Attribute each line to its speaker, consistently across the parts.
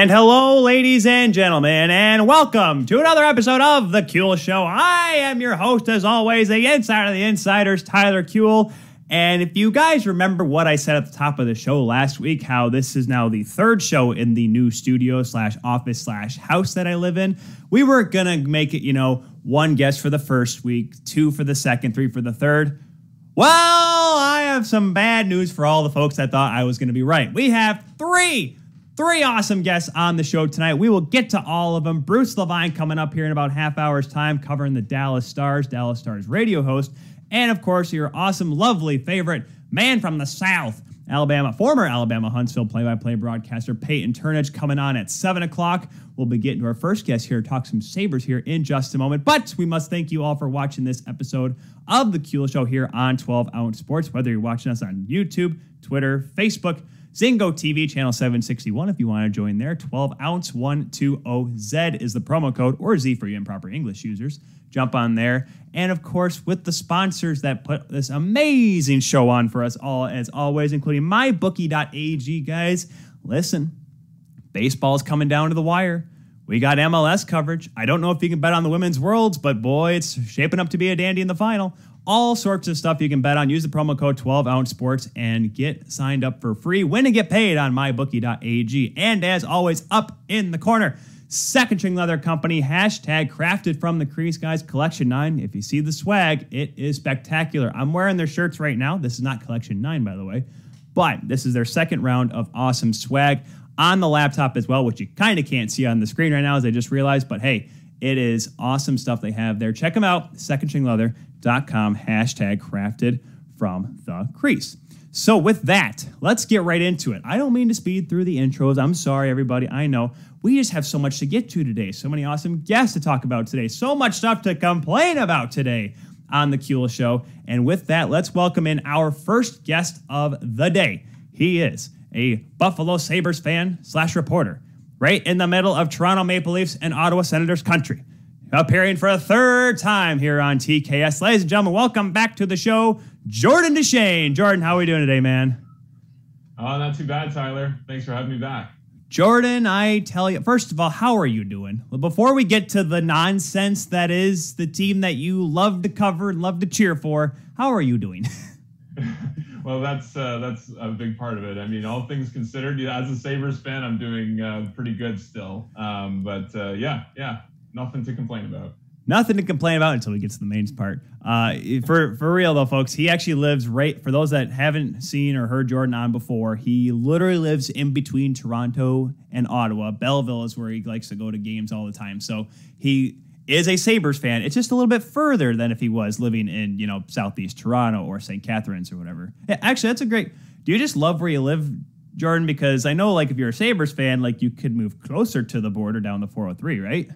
Speaker 1: And hello, ladies and gentlemen, and welcome to another episode of The Kuehl Show. I am your host, as always, the insider of the insiders, Tyler Kuehl. And if you guys remember what I said at the top of the show last week, how this is now the third show in the new studio slash office slash house that I live in, we were gonna make it, you know, one guest for the first week, two for the second, three for the third. Well, I have some bad news for all the folks that thought I was gonna be right. We have three Three awesome guests on the show tonight. We will get to all of them. Bruce LeVine coming up here in about half hour's time, covering the Dallas Stars, Dallas Stars radio host, and of course your awesome, lovely favorite man from the South, Alabama, former Alabama Huntsville play-by-play broadcaster Peyton Turnage coming on at seven o'clock. We'll be getting to our first guest here, talk some Sabres here in just a moment. But we must thank you all for watching this episode of the Kuehl Show here on 12 Ounce Sports. Whether you're watching us on YouTube, Twitter, Facebook. Zingo TV, channel 761, if you want to join there. 12 ounce 120Z is the promo code, or Z for you improper English users. Jump on there. And of course, with the sponsors that put this amazing show on for us all, as always, including mybookie.ag, guys. Listen, baseball's coming down to the wire. We got MLS coverage. I don't know if you can bet on the women's worlds, but boy, it's shaping up to be a dandy in the final all sorts of stuff you can bet on. Use the promo code 12 ounce sports and get signed up for free. Win and get paid on mybookie.ag. And as always, up in the corner, Second String Leather Company, hashtag crafted from the crease, guys. Collection 9. If you see the swag, it is spectacular. I'm wearing their shirts right now. This is not Collection 9, by the way, but this is their second round of awesome swag on the laptop as well, which you kind of can't see on the screen right now, as I just realized. But hey, it is awesome stuff they have there. Check them out, secondstringleather.com, hashtag crafted from the crease. So, with that, let's get right into it. I don't mean to speed through the intros. I'm sorry, everybody. I know we just have so much to get to today. So many awesome guests to talk about today. So much stuff to complain about today on the Kuehl Show. And with that, let's welcome in our first guest of the day. He is a Buffalo Sabres fan slash reporter right in the middle of Toronto Maple Leafs and Ottawa Senators country. Appearing for a third time here on TKS. Ladies and gentlemen, welcome back to the show, Jordan DeShane. Jordan, how are we doing today, man?
Speaker 2: Oh, not too bad, Tyler. Thanks for having me back.
Speaker 1: Jordan, I tell you, first of all, how are you doing? Well, before we get to the nonsense that is the team that you love to cover and love to cheer for, how are you doing?
Speaker 2: well, that's uh, that's a big part of it. I mean, all things considered, as a Sabres fan, I'm doing uh, pretty good still. Um, but uh, yeah, yeah, nothing to complain about.
Speaker 1: Nothing to complain about until we get to the main part. Uh, for for real though, folks, he actually lives right. For those that haven't seen or heard Jordan on before, he literally lives in between Toronto and Ottawa. Belleville is where he likes to go to games all the time. So he is a Sabres fan. It's just a little bit further than if he was living in, you know, Southeast Toronto or St. Catharines or whatever. Actually, that's a great. Do you just love where you live, Jordan? Because I know, like, if you're a Sabres fan, like, you could move closer to the border down the 403, right?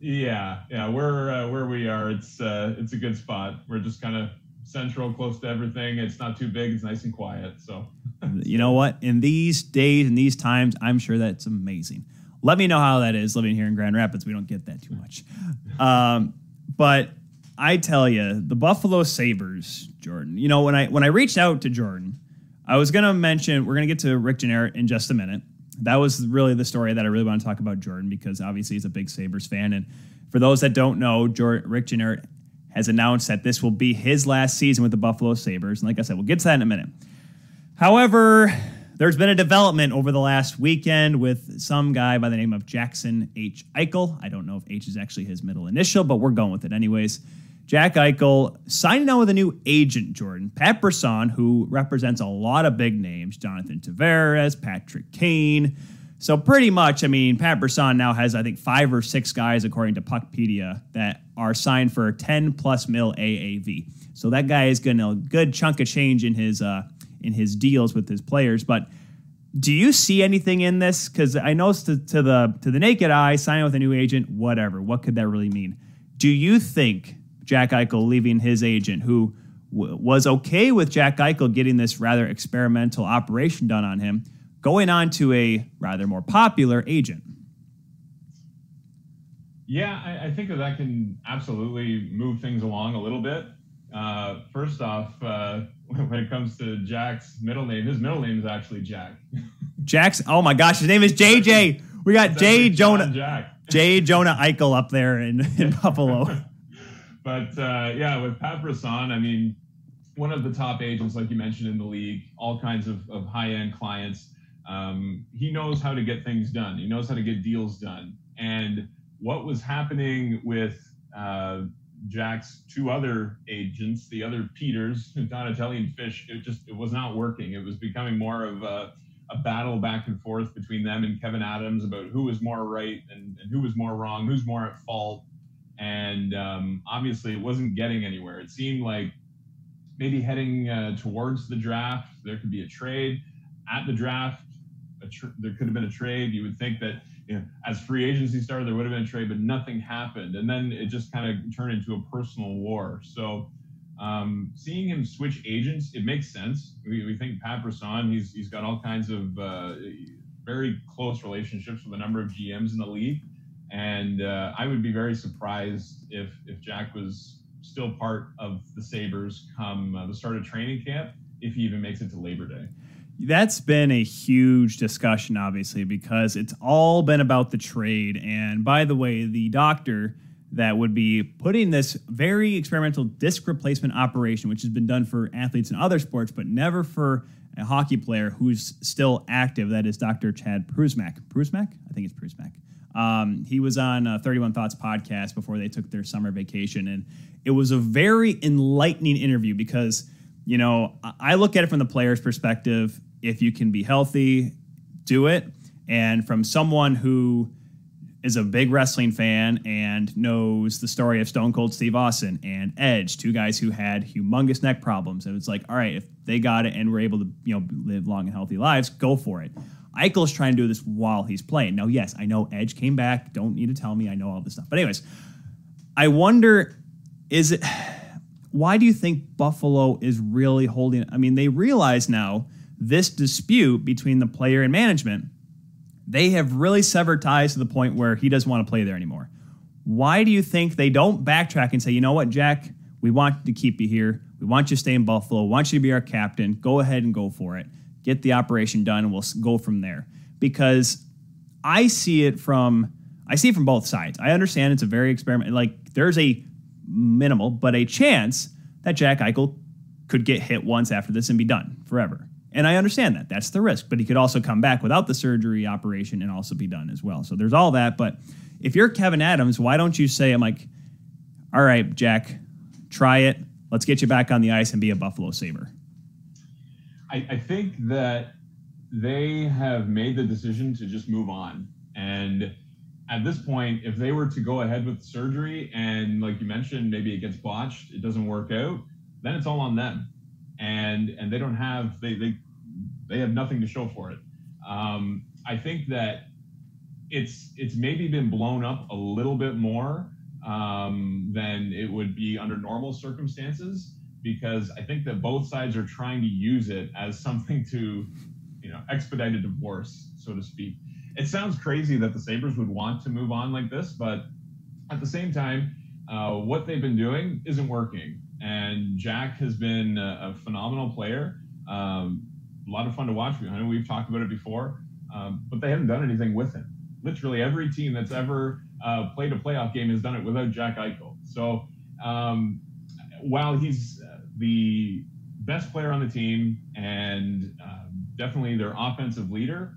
Speaker 2: Yeah, yeah. Where uh, where we are, it's uh, it's a good spot. We're just kind of central, close to everything. It's not too big. It's nice and quiet. So,
Speaker 1: you know what? In these days, in these times, I'm sure that's amazing. Let me know how that is living here in Grand Rapids. We don't get that too much. Um, but I tell you, the Buffalo Sabres, Jordan. You know, when I when I reached out to Jordan, I was gonna mention we're gonna get to Rick Jeanneret in just a minute. That was really the story that I really want to talk about Jordan because obviously he's a big Sabres fan. And for those that don't know, Jordan, Rick Jeanneret has announced that this will be his last season with the Buffalo Sabres. And like I said, we'll get to that in a minute. However, there's been a development over the last weekend with some guy by the name of Jackson H. Eichel. I don't know if H is actually his middle initial, but we're going with it anyways. Jack Eichel signing on with a new agent, Jordan. Pat Brisson, who represents a lot of big names Jonathan Tavares, Patrick Kane. So, pretty much, I mean, Pat Brisson now has, I think, five or six guys, according to Puckpedia, that are signed for 10 plus mil AAV. So, that guy is getting a good chunk of change in his uh, in his deals with his players. But do you see anything in this? Because I know to, to the to the naked eye, signing with a new agent, whatever. What could that really mean? Do you think Jack Eichel leaving his agent, who w- was okay with Jack Eichel getting this rather experimental operation done on him, going on to a rather more popular agent?
Speaker 2: Yeah, I, I think that that can absolutely move things along a little bit. Uh, first off, uh, when it comes to Jack's middle name, his middle name is actually Jack.
Speaker 1: Jack's. Oh my gosh, his name is JJ. we got Jay Jonah Jack. Jay Jonah Eichel up there in, in Buffalo.
Speaker 2: but uh, yeah, with Pat Brisson, I mean, one of the top agents, like you mentioned in the league, all kinds of, of high end clients. Um, he knows how to get things done. He knows how to get deals done. And what was happening with uh, Jack's two other agents, the other Peters, Donatelli and Fish, it just it was not working. It was becoming more of a, a battle back and forth between them and Kevyn Adams about who was more right and, and who was more wrong, who's more at fault. And um, obviously, it wasn't getting anywhere. It seemed like maybe heading uh, towards the draft, there could be a trade. At the draft, tr- there could have been a trade. You would think that know, as free agency started, there would have been a trade, but nothing happened. And then it just kind of turned into a personal war. So um, seeing him switch agents, it makes sense. We, we think Pat Brisson, he's, he's got all kinds of uh, very close relationships with a number of GMs in the league. And uh, I would be very surprised if, if Jack was still part of the Sabres come uh, the start of training camp, if he even makes it to Labor Day
Speaker 1: that's been a huge discussion, obviously, because it's all been about the trade. And by the way, the doctor that would be putting this very experimental disc replacement operation, which has been done for athletes in other sports, but never for a hockey player who's still active. That is Dr. Chad Prusmack. Prusmack? I think it's Prusmack. Um, he was on uh, 31 Thoughts podcast before they took their summer vacation. And it was a very enlightening interview because, you know, I look at it from the player's perspective if you can be healthy, do it. And from someone who is a big wrestling fan and knows the story of Stone Cold Steve Austin and Edge, two guys who had humongous neck problems. And it's like, all right, if they got it and were able to, you know, live long and healthy lives, go for it. Eichel's trying to do this while he's playing. Now, yes, I know Edge came back. Don't need to tell me. I know all this stuff. But anyways, I wonder, is it? Why do you think Buffalo is really holding? I mean, they realize now this dispute between the player and management, they have really severed ties to the point where he doesn't want to play there anymore. Why do you think they don't backtrack and say, you know what, Jack, we want to keep you here. We want you to stay in Buffalo. We want you to be our captain. Go ahead and go for it. Get the operation done, and we'll go from there. Because I see it from I see it from both sides. I understand it's a very experiment. Like there's a minimal, but a chance that Jack Eichel could get hit once after this and be done forever. And I understand that. That's the risk. But he could also come back without the surgery operation and also be done as well. So there's all that. But if you're Kevyn Adams, why don't you say, I'm like, all right, Jack, try it. Let's get you back on the ice and be a Buffalo Sabre.
Speaker 2: I, I think that they have made the decision to just move on. And at this point, if they were to go ahead with surgery and, like you mentioned, maybe it gets botched, it doesn't work out, then it's all on them and and they don't have they they they have nothing to show for it. Um, I think that it's it's maybe been blown up a little bit more um, than it would be under normal circumstances because I think that both sides are trying to use it as something to you know expedite a divorce, so to speak. It sounds crazy that the Sabres would want to move on like this, but at the same time, uh, what they've been doing isn't working. And Jack has been a, a phenomenal player. Um, a lot of fun to watch. I know we've talked about it before, um, but they haven't done anything with him. Literally every team that's ever uh, played a playoff game has done it without Jack Eichel. So um, while he's the best player on the team and uh, definitely their offensive leader,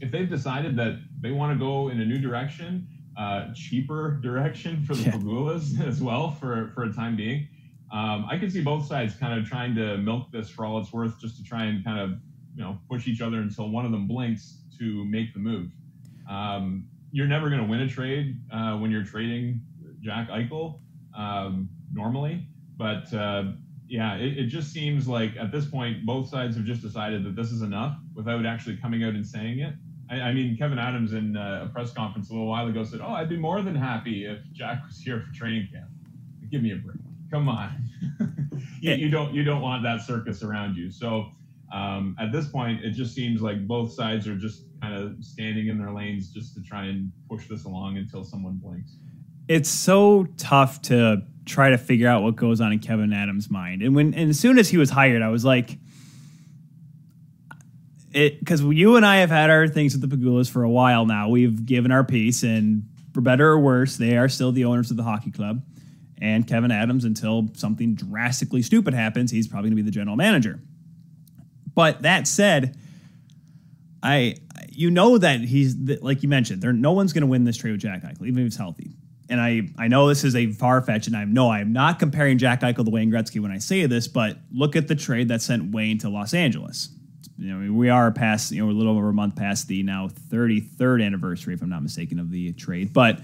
Speaker 2: if they've decided that they want to go in a new direction, uh, cheaper direction for the yeah. Pegulas as well for, for a time being, um, I can see both sides kind of trying to milk this for all it's worth, just to try and kind of you know push each other until one of them blinks to make the move. Um, you're never going to win a trade uh, when you're trading Jack Eichel um, normally, but uh, yeah, it, it, just seems like at this point both sides have just decided that this is enough without actually coming out and saying it. I, I mean, Kevyn Adams in uh, a press conference a little while ago said, "Oh, I'd be more than happy if Jack was here for training camp. Give me a break." Come on. you, you, don't you don't want that circus around you. So um, at this point, it just seems like both sides are just kind of standing in their lanes just to try and push this along until someone blinks.
Speaker 1: It's so tough to try to figure out what goes on in Kevyn Adams' mind. And when and as soon as he was hired, I was like, it because you and I have had our things with the Pegulas for a while now. We've given our piece, and for better or worse, they are still the owners of the hockey club. And Kevyn Adams, until something drastically stupid happens, he's probably going to be the general manager. But that said, I you know that he's like you mentioned, there no one's going to win this trade with Jack Eichel, even if he's healthy. And I I know this is a far fetched, and I know I'm not comparing Jack Eichel to Wayne Gretzky when I say this, but look at the trade that sent Wayne to Los Angeles. You know, we are past, you know, we're a little over a month past the now 33rd anniversary, if I'm not mistaken, of the trade. But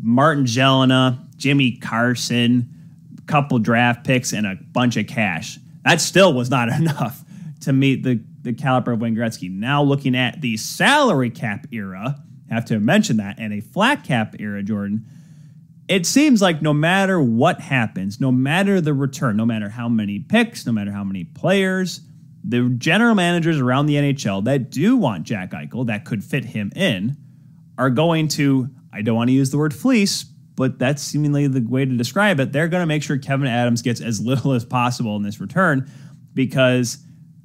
Speaker 1: Martin Gelinas, Jimmy Carson, a couple draft picks, and a bunch of cash. That still was not enough to meet the, the caliber of Wayne Gretzky. Now looking at the salary cap era, have to mention that, and a flat cap era, Jordan, it seems like no matter what happens, no matter the return, no matter how many picks, no matter how many players, the general managers around the NHL that do want Jack Eichel, that could fit him in, are going to, I don't want to use the word fleece, but that's seemingly the way to describe it. They're going to make sure Kevyn Adams gets as little as possible in this return because,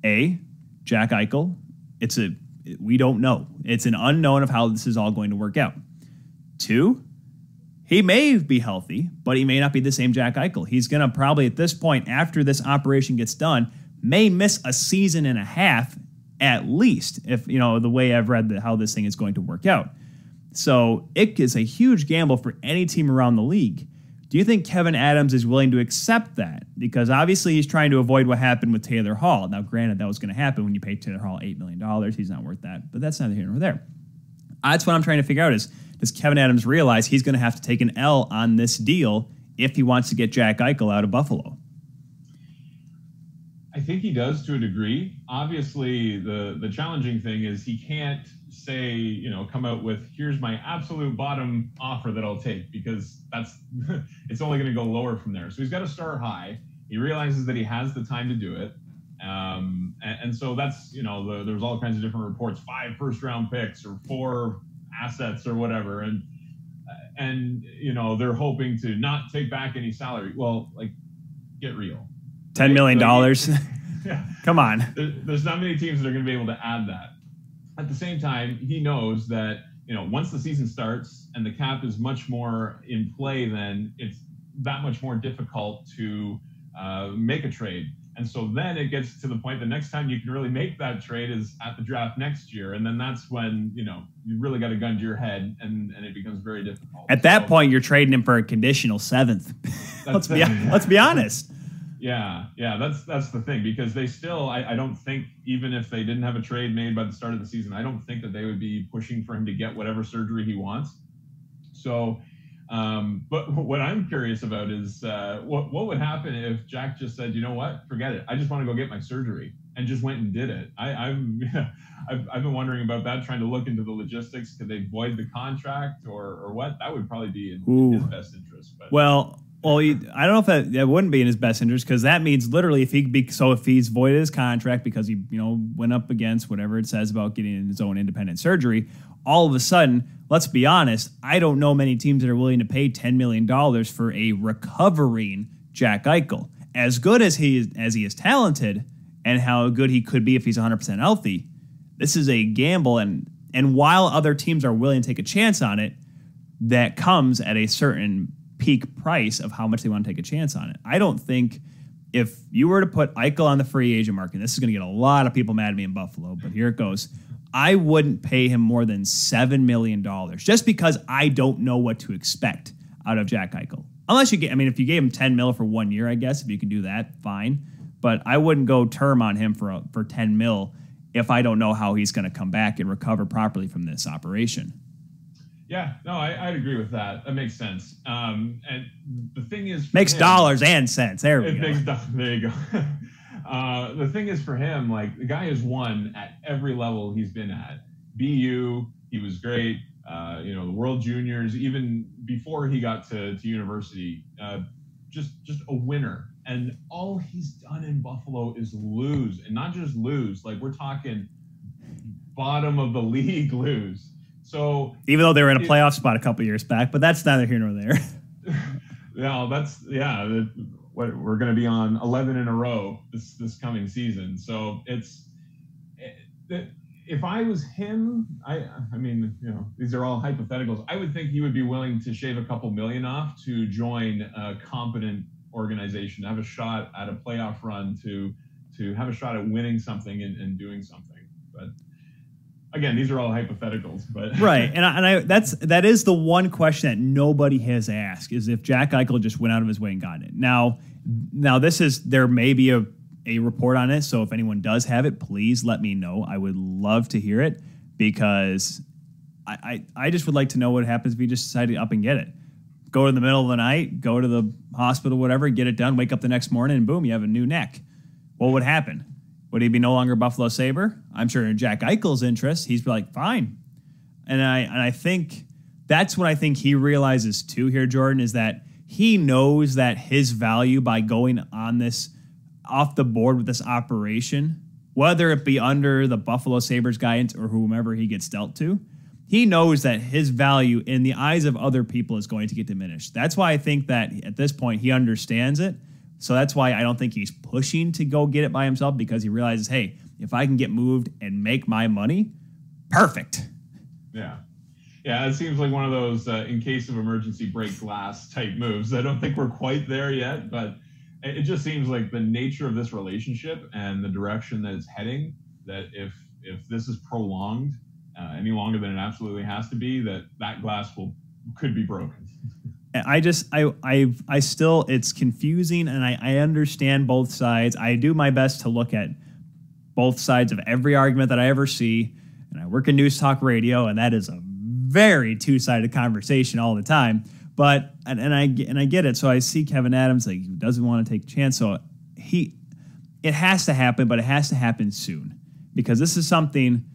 Speaker 1: A, Jack Eichel, it's a, we don't know. It's an unknown of how this is all going to work out. Two, he may be healthy, but he may not be the same Jack Eichel. He's going to probably, at this point, after this operation gets done, may miss a season and a half at least, if you know the way I've read the, how this thing is going to work out. So it is a huge gamble for any team around the league. Do you think Kevyn Adams is willing to accept that? Because obviously he's trying to avoid what happened with Taylor Hall. Now, granted, that was going to happen when you pay Taylor Hall $8 million. He's not worth that, but that's neither here nor there. That's what I'm trying to figure out is does Kevyn Adams realize he's going to have to take an L on this deal if he wants to get Jack Eichel out of Buffalo?
Speaker 2: I think he does to a degree. Obviously, the the challenging thing is he can't say, you know, come out with here's my absolute bottom offer that I'll take because that's it's only going to go lower from there. So he's got to start high. He realizes that he has the time to do it. Um, and, and, so that's you know the, there's all kinds of different reports, five first round picks or four assets or whatever, and and you know they're hoping to not take back any salary. Well, like get real.
Speaker 1: Ten million dollars. yeah. Come on.
Speaker 2: There, there's not many teams that are going to be able to add that. At the same time, he knows that you know once the season starts and the cap is much more in play, then it's that much more difficult to uh, make a trade. And so then it gets to the point the next time you can really make that trade is at the draft next year. And then that's when, you know, you really got a gun to your head and, and it becomes very difficult.
Speaker 1: At that so, point, you're trading him for a conditional seventh. let's, be, let's be honest.
Speaker 2: Yeah, yeah, that's that's the thing because they still, I, I don't think even if they didn't have a trade made by the start of the season, I don't think that they would be pushing for him to get whatever surgery he wants. So, um, but what I'm curious about is uh, what what would happen if Jack just said, you know what, forget it, I just want to go get my surgery and just went and did it. I, I'm I've, I've been wondering about that, trying to look into the logistics. Could they void the contract or or what? That would probably be in, in his best interest.
Speaker 1: But well well, he, I don't know if that, that wouldn't be in his best interest because that means literally if he be so if he's voided his contract because he you know went up against whatever it says about getting his own independent surgery, all of a sudden, let's be honest, I don't know many teams that are willing to pay ten million dollars for a recovering Jack Eichel. As good as he is, as he is talented, and how good he could be if he's 100 percent healthy, this is a gamble. And and while other teams are willing to take a chance on it, that comes at a certain peak price of how much they want to take a chance on it. I don't think if you were to put Eichel on the free agent market, this is going to get a lot of people mad at me in Buffalo, but here it goes. I wouldn't pay him more than $7 million just because I don't know what to expect out of Jack Eichel. Unless you get, I mean, if you gave him 10 mil for one year, I guess, if you can do that, fine. But I wouldn't go term on him for, for 10 mil if I don't know how he's going to come back and recover properly from this operation.
Speaker 2: Yeah, no, I, would agree with that. That makes sense. Um, and the thing is,
Speaker 1: makes him, dollars and cents. There we go.
Speaker 2: Makes, there you go. uh, the thing is, for him, like the guy has won at every level he's been at. BU, he was great. Uh, you know, the World Juniors, even before he got to, to university, uh, just just a winner. And all he's done in Buffalo is lose, and not just lose. Like we're talking bottom of the league lose. So
Speaker 1: even though they were in a playoff spot a couple years back, but that's neither here nor there.
Speaker 2: yeah, that's yeah. what we're going to be on eleven in a row this this coming season. So it's eh, if I was him, I I mean, you know, these are all hypotheticals. I would think he would be willing to shave a couple million off to join a competent organization, have a shot at a playoff run, to to have a shot at winning something and, and doing something. But again, these are all hypotheticals. But
Speaker 1: right, and I, and I that's that is the one question that nobody has asked is if Jack Eichel just went out of his way and got it. Now, now this is there may be a a report on it. So if anyone does have it, please let me know. I would love to hear it because I, I, I just would like to know what happens if you just decide to up and get it. Go in the middle of the night, go to the hospital, whatever, get it done, wake up the next morning, and boom, you have a new neck. What would happen? Would he be no longer Buffalo Sabre? I'm sure in Jack Eichel's interest, he's like, fine. And I and I think that's what I think he realizes too here, Jordan, is that he knows that his value by going on this off the board with this operation, whether it be under the Buffalo Sabres guidance or whomever he gets dealt to, he knows that his value in the eyes of other people is going to get diminished. That's why I think that at this point he understands it. So that's why I don't think he's pushing to go get it by himself because he realizes, hey, if I can get moved and make my money, perfect.
Speaker 2: Yeah. Yeah, it seems like one of those uh, in case of emergency break glass type moves. I don't think we're quite there yet, but it just seems like the nature of this relationship and the direction that it's heading that if if this is prolonged uh, any longer than it absolutely has to be that that glass will could be broken
Speaker 1: I just I I I still it's confusing and I, I understand both sides. I do my best to look at both sides of every argument that I ever see. And I work in news talk radio, and that is a very two-sided conversation all the time. But and, and I and I get it. So I see Kevyn Adams like he doesn't want to take a chance. So he it has to happen, but it has to happen soon because this is something.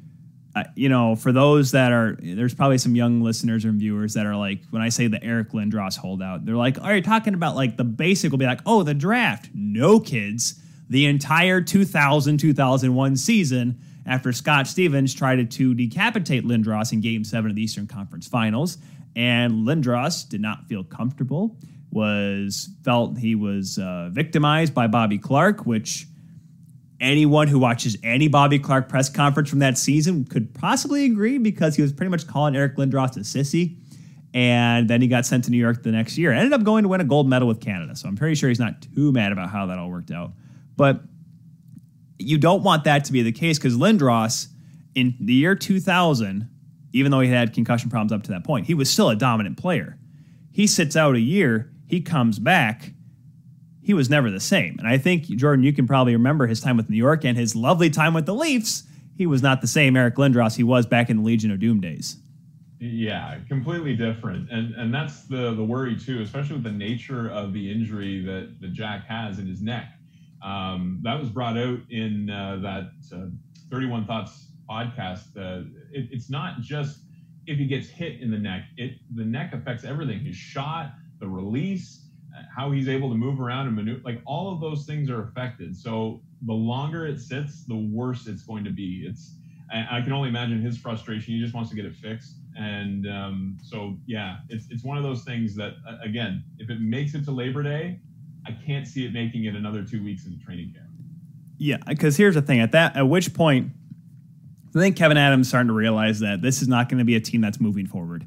Speaker 1: You know, for those that are, there's probably some young listeners and viewers that are like, when I say the Eric Lindros holdout, they're like, are you talking about like the basic will be like, oh, the draft? No, kids. The entire 2000 2001 season after Scott Stevens tried to decapitate Lindros in game seven of the Eastern Conference Finals and Lindros did not feel comfortable. Was felt he was uh, victimized by Bobby Clarke, which anyone who watches any Bobby Clarke press conference from that season could possibly agree because he was pretty much calling Eric Lindros a sissy. And then he got sent to New York the next year. Ended up going to win a gold medal with Canada. So I'm pretty sure he's not too mad about how that all worked out. But you don't want that to be the case because Lindros in the year 2000 even though he had concussion problems up to that point. He was still a dominant player. He sits out a year, he comes back. He was never the same. And I think, Jordan, you can probably remember his time with New York and his lovely time with the Leafs. He was not the same Eric Lindros he was back in the Legion of Doom days.
Speaker 2: Yeah, completely different. And and that's the the worry too, especially with the nature of the injury that, that Jack has in his neck. Um, that was brought out in uh, that uh, 31 Thoughts podcast, uh, it, it's not just if he gets hit in the neck. It the neck affects everything: his shot, the release, how he's able to move around and maneuver. Like all of those things are affected. So the longer it sits, the worse it's going to be. It's I can only imagine his frustration. He just wants to get it fixed. And um, so, yeah, it's, it's one of those things that, again, if it makes it to Labor Day, I can't see it making it another two weeks into training camp.
Speaker 1: Yeah, because here's the thing: at that, at which point I think Kevyn Adams starting to realize that this is not going to be a team that's moving forward.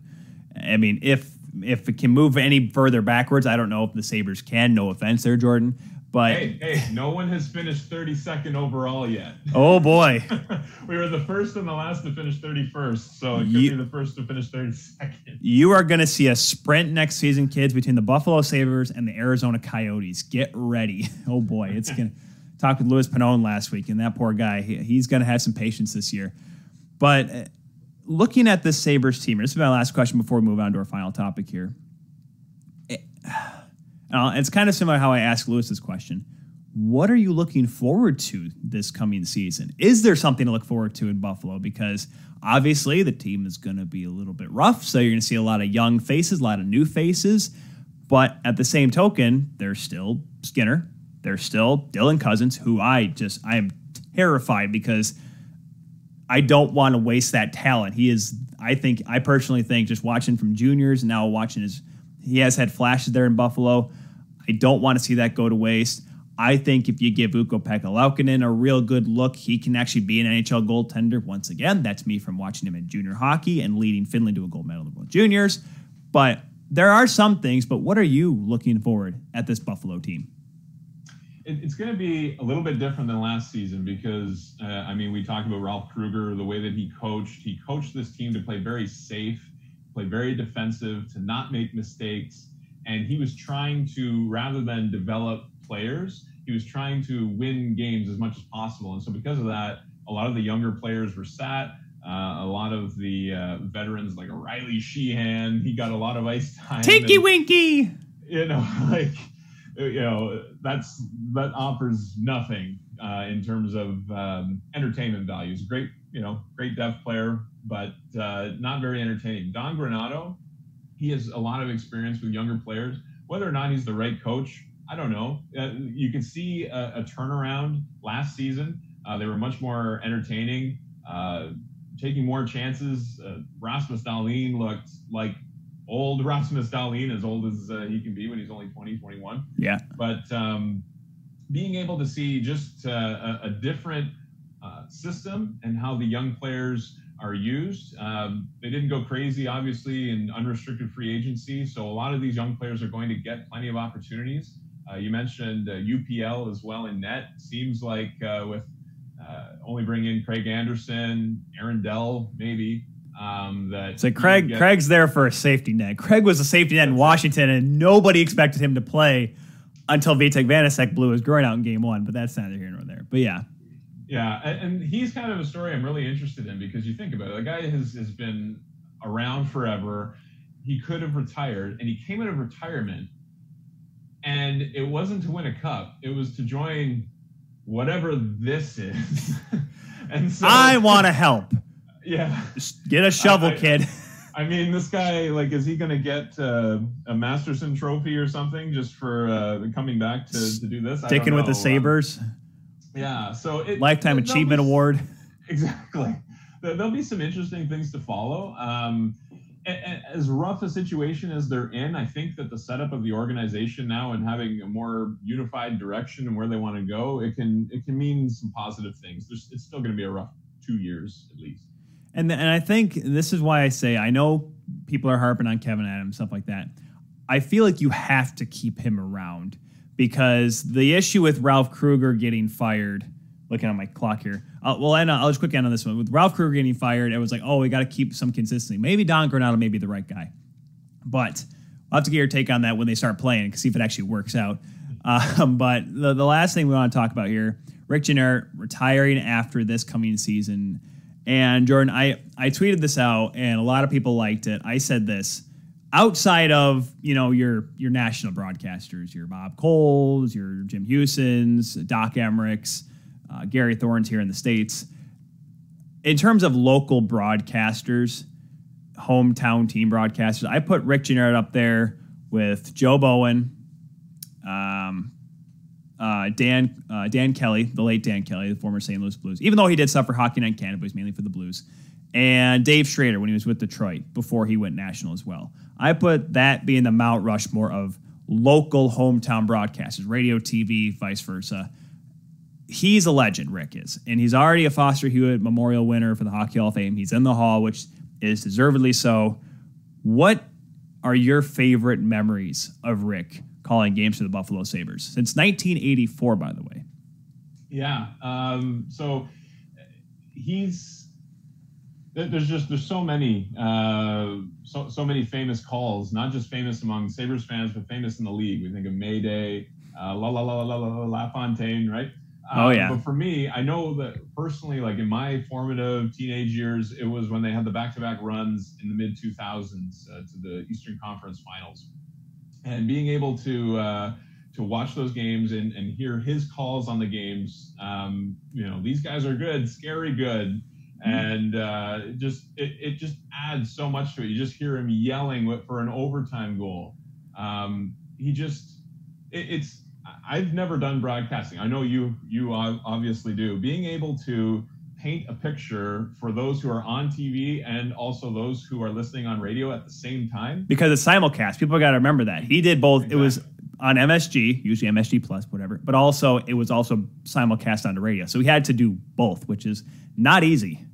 Speaker 1: I mean, if if it can move any further backwards, I don't know if the Sabres can. No offense there, Jordan. But
Speaker 2: hey, hey, no one has finished 32nd overall yet.
Speaker 1: Oh boy.
Speaker 2: we were the first and the last to finish 31st, so it could you, be the first to finish 32nd.
Speaker 1: You are going to see a sprint next season, kids, between the Buffalo Sabres and the Arizona Coyotes. Get ready. Oh boy, it's going to talk with Louis Pannone last week, and that poor guy, he, he's going to have some patience this year. But uh, looking at this Sabres team, this is my last question before we move on to our final topic here. It, uh, it's kind of similar how I asked this question. What are you looking forward to this coming season? Is there something to look forward to in Buffalo? Because obviously the team is going to be a little bit rough, so you're going to see a lot of young faces, a lot of new faces. But at the same token, there's still Skinner, there's still Dylan Cozens, who I just I am terrified because I don't want to waste that talent. He is, I think, I personally think, just watching from juniors and now watching his, he has had flashes there in Buffalo. I don't want to see that go to waste. I think if you give Ukko Pekka a real good look, he can actually be an NHL goaltender once again. That's me from watching him in junior hockey and leading Finland to a gold medal in World Juniors. But there are some things, but what are you looking forward at this Buffalo team?
Speaker 2: It's going to be a little bit different than last season because, uh, I mean, we talked about Ralph Krueger, the way that he coached. He coached this team to play very safe, play very defensive, to not make mistakes. And he was trying to, rather than develop players, he was trying to win games as much as possible. And so, because of that, a lot of the younger players were sat. Uh, a lot of the uh, veterans, like Riley Sheahan, he got a lot of ice time.
Speaker 1: Tinky and, Winky!
Speaker 2: You know, like, you know, that's that offers nothing uh, in terms of um, entertainment values. Great, you know, great depth player, but uh, not very entertaining. Don Granato, he has a lot of experience with younger players. Whether or not he's the right coach, I don't know. Uh, you can see a, a, turnaround last season. Uh, they were much more entertaining, uh, taking more chances. Uh, Rasmus Dahlin looked like old Rasmus Dahlin, as old as uh, he can be when he's only 20, 21.
Speaker 1: Yeah.
Speaker 2: But um, being able to see just uh, a, a, different system and how the young players are used. Um, they didn't go crazy, obviously, in unrestricted free agency. So a lot of these young players are going to get plenty of opportunities. Uh, you mentioned uh, UPL as well in net. Seems like uh, with uh, only bringing in Craig Anderson, Aaron Dell, maybe. Um, that
Speaker 1: so Craig get- Craig's there for a safety net. Craig was a safety net in Washington, and nobody expected him to play until Vitek Vanecek blew his groin out in game one. But that's neither here nor there. But yeah.
Speaker 2: Yeah, and he's kind of a story I'm really interested in because you think about it. The guy has, has been around forever. He could have retired, and he came out of retirement and it wasn't to win a cup; it was to join whatever this is.
Speaker 1: and so I want to help.
Speaker 2: Yeah,
Speaker 1: get a shovel, I, kid.
Speaker 2: I mean, this guy, like, is he going to get uh, a Masterton Trophy or something just for uh, coming back to, to do this?
Speaker 1: Sticking with the Sabres. Um,
Speaker 2: yeah, so it,
Speaker 1: lifetime achievement be, award.
Speaker 2: Exactly. There'll be some interesting things to follow. Um, as rough a situation as they're in, I think that the setup of the organization now and having a more unified direction and where they want to go, it can it can mean some positive things. There's, it's still going to be a rough two years at least.
Speaker 1: And and I think this is why I say I know people are harping on Kevyn Adams stuff like that. I feel like you have to keep him around because the issue with Ralph Krueger getting fired looking at my clock here. Uh, well, and I'll just quick end on this one. With Ralph Krueger getting fired, it was like, oh, we got to keep some consistency. Maybe Don Granato may be the right guy, but I'll have to get your take on that when they start playing, see if it actually works out. Um, but the, the last thing we want to talk about here, Rick Jeanneret retiring after this coming season. And Jordan, I, I tweeted this out, and a lot of people liked it. I said this outside of you know your your national broadcasters, your Bob Coles, your Jim Hughsons, Doc Emricks, uh, Gary Thorne's here in the States. In terms of local broadcasters, hometown team broadcasters, I put Rick Jeanneret up there with Joe Bowen, um, uh, Dan uh, Dan Kelly, the late Dan Kelly, the former St. Louis Blues, even though he did suffer Hockey Night Canada, but he's mainly for the Blues, and Dave Strader when he was with Detroit before he went national as well. I put that being the Mount Rushmore of local hometown broadcasters, radio, TV, vice versa he's a legend, Rick is. And he's already a Foster Hewitt Memorial winner for the Hockey Hall of Fame. He's in the Hall, which is deservedly so. What are your favorite memories of Rick calling games for the Buffalo Sabres? Since 1984, by the way.
Speaker 2: Yeah. Um, so he's there's just there's so many uh, so so many famous calls, not just famous among Sabres fans, but famous in the league. We think of Mayday, uh, La La La La La La La Fontaine, right?
Speaker 1: oh um, yeah.
Speaker 2: But for me, I know that personally, like in my formative teenage years, it was when they had the back-to-back runs in the mid 2000s uh, to the Eastern Conference Finals, and being able to uh, to watch those games and, and hear his calls on the games. Um, you know, these guys are good, scary good. Mm-hmm. And uh, just it, it just adds so much to it. You just hear him yelling for an overtime goal. Um, he just it, it's I've never done broadcasting. I know you you obviously do. Being able to paint a picture for those who are on TV and also those who are listening on radio at the same time.
Speaker 1: Because it's simulcast. People got to remember that. He did both. Exactly. It was on MSG, usually MSG Plus, whatever. But also, it was also simulcast on the radio, so he had to do both, which is not easy.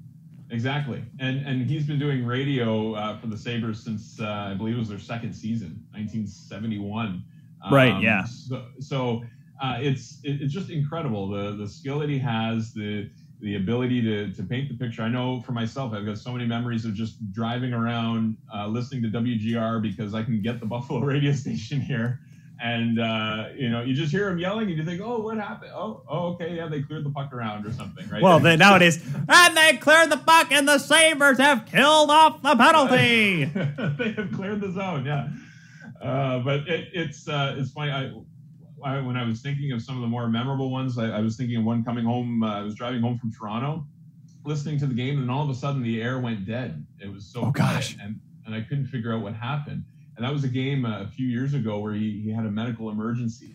Speaker 2: Exactly, and and he's been doing radio uh, for the Sabres since uh, I believe it was their second season, 1971.
Speaker 1: Right. Um, yeah.
Speaker 2: So, so uh, it's it, it's just incredible the the skill that he has, the the ability to, to paint the picture. I know for myself, I've got so many memories of just driving around, uh, listening to WGR because I can get the Buffalo radio station here. And, uh, you know, you just hear them yelling and you think, oh, what happened? Oh, oh, okay. Yeah, they cleared the puck around or something, right?
Speaker 1: Well, then nowadays, and they cleared the puck and the Sabres have killed off the penalty.
Speaker 2: they have cleared the zone, yeah. Uh, but it, it's uh, it's funny. I, I, when I was thinking of some of the more memorable ones, I, I was thinking of one coming home. Uh, I was driving home from Toronto, listening to the game, and all of a sudden the air went dead. It was so
Speaker 1: oh, gosh.
Speaker 2: and and I couldn't figure out what happened. And that was a game uh, a few years ago where he, he had a medical emergency.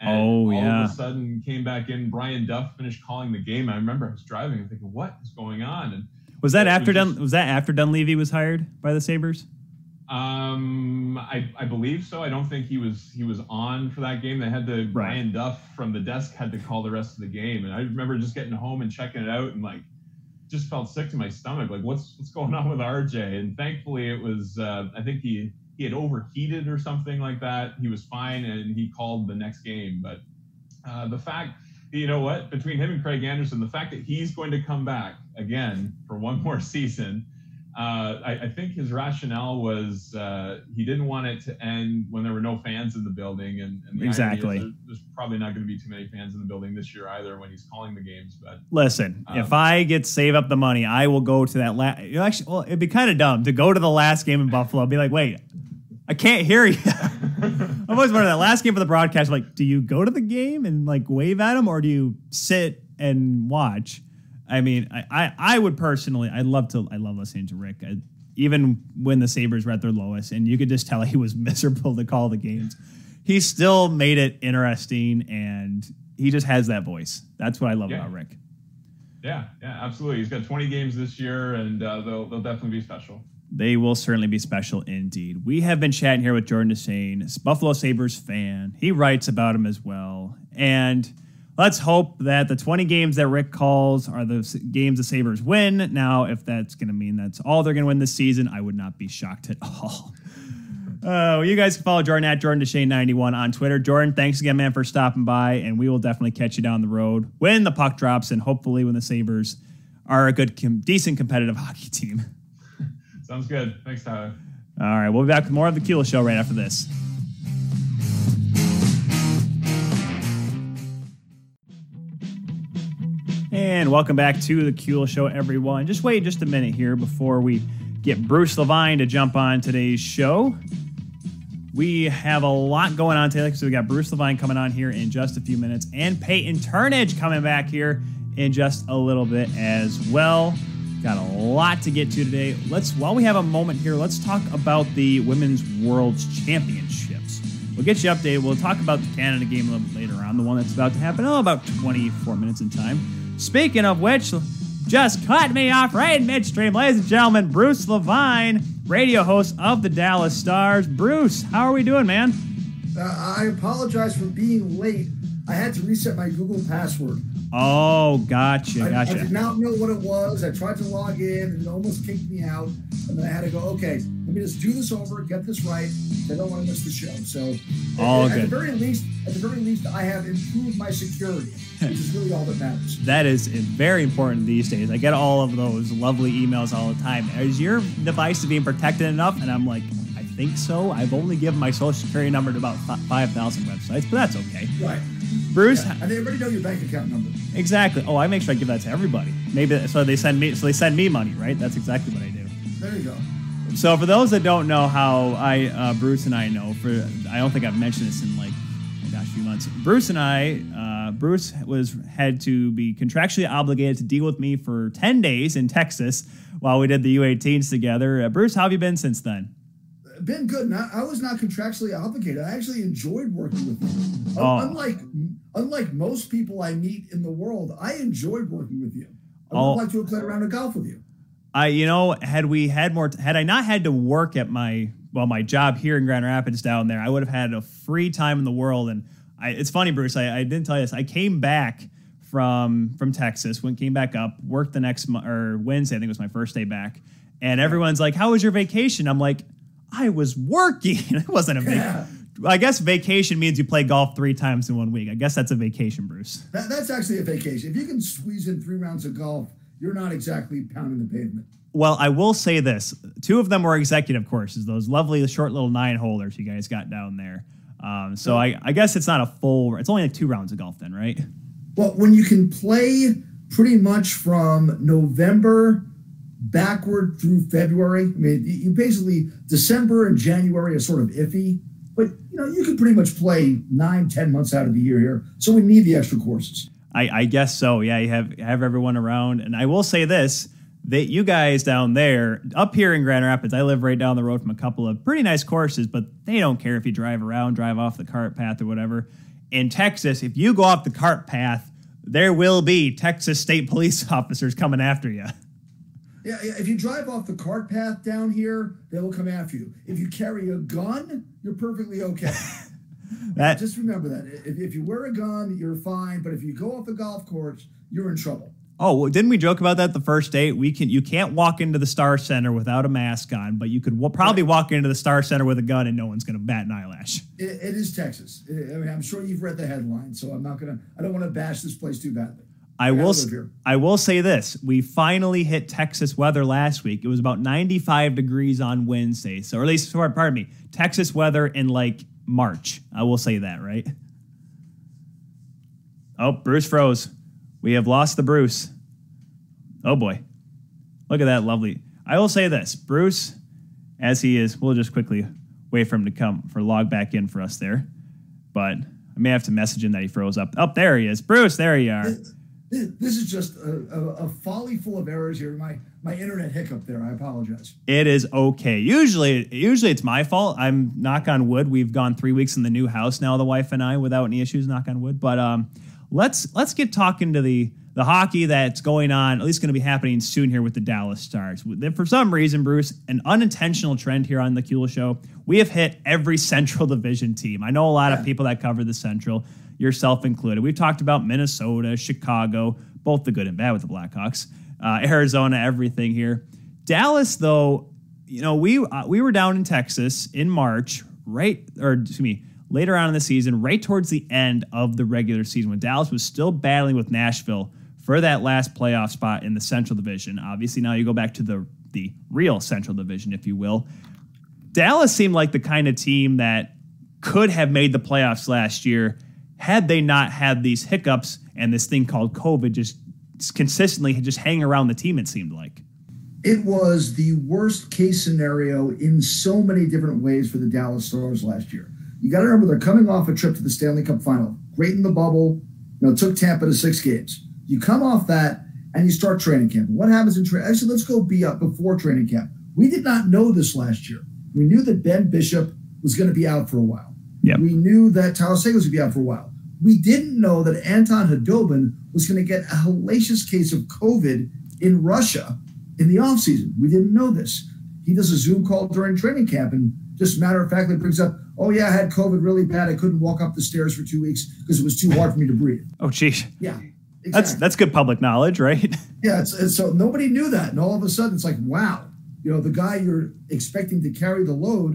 Speaker 2: And
Speaker 1: oh
Speaker 2: all
Speaker 1: yeah!
Speaker 2: All of a sudden came back in. Brian Duff finished calling the game. I remember I was driving and thinking, "What is going on?" And
Speaker 1: was that after was Dun- just, was that after Dunleavy was hired by the Sabres?
Speaker 2: Um, I, I believe so. I don't think he was he was on for that game. They had to right. Brian Duff from the desk had to call the rest of the game, and I remember just getting home and checking it out and like just felt sick to my stomach. Like what's what's going on with RJ? And thankfully it was uh, I think he he had overheated or something like that. He was fine and he called the next game. But uh, the fact you know what between him and Craig Anderson, the fact that he's going to come back again for one more season uh, I, I, think his rationale was uh, he didn't want it to end when there were no fans in the building, and, and the
Speaker 1: exactly.
Speaker 2: There, there's probably not going to be too many fans in the building this year either when he's calling the games. But
Speaker 1: listen, um, if I get save up the money, I will go to that last. Actually, well, it'd be kind of dumb to go to the last game in Buffalo. And be like, wait, I can't hear you. I'm always wondering that last game for the broadcast. Like, do you go to the game and like wave at him, or do you sit and watch? I mean, I, I, I would personally, I love to, I love listening to Rick. I, even when the Sabres were at their lowest, and you could just tell he was miserable to call the games, he still made it interesting, and he just has that voice. That's what I love yeah. about Rick.
Speaker 2: Yeah, yeah, absolutely. He's got 20 games this year, and uh, they'll they'll definitely be special.
Speaker 1: They will certainly be special indeed. We have been chatting here with Jordan DeShane, Buffalo Sabres fan. He writes about him as well, and let's hope that the 20 games that Rick calls are the games the Sabres win. Now, if that's going to mean that's all they're going to win this season, I would not be shocked at all. Uh, well, you guys can follow Jordan at Jordan Deshane91 on Twitter. Jordan, thanks again, man, for stopping by, and we will definitely catch you down the road when the puck drops, and hopefully when the Sabres are a good, com- decent competitive hockey team.
Speaker 2: Sounds good. Thanks, Tyler.
Speaker 1: All right, we'll be back with more of the Kuehl Show right after this. And welcome back to the Kuehl Show, everyone. Just wait just a minute here before we get Bruce LeVine to jump on today's show. We have a lot going on today. So we got Bruce LeVine coming on here in just a few minutes, and Peyton Turnage coming back here in just a little bit as well. Got a lot to get to today. Let's while we have a moment here, let's talk about the Women's world Championships. We'll get you updated. We'll talk about the Canada game a little bit later on, the one that's about to happen. Oh, about 24 minutes in time. Speaking of which, just cut me off right in midstream, ladies and gentlemen. Bruce LeVine, radio host of the Dallas Stars. Bruce, how are we doing, man?
Speaker 3: Uh, I apologize for being late. I had to reset my Google password.
Speaker 1: Oh, gotcha, gotcha.
Speaker 3: I, I, did not know what it was. I tried to log in and it almost kicked me out. And then I had to go, okay, let me just do this over, get this right. I don't want to miss the show. So
Speaker 1: all
Speaker 3: at,
Speaker 1: good.
Speaker 3: At the very least, at the very least, I have improved my security, which is really all that matters.
Speaker 1: that is very important these days. I get all of those lovely emails all the time. Is your device being protected enough? And I'm like, I think so. I've only given my social security number to about 5,000 websites, but that's okay.
Speaker 3: Right.
Speaker 1: Bruce,
Speaker 3: yeah. and they already know your bank account number.
Speaker 1: Exactly. Oh, I make sure I give that to everybody. Maybe so they send me so they send me money, right? That's exactly what I do.
Speaker 3: There you go.
Speaker 1: So for those that don't know how I uh, Bruce and I know, for I don't think I've mentioned this in like oh gosh, a few months. Bruce and I, uh, Bruce was had to be contractually obligated to deal with me for ten days in Texas while we did the U18s together. Uh, Bruce, how have you been since then?
Speaker 3: Been good. Not, I was not contractually obligated. I actually enjoyed working with you. Oh. Unlike unlike most people I meet in the world, I enjoyed working with you. I would oh. like to have played around a golf with you.
Speaker 1: I, you know, had we had more, had I not had to work at my well, my job here in Grand Rapids down there, I would have had a free time in the world. And I, it's funny, Bruce. I, I didn't tell you this. I came back from from Texas, went came back up, worked the next or Wednesday. I think it was my first day back, and everyone's like, "How was your vacation?" I'm like, "I was working. it wasn't a vacation." I guess vacation means you play golf three times in one week. I guess that's a vacation, Bruce.
Speaker 3: That, that's actually a vacation. If you can squeeze in three rounds of golf, you're not exactly pounding the pavement.
Speaker 1: Well, I will say this: two of them were executive courses, those lovely short little nine holders you guys got down there. Um, so I, I guess it's not a full. It's only like two rounds of golf, then, right?
Speaker 3: Well, when you can play pretty much from November backward through February, I mean, you basically December and January are sort of iffy, but you know you can pretty much play nine, ten months out of the year here. So we need the extra courses.
Speaker 1: I, I guess so. Yeah, you have have everyone around, and I will say this: that you guys down there, up here in Grand Rapids, I live right down the road from a couple of pretty nice courses, but they don't care if you drive around, drive off the cart path or whatever. In Texas, if you go off the cart path, there will be Texas State Police officers coming after you.
Speaker 3: Yeah, if you drive off the cart path down here, they will come after you. If you carry a gun, you're perfectly okay. that, Just remember that. If, if you wear a gun, you're fine. But if you go off the golf course, you're in trouble.
Speaker 1: Oh, well, didn't we joke about that the first date? We can you can't walk into the Star Center without a mask on, but you could w- probably walk into the Star Center with a gun and no one's going to bat an eyelash.
Speaker 3: It, it is Texas. It, I mean, I'm sure you've read the headline, so I'm not going to. I don't want to bash this place too badly.
Speaker 1: I will. I will say this: we finally hit Texas weather last week. It was about 95 degrees on Wednesday, so or at least, pardon me, Texas weather in like March. I will say that, right? Oh, Bruce froze. We have lost the Bruce. Oh boy. Look at that lovely. I will say this Bruce, as he is, we'll just quickly wait for him to come for log back in for us there. But I may have to message him that he froze up. Up oh, there he is. Bruce, there you are.
Speaker 3: This is just a, a, a, folly full of errors here. My my internet hiccup there. I apologize.
Speaker 1: It is okay. Usually, usually it's my fault. I'm knock on wood. We've gone three weeks in the new house now, the wife and I, without any issues. Knock on wood. But um, let's let's get talking to the the hockey that's going on, at least going to be happening soon here with the Dallas Stars. For some reason, Bruce, an unintentional trend here on the Kuehl Show, we have hit every Central Division team. I know a lot yeah. of people that cover the Central, yourself included. We've talked about Minnesota, Chicago, both the good and bad with the Blackhawks, uh, Arizona, everything here. Dallas, though, you know, we uh, we were down in Texas in March, right? Or excuse me, later on in the season, right towards the end of the regular season, when Dallas was still battling with Nashville for that last playoff spot in the Central Division. Obviously, now you go back to the the real Central Division, if you will. Dallas seemed like the kind of team that could have made the playoffs last year had they not had these hiccups and this thing called COVID just consistently just hanging around the team. It seemed like
Speaker 3: it was the worst case scenario in so many different ways for the Dallas Stars last year. You got to remember they're coming off a trip to the Stanley Cup Final, great in the bubble. You know, took Tampa to six games. You come off that and you start training camp. What happens in training? Actually, let's go be up before training camp. We did not know this last year. We knew that Ben Bishop was going to be out for a while.
Speaker 1: Yep.
Speaker 3: We knew that Tyler Seguin was going to be out for a while. We didn't know that Anton Khudobin was going to get a hellacious case of COVID in Russia in the offseason. We didn't know this. He does a Zoom call during training camp and just matter of factly brings up, oh, yeah, I had COVID really bad. I couldn't walk up the stairs for two weeks because it was too hard for me to breathe.
Speaker 1: Oh, geez.
Speaker 3: Yeah.
Speaker 1: Exactly. That's that's good public knowledge, right?
Speaker 3: Yeah, it's, it's, so nobody knew that, and all of a sudden it's like, wow, you know, the guy you're expecting to carry the load,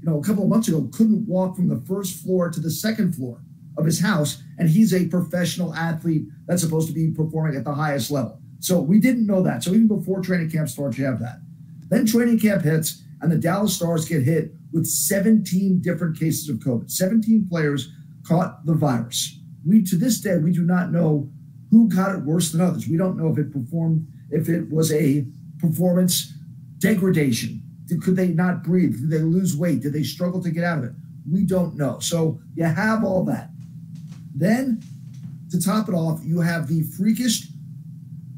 Speaker 3: you know, a couple of months ago couldn't walk from the first floor to the second floor of his house, and he's a professional athlete that's supposed to be performing at the highest level. So we didn't know that. So even before training camp starts, you have that. Then training camp hits, and the Dallas Stars get hit with 17 different cases of COVID. 17 players caught the virus. We to this day we do not know who got it worse than others. We don't know if it performed, if it was a performance degradation. Could they not breathe? Did they lose weight? Did they struggle to get out of it? We don't know. So you have all that. Then, to top it off, you have the freakish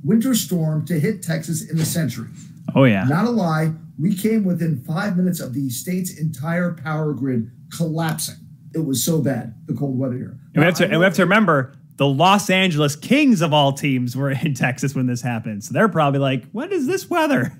Speaker 3: winter storm to hit Texas in the century.
Speaker 1: Oh, yeah.
Speaker 3: Not a lie. We came within five minutes of the state's entire power grid collapsing. It was so bad, the cold weather here.
Speaker 1: And we have to, and we have to remember the Los Angeles Kings of all teams were in Texas when this happened. So they're probably like, what is this weather?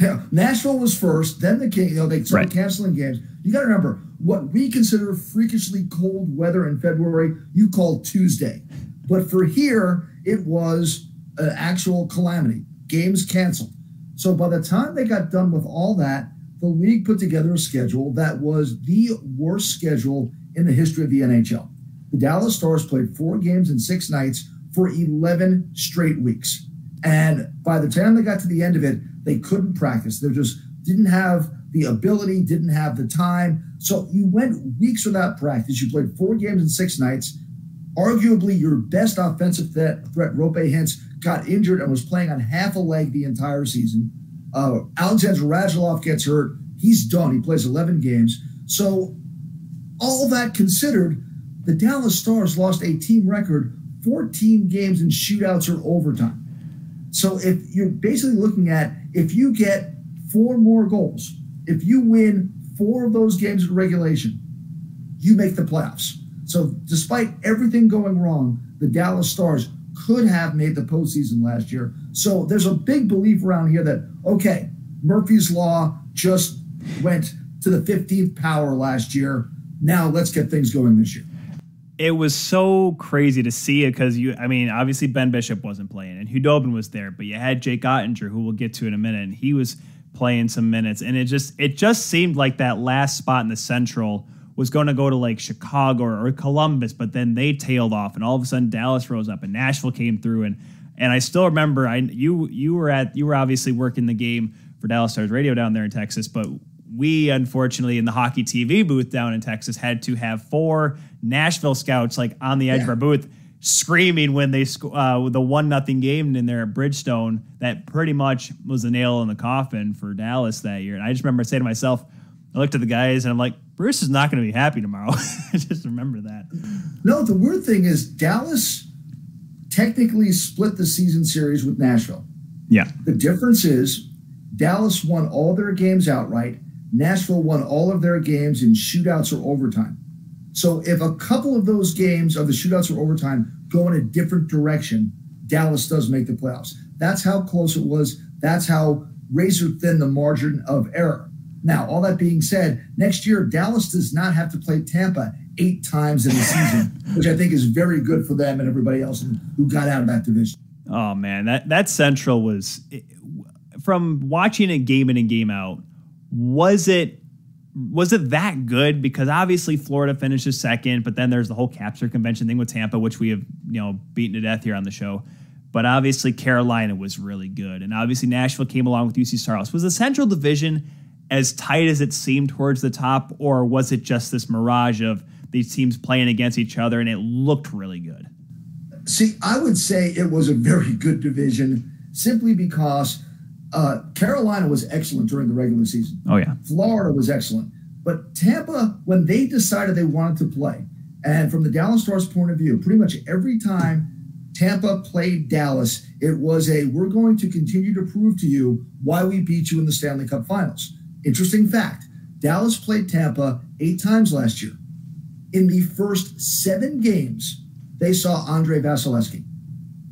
Speaker 3: Yeah, Nashville was first, then the King. You know, they started
Speaker 1: Right.
Speaker 3: canceling games. You got to remember what we consider freakishly cold weather in February. You call Tuesday, but for here it was an actual calamity. Games canceled. So by the time they got done with all that, the league put together a schedule that was the worst schedule in the history of the NHL. The Dallas Stars played four games in six nights for 11 straight weeks. And by the time they got to the end of it, they couldn't practice. They just didn't have the ability, didn't have the time. So you went weeks without practice. You played four games in six nights. Arguably, your best offensive threat, threat Roope Hintz, got injured and was playing on half a leg the entire season. Uh, Alexander Radulov gets hurt. He's done. He plays 11 games. So, all that considered, the Dallas Stars lost a team record 14 games in shootouts or overtime. So if you're basically looking at if you get four more goals, if you win four of those games in regulation, you make the playoffs. So despite everything going wrong, the Dallas Stars could have made the postseason last year. So there's a big belief around here that okay, Murphy's Law just went to the 15th power last year. Now let's get things going this year.
Speaker 1: it was so crazy to see it because you, I mean, obviously Ben Bishop wasn't playing and Khudobin was there, but you had Jake Oettinger, who we'll get to in a minute, and he was playing some minutes, and it just, it just seemed like that last spot in the Central was going to go to like Chicago or, or Columbus, but then they tailed off, and all of a sudden Dallas rose up and Nashville came through, and and I still remember, I you you were at you were obviously working the game for Dallas Stars Radio down there in Texas, but we unfortunately in the hockey TV booth down in Texas had to have four Nashville scouts like on the edge of our booth screaming when they sc- uh, the one nothing game in there at Bridgestone that pretty much was the nail in the coffin for Dallas that year. And I just remember saying to myself, I looked at the guys and I'm like, Bruce is not going to be happy tomorrow. I just remember that.
Speaker 3: No, the weird thing is Dallas technically split the season series with Nashville.
Speaker 1: Yeah.
Speaker 3: The difference is Dallas won all their games outright. Nashville won all of their games in shootouts or overtime. So if a couple of those games of the shootouts or overtime go in a different direction, Dallas does make the playoffs. That's how close it was. That's how razor thin the margin of error. Now, all that being said, next year Dallas does not have to play Tampa eight times in the season, which I think is very good for them and everybody else who got out of that division.
Speaker 1: Oh man, that that Central was from watching it game in and game out. Was it was it that good? Because obviously Florida finishes second, but then there's the whole capture convention thing with Tampa, which we have you know beaten to death here on the show. But obviously Carolina was really good, and obviously Nashville came along with UC Stars. Was the Central Division as tight as it seemed towards the top, or was it just this mirage of these teams playing against each other and it looked really good?
Speaker 3: See, I would say it was a very good division simply because uh, Carolina was excellent during the regular season.
Speaker 1: Oh yeah,
Speaker 3: Florida was excellent. But Tampa, when they decided they wanted to play, and from the Dallas Stars point of view, pretty much every time Tampa played Dallas, it was a we're going to continue to prove to you why we beat you in the Stanley Cup finals. Interesting fact Dallas played Tampa eight times last year. In the first seven games, they saw Andrei Vasilevskiy.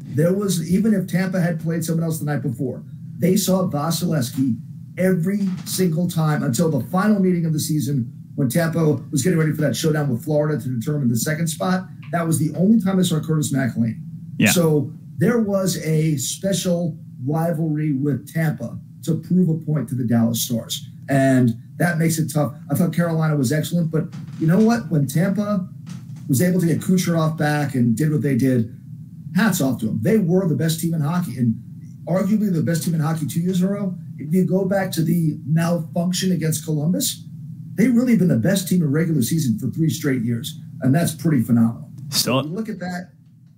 Speaker 3: There was, even if Tampa had played someone else the night before, they saw Vasilevskiy every single time until the final meeting of the season when Tampa was getting ready for that showdown with Florida to determine the second spot. That was the only time they saw Curtis McElhinney.
Speaker 1: Yeah.
Speaker 3: So there was a special rivalry with Tampa to prove a point to the Dallas Stars. And that makes it tough. I thought Carolina was excellent, but you know what? When Tampa was able to get Kucherov back and did what they did, hats off to them. They were the best team in hockey and arguably the best team in hockey two years in a row. If you go back to the malfunction against Columbus, they've really been the best team in regular season for three straight years. And that's pretty phenomenal.
Speaker 1: Still-
Speaker 3: you look at that,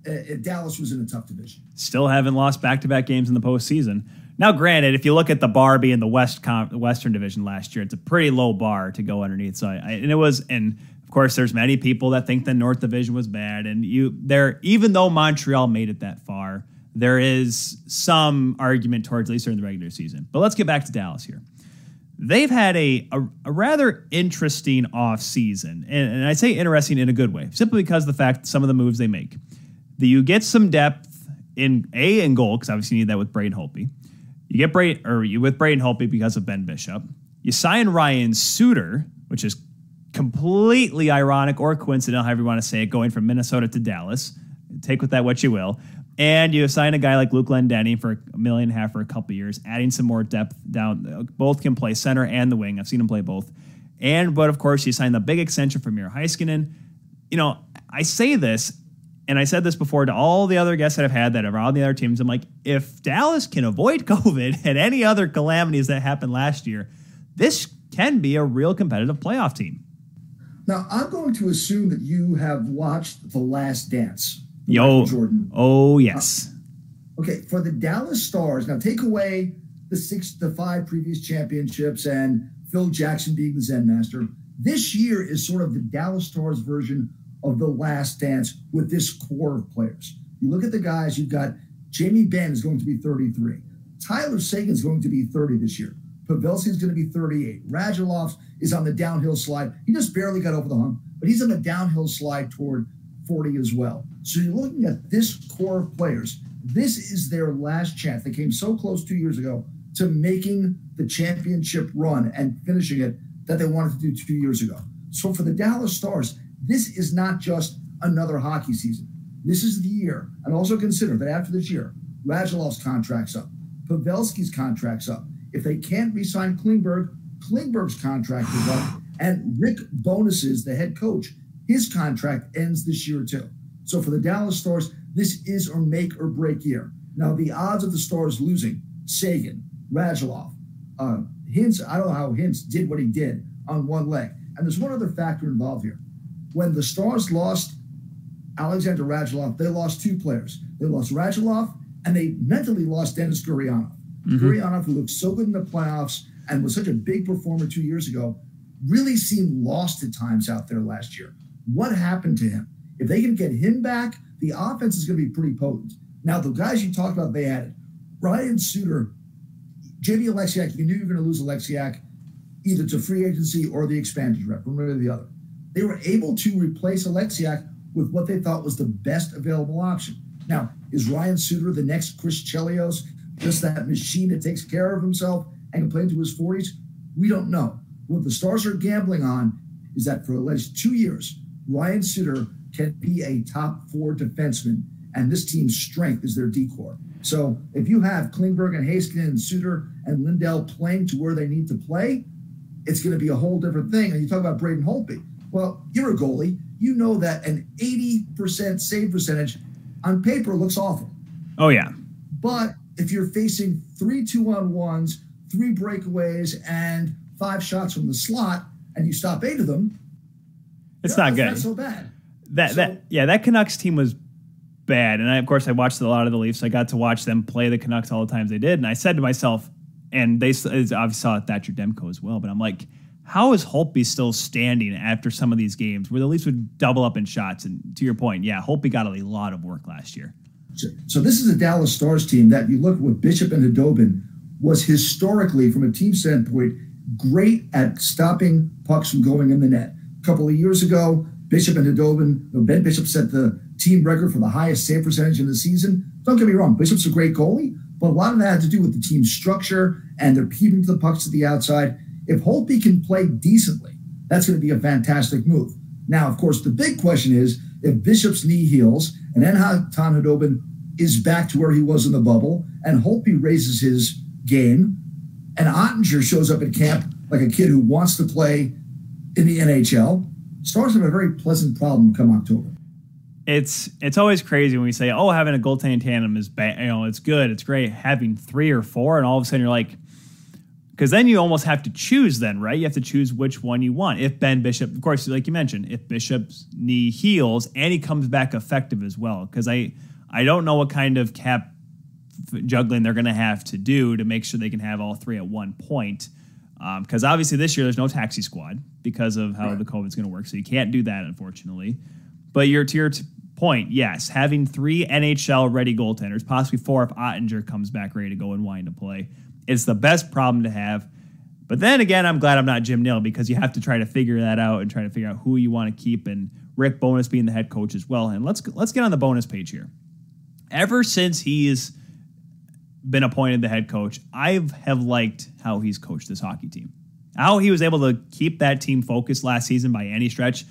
Speaker 3: uh, uh, Dallas was in a tough division.
Speaker 1: still haven't lost back-to-back games in the postseason. Now, granted, if you look at the bar being the West Com- Western Division last year, it's a pretty low bar to go underneath. So, I, and it was, and of course, there's many people that think the North Division was bad, and you there, even though Montreal made it that far, there is some argument towards at least during the regular season. But let's get back to Dallas here. They've had a, a, a rather interesting off season, and, and I say interesting in a good way, simply because the fact some of the moves they make. That you get some depth in a in goal because obviously you need that with Braden Holtby. You get Bray or you with Braden Holtby because of Ben Bishop. You sign Ryan Suter, which is completely ironic or coincidental, however you want to say it, going from Minnesota to Dallas. Take with that what you will. And you sign a guy like Luke Glendening for a million and a half for a couple years, adding some more depth down. Uh, both can play center and the wing. I've seen him play both. And but of course, you sign the big extension for Miro Heiskanen. You know, I say this, and I said this before to all the other guests that I've had that are on the other teams. I'm like, if Dallas can avoid COVID and any other calamities that happened last year, this can be a real competitive playoff team.
Speaker 3: Now, I'm going to assume that you have watched The Last Dance.
Speaker 1: Yo, Jordan. Oh, yes.
Speaker 3: Uh, okay, for the Dallas Stars, now take away the six, the five previous championships and Phil Jackson being the Zen Master. This year is sort of the Dallas Stars version of The Last Dance with this core of players. You look at the guys, you've got Jamie Benn is going to be 33. Tyler Seguin is going to be 30 this year. Pavelski is going to be 38. Radulov is on the downhill slide. He just barely got over the hump, but he's on the downhill slide toward 40 as well. So you're looking at this core of players. This is their last chance. They came so close two years ago to making the championship run and finishing it that they wanted to do two years ago. So for the Dallas Stars, this is not just another hockey season. This is the year. And also consider that after this year, Radulov's contract's up, Pavelski's contract's up. If they can't re-sign Klingberg, Klingberg's contract is up, and Rick Bowness, the head coach, his contract ends this year too. So for the Dallas Stars, this is or make or break year. Now the odds of the Stars losing Seguin, Radulov, uh, Hintz. I don't know how Hintz did what he did on one leg. And there's one other factor involved here. When the Stars lost Alexander Radulov, they lost two players. They lost Radulov and they mentally lost Denis Gurianov. Mm-hmm. Gurianov, who looked so good in the playoffs and was such a big performer two years ago, really seemed lost at times out there last year. What happened to him? If they can get him back, the offense is going to be pretty potent. Now, the guys you talked about, they added Ryan Suter, JD Oleksiak. You knew you were going to lose Oleksiak either to free agency or the expanded rep, one way or the other. They were able to replace Oleksiak with what they thought was the best available option. Now, is Ryan Suter the next Chris Chelios, just that machine that takes care of himself and can play into his 40s? We don't know. What the Stars are gambling on is that for the last two years, Ryan Suter can be a top four defenseman, and this team's strength is their decor. So if you have Klingberg and Heiskanen and Suter and Lindell playing to where they need to play, it's going to be a whole different thing. And you talk about Braden Holtby. Well, you're a goalie. You know that an 80% save percentage on paper looks awful.
Speaker 1: Oh, yeah.
Speaker 3: But if you're facing three two on ones, three breakaways, and five shots from the slot, and you stop eight of them,
Speaker 1: it's not good.
Speaker 3: Not so bad.
Speaker 1: That so, that yeah, that Canucks team was bad, and I, of course I watched a lot of the Leafs. I got to watch them play the Canucks all the times they did, and I said to myself, and they I saw Thatcher Demko as well, but I'm like, how is Holtby still standing after some of these games where the Leafs would double up in shots? And to your point, yeah, Holtby got a lot of work last year.
Speaker 3: So, so this is a Dallas Stars team that you look with Bishop and Khudobin was historically, from a team standpoint, great at stopping pucks from going in the net. Couple of years ago, Bishop and Khudobin, Ben Bishop set the team record for the highest save percentage in the season. Don't get me wrong, Bishop's a great goalie, but a lot of that had to do with the team structure and they're to the pucks to the outside. If Holtby can play decently, that's going to be a fantastic move. Now, of course, the big question is if Bishop's knee heals and Anton Khudobin is back to where he was in the bubble and Holtby raises his game and Oettinger shows up at camp like a kid who wants to play in the NHL, Stars have a very pleasant problem come October
Speaker 1: it's it's always crazy when we say, "Oh, having a goaltending tandem is bad." You know, it's good, it's great. Having three or four, and all of a sudden you're like, because then you almost have to choose. Then, right? You have to choose which one you want. If Ben Bishop, of course, like you mentioned, if Bishop's knee heals and he comes back effective as well, because I I don't know what kind of cap juggling they're going to have to do to make sure they can have all three at one point. Because um, obviously this year there's no taxi squad because of how right. the COVID's going to work, so you can't do that unfortunately. But you're to your t- point, yes, having three NHL ready goaltenders, possibly four if Oettinger comes back ready to go and wind to play, it's the best problem to have. But then again, I'm glad I'm not Jim Nill because you have to try to figure that out and try to figure out who you want to keep and Rick Bowness being the head coach as well. And let's let's get on the bonus page here. Ever since he's been appointed the head coach, I have liked how he's coached this hockey team. How he was able to keep that team focused last season by any stretch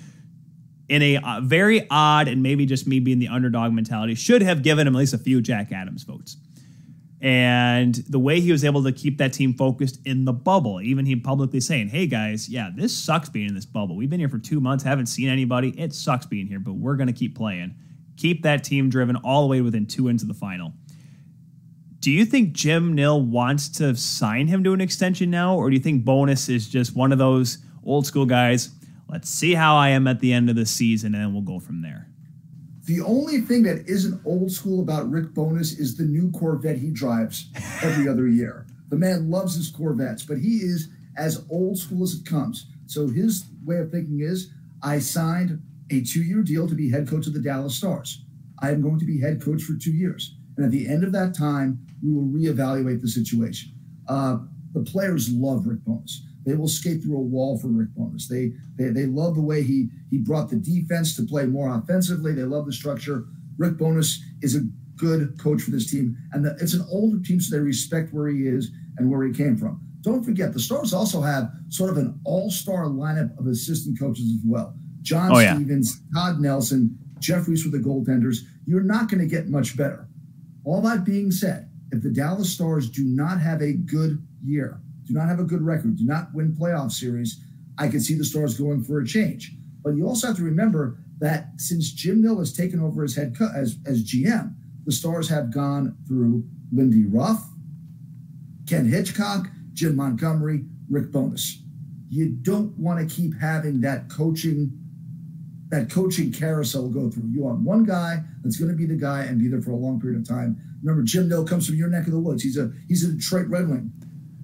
Speaker 1: in a uh, very odd and maybe just me being the underdog mentality should have given him at least a few Jack Adams votes. And the way he was able to keep that team focused in the bubble, even he publicly saying, Hey guys, yeah, this sucks being in this bubble. We've been here for two months, haven't seen anybody. It sucks being here, but we're going to keep playing. Keep that team driven all the way within two ends of the final. Do you think Jim Nill wants to sign him to an extension now, or do you think Bowness is just one of those old school guys? Let's see how I am at the end of the season, and then we'll go from there.
Speaker 3: The only thing that isn't old school about Rick Bowness is the new Corvette he drives every other year. The man loves his Corvettes, but he is as old school as it comes. So his way of thinking is I signed a two year deal to be head coach of the Dallas Stars. I am going to be head coach for two years. And at the end of that time, we will reevaluate the situation. Uh, the players love Rick Bowness. They will skate through a wall for Rick Bowness. They, they they love the way he he brought the defense to play more offensively. They love the structure. Rick Bowness is a good coach for this team, and the, it's an older team, so they respect where he is and where he came from. Don't forget, the Stars also have sort of an all-star lineup of assistant coaches as well. John oh, Stevens, yeah. Todd Nelson, Jeff Reese for the goaltenders. You're not going to get much better. All that being said, if the Dallas Stars do not have a good year, do not have a good record, do not win playoff series, I could see the Stars going for a change. But you also have to remember that since Jim Nill has taken over as head co- as, as GM, the Stars have gone through Lindy Ruff, Ken Hitchcock, Jim Montgomery, Rick Bowness. You don't want to keep having that coaching that coaching carousel go through. You want one guy that's going to be the guy and be there for a long period of time. Remember, Jim Nill comes from your neck of the woods. He's a he's a Detroit Red Wing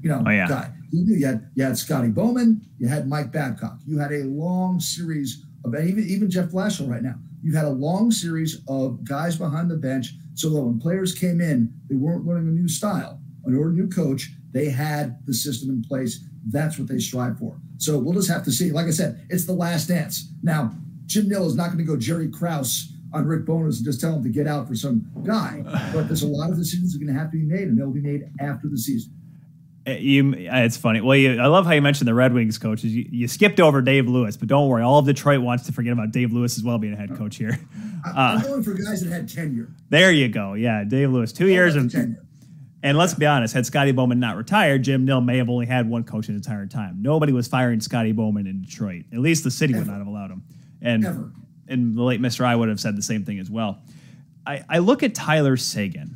Speaker 3: you know, oh, yeah. guy. You, you had you had Scotty Bowman, you had Mike Babcock. You had a long series of even even Jeff Blashill right now. You had a long series of guys behind the bench, so that when players came in, they weren't learning a new style or a new coach. They had the system in place. That's what they strive for. So we'll just have to see. Like I said, it's the last dance. Now, Jim Nill is not going to go Jerry Krause on Rick Bowness and just tell him to get out for some guy. But there's a lot of decisions that are going to have to be made, and they'll be made after the season.
Speaker 1: Uh, you, uh, it's funny. Well, you, I love how you mentioned the Red Wings coaches. You, you, skipped over Dave Lewis, but don't worry. All of Detroit wants to forget about Dave Lewis as well being a head coach here.
Speaker 3: I'm uh, going for guys that had tenure.
Speaker 1: There you go. Yeah, Dave Lewis, two years and tenure. And let's be honest, had Scotty Bowman not retired, Jim Nill may have only had one coach the entire time. Nobody was firing Scotty Bowman in Detroit. At least the city would not have allowed him. And Ever. and the late Mr. I would have said the same thing as well. I, I look at Tyler Seguin,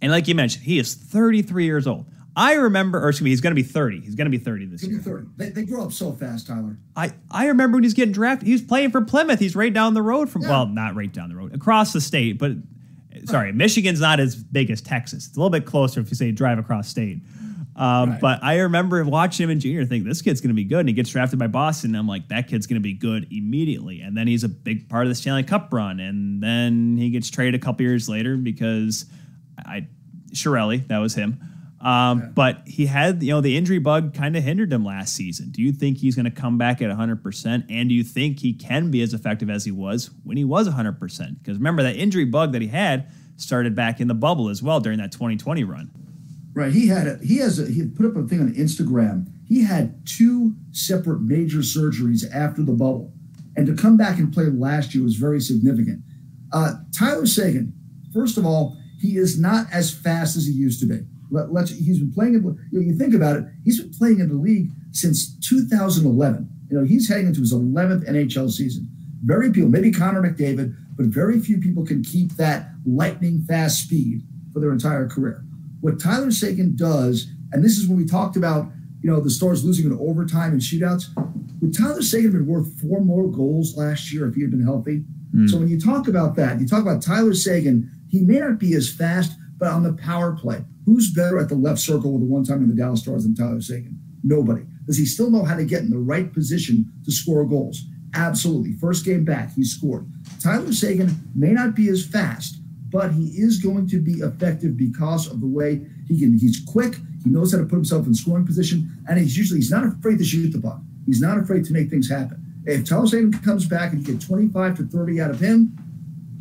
Speaker 1: and like you mentioned, he is 33 years old. I remember, or excuse me, he's going to be 30. He's going to be 30 this year.
Speaker 3: 30. They, they, grow up so fast, Tyler.
Speaker 1: I, I remember when he's getting drafted. He was playing for Plymouth. He's right down the road from, yeah. well, not right down the road, across the state. But sorry, Michigan's not as big as Texas. It's a little bit closer if you say drive across state. Um, right. But I remember watching him in junior, think this kid's going to be good, and he gets drafted by Boston. And I'm like, that kid's going to be good immediately. And then he's a big part of the Stanley Cup run, and then he gets traded a couple years later because I Chiarelli, that was him. Um, yeah. But he had, you know, the injury bug kind of hindered him last season. Do you think he's going to come back at 100%? And do you think he can be as effective as he was when he was 100%? Because remember, that injury bug that he had started back in the bubble as well during that 2020 run.
Speaker 3: Right. He had a, he has a, he put up a thing on Instagram. He had two separate major surgeries after the bubble. And to come back and play last year was very significant. Uh, Tyler Seguin, first of all, he is not as fast as he used to be. Let, let he's been playing in. You, know, you think about it. He's been playing in the league since 2011. You know, he's heading into his 11th NHL season. Very few, maybe Connor McDavid, but very few people can keep that lightning fast speed for their entire career. What Tyler Seguin does, and this is when we talked about, you know, the Stars losing in overtime and shootouts. Would Tyler Seguin been worth four more goals last year if he had been healthy? Mm. So when you talk about that, you talk about Tyler Seguin. he may not be as fast, but on the power play, Who's better at the left circle with the one time in the Dallas Stars than Tyler Seguin? Nobody. Does he still know how to get in the right position to score goals? Absolutely. First game back, he scored. Tyler Sagan may not be as fast, but he is going to be effective because of the way he can. He's quick. He knows how to put himself in scoring position, and he's usually he's not afraid to shoot the puck. He's not afraid to make things happen. If Tyler Seguin comes back and you get 25 to 30 out of him,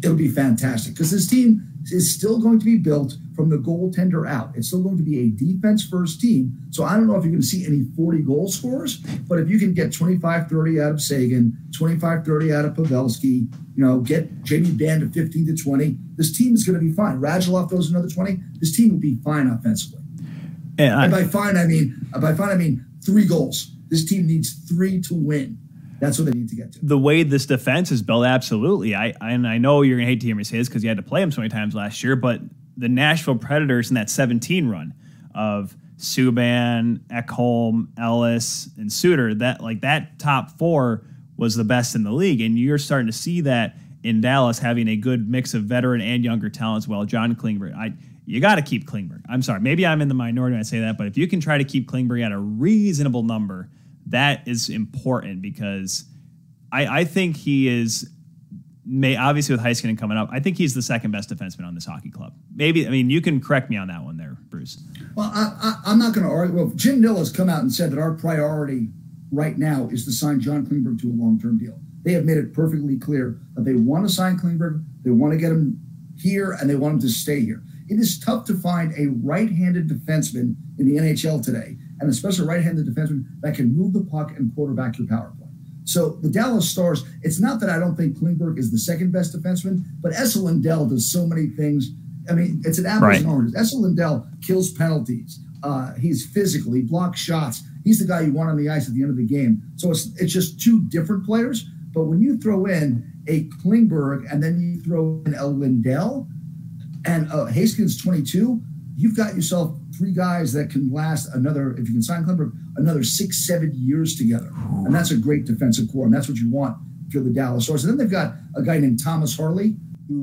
Speaker 3: it'll be fantastic because his team is still going to be built from the goaltender out. It's still going to be a defense first team. So I don't know if you're going to see any 40 goal scorers, but if you can get 25 30 out of Seguin, 25 30 out of Pavelski, you know, get Jamie Benn to 15 to 20, this team is going to be fine. Radulov throws another 20, this team will be fine offensively. And, I, and by fine, I mean, by fine, I mean three goals. This team needs three to win. That's what they need to get to.
Speaker 1: The way this defense is built, absolutely. I and I know you're gonna hate to hear me say this because you had to play them so many times last year, but the Nashville Predators in that 17 run of Subban, Ekholm, Ellis, and Suter, that like that top four was the best in the league, and you're starting to see that in Dallas having a good mix of veteran and younger talent as well. John Klingberg, I you got to keep Klingberg. I'm sorry, maybe I'm in the minority when I say that, but if you can try to keep Klingberg at a reasonable number, that is important because I, I think he is may obviously with Heiskanen coming up, I think he's the second best defenseman on this hockey club. Maybe I mean you can correct me on that one there, Bruce.
Speaker 3: Well, I, am not going to argue. Well, Jim Nill has come out and said that our priority right now is to sign John Klingberg to a long-term deal. They have made it perfectly clear that they want to sign Klingberg, they want to get him here, and they want him to stay here. It is tough to find a right-handed defenseman in the NHL today and especially right-handed defenseman that can move the puck and quarterback your power play. So the Dallas Stars, it's not that I don't think Klingberg is the second best defenseman, but Esa Lindell does so many things. I mean, it's an apples right. and oranges. Esa Lindell kills penalties. Uh, he's physical. He blocks shots. He's the guy you want on the ice at the end of the game. So it's it's just two different players. But when you throw in a Klingberg and then you throw in a Lindell and uh, Hastings 22, you've got yourself three guys that can last another, if you can sign Klingberg, another six, seven years together. And that's a great defensive core. And that's what you want if you're the Dallas Stars. And then they've got a guy named Thomas Harley.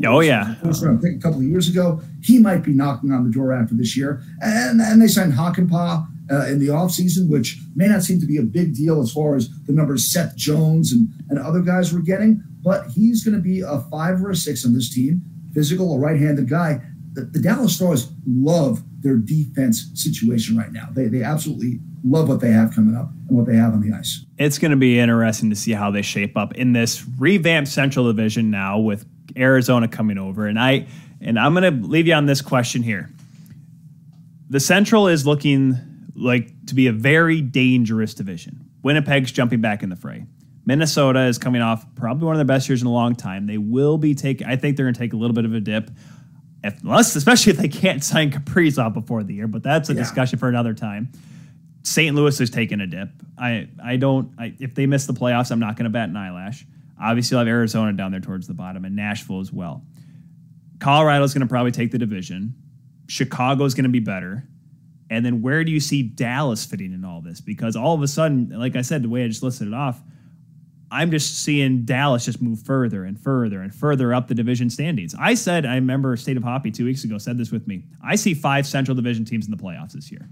Speaker 1: Oh, yeah.
Speaker 3: First round pick a couple of years ago. He might be knocking on the door after this year. And, and they signed Hakanpää uh, in the offseason, which may not seem to be a big deal as far as the numbers Seth Jones and, and other guys were getting. But he's going to be a five or a six on this team, physical, a right handed guy the, the Dallas Stars love their defense situation right now. They, they absolutely love what they have coming up and what they have on the ice.
Speaker 1: It's going to be interesting to see how they shape up in this revamped Central Division now with Arizona coming over. And I and I'm going to leave you on this question here. The Central is looking like to be a very dangerous division. Winnipeg's jumping back in the fray. Minnesota is coming off probably one of their best years in a long time. They will be taking. I think they're going to take a little bit of a dip if, unless, especially if they can't sign Kaprizov before the year, but that's a yeah. discussion for another time. St. Louis is taking a dip. I I don't. I, if they miss the playoffs, I'm not going to bat an eyelash. Obviously, you'll have Arizona down there towards the bottom and Nashville as well. Colorado's going to probably take the division. Chicago's going to be better. And then where do you see Dallas fitting in all this? Because all of a sudden, like I said, the way I just listed it off, I'm just seeing Dallas just move further and further and further up the division standings. I said, I remember State of Hoppy two weeks ago said this with me. I see five Central Division teams in the playoffs this year.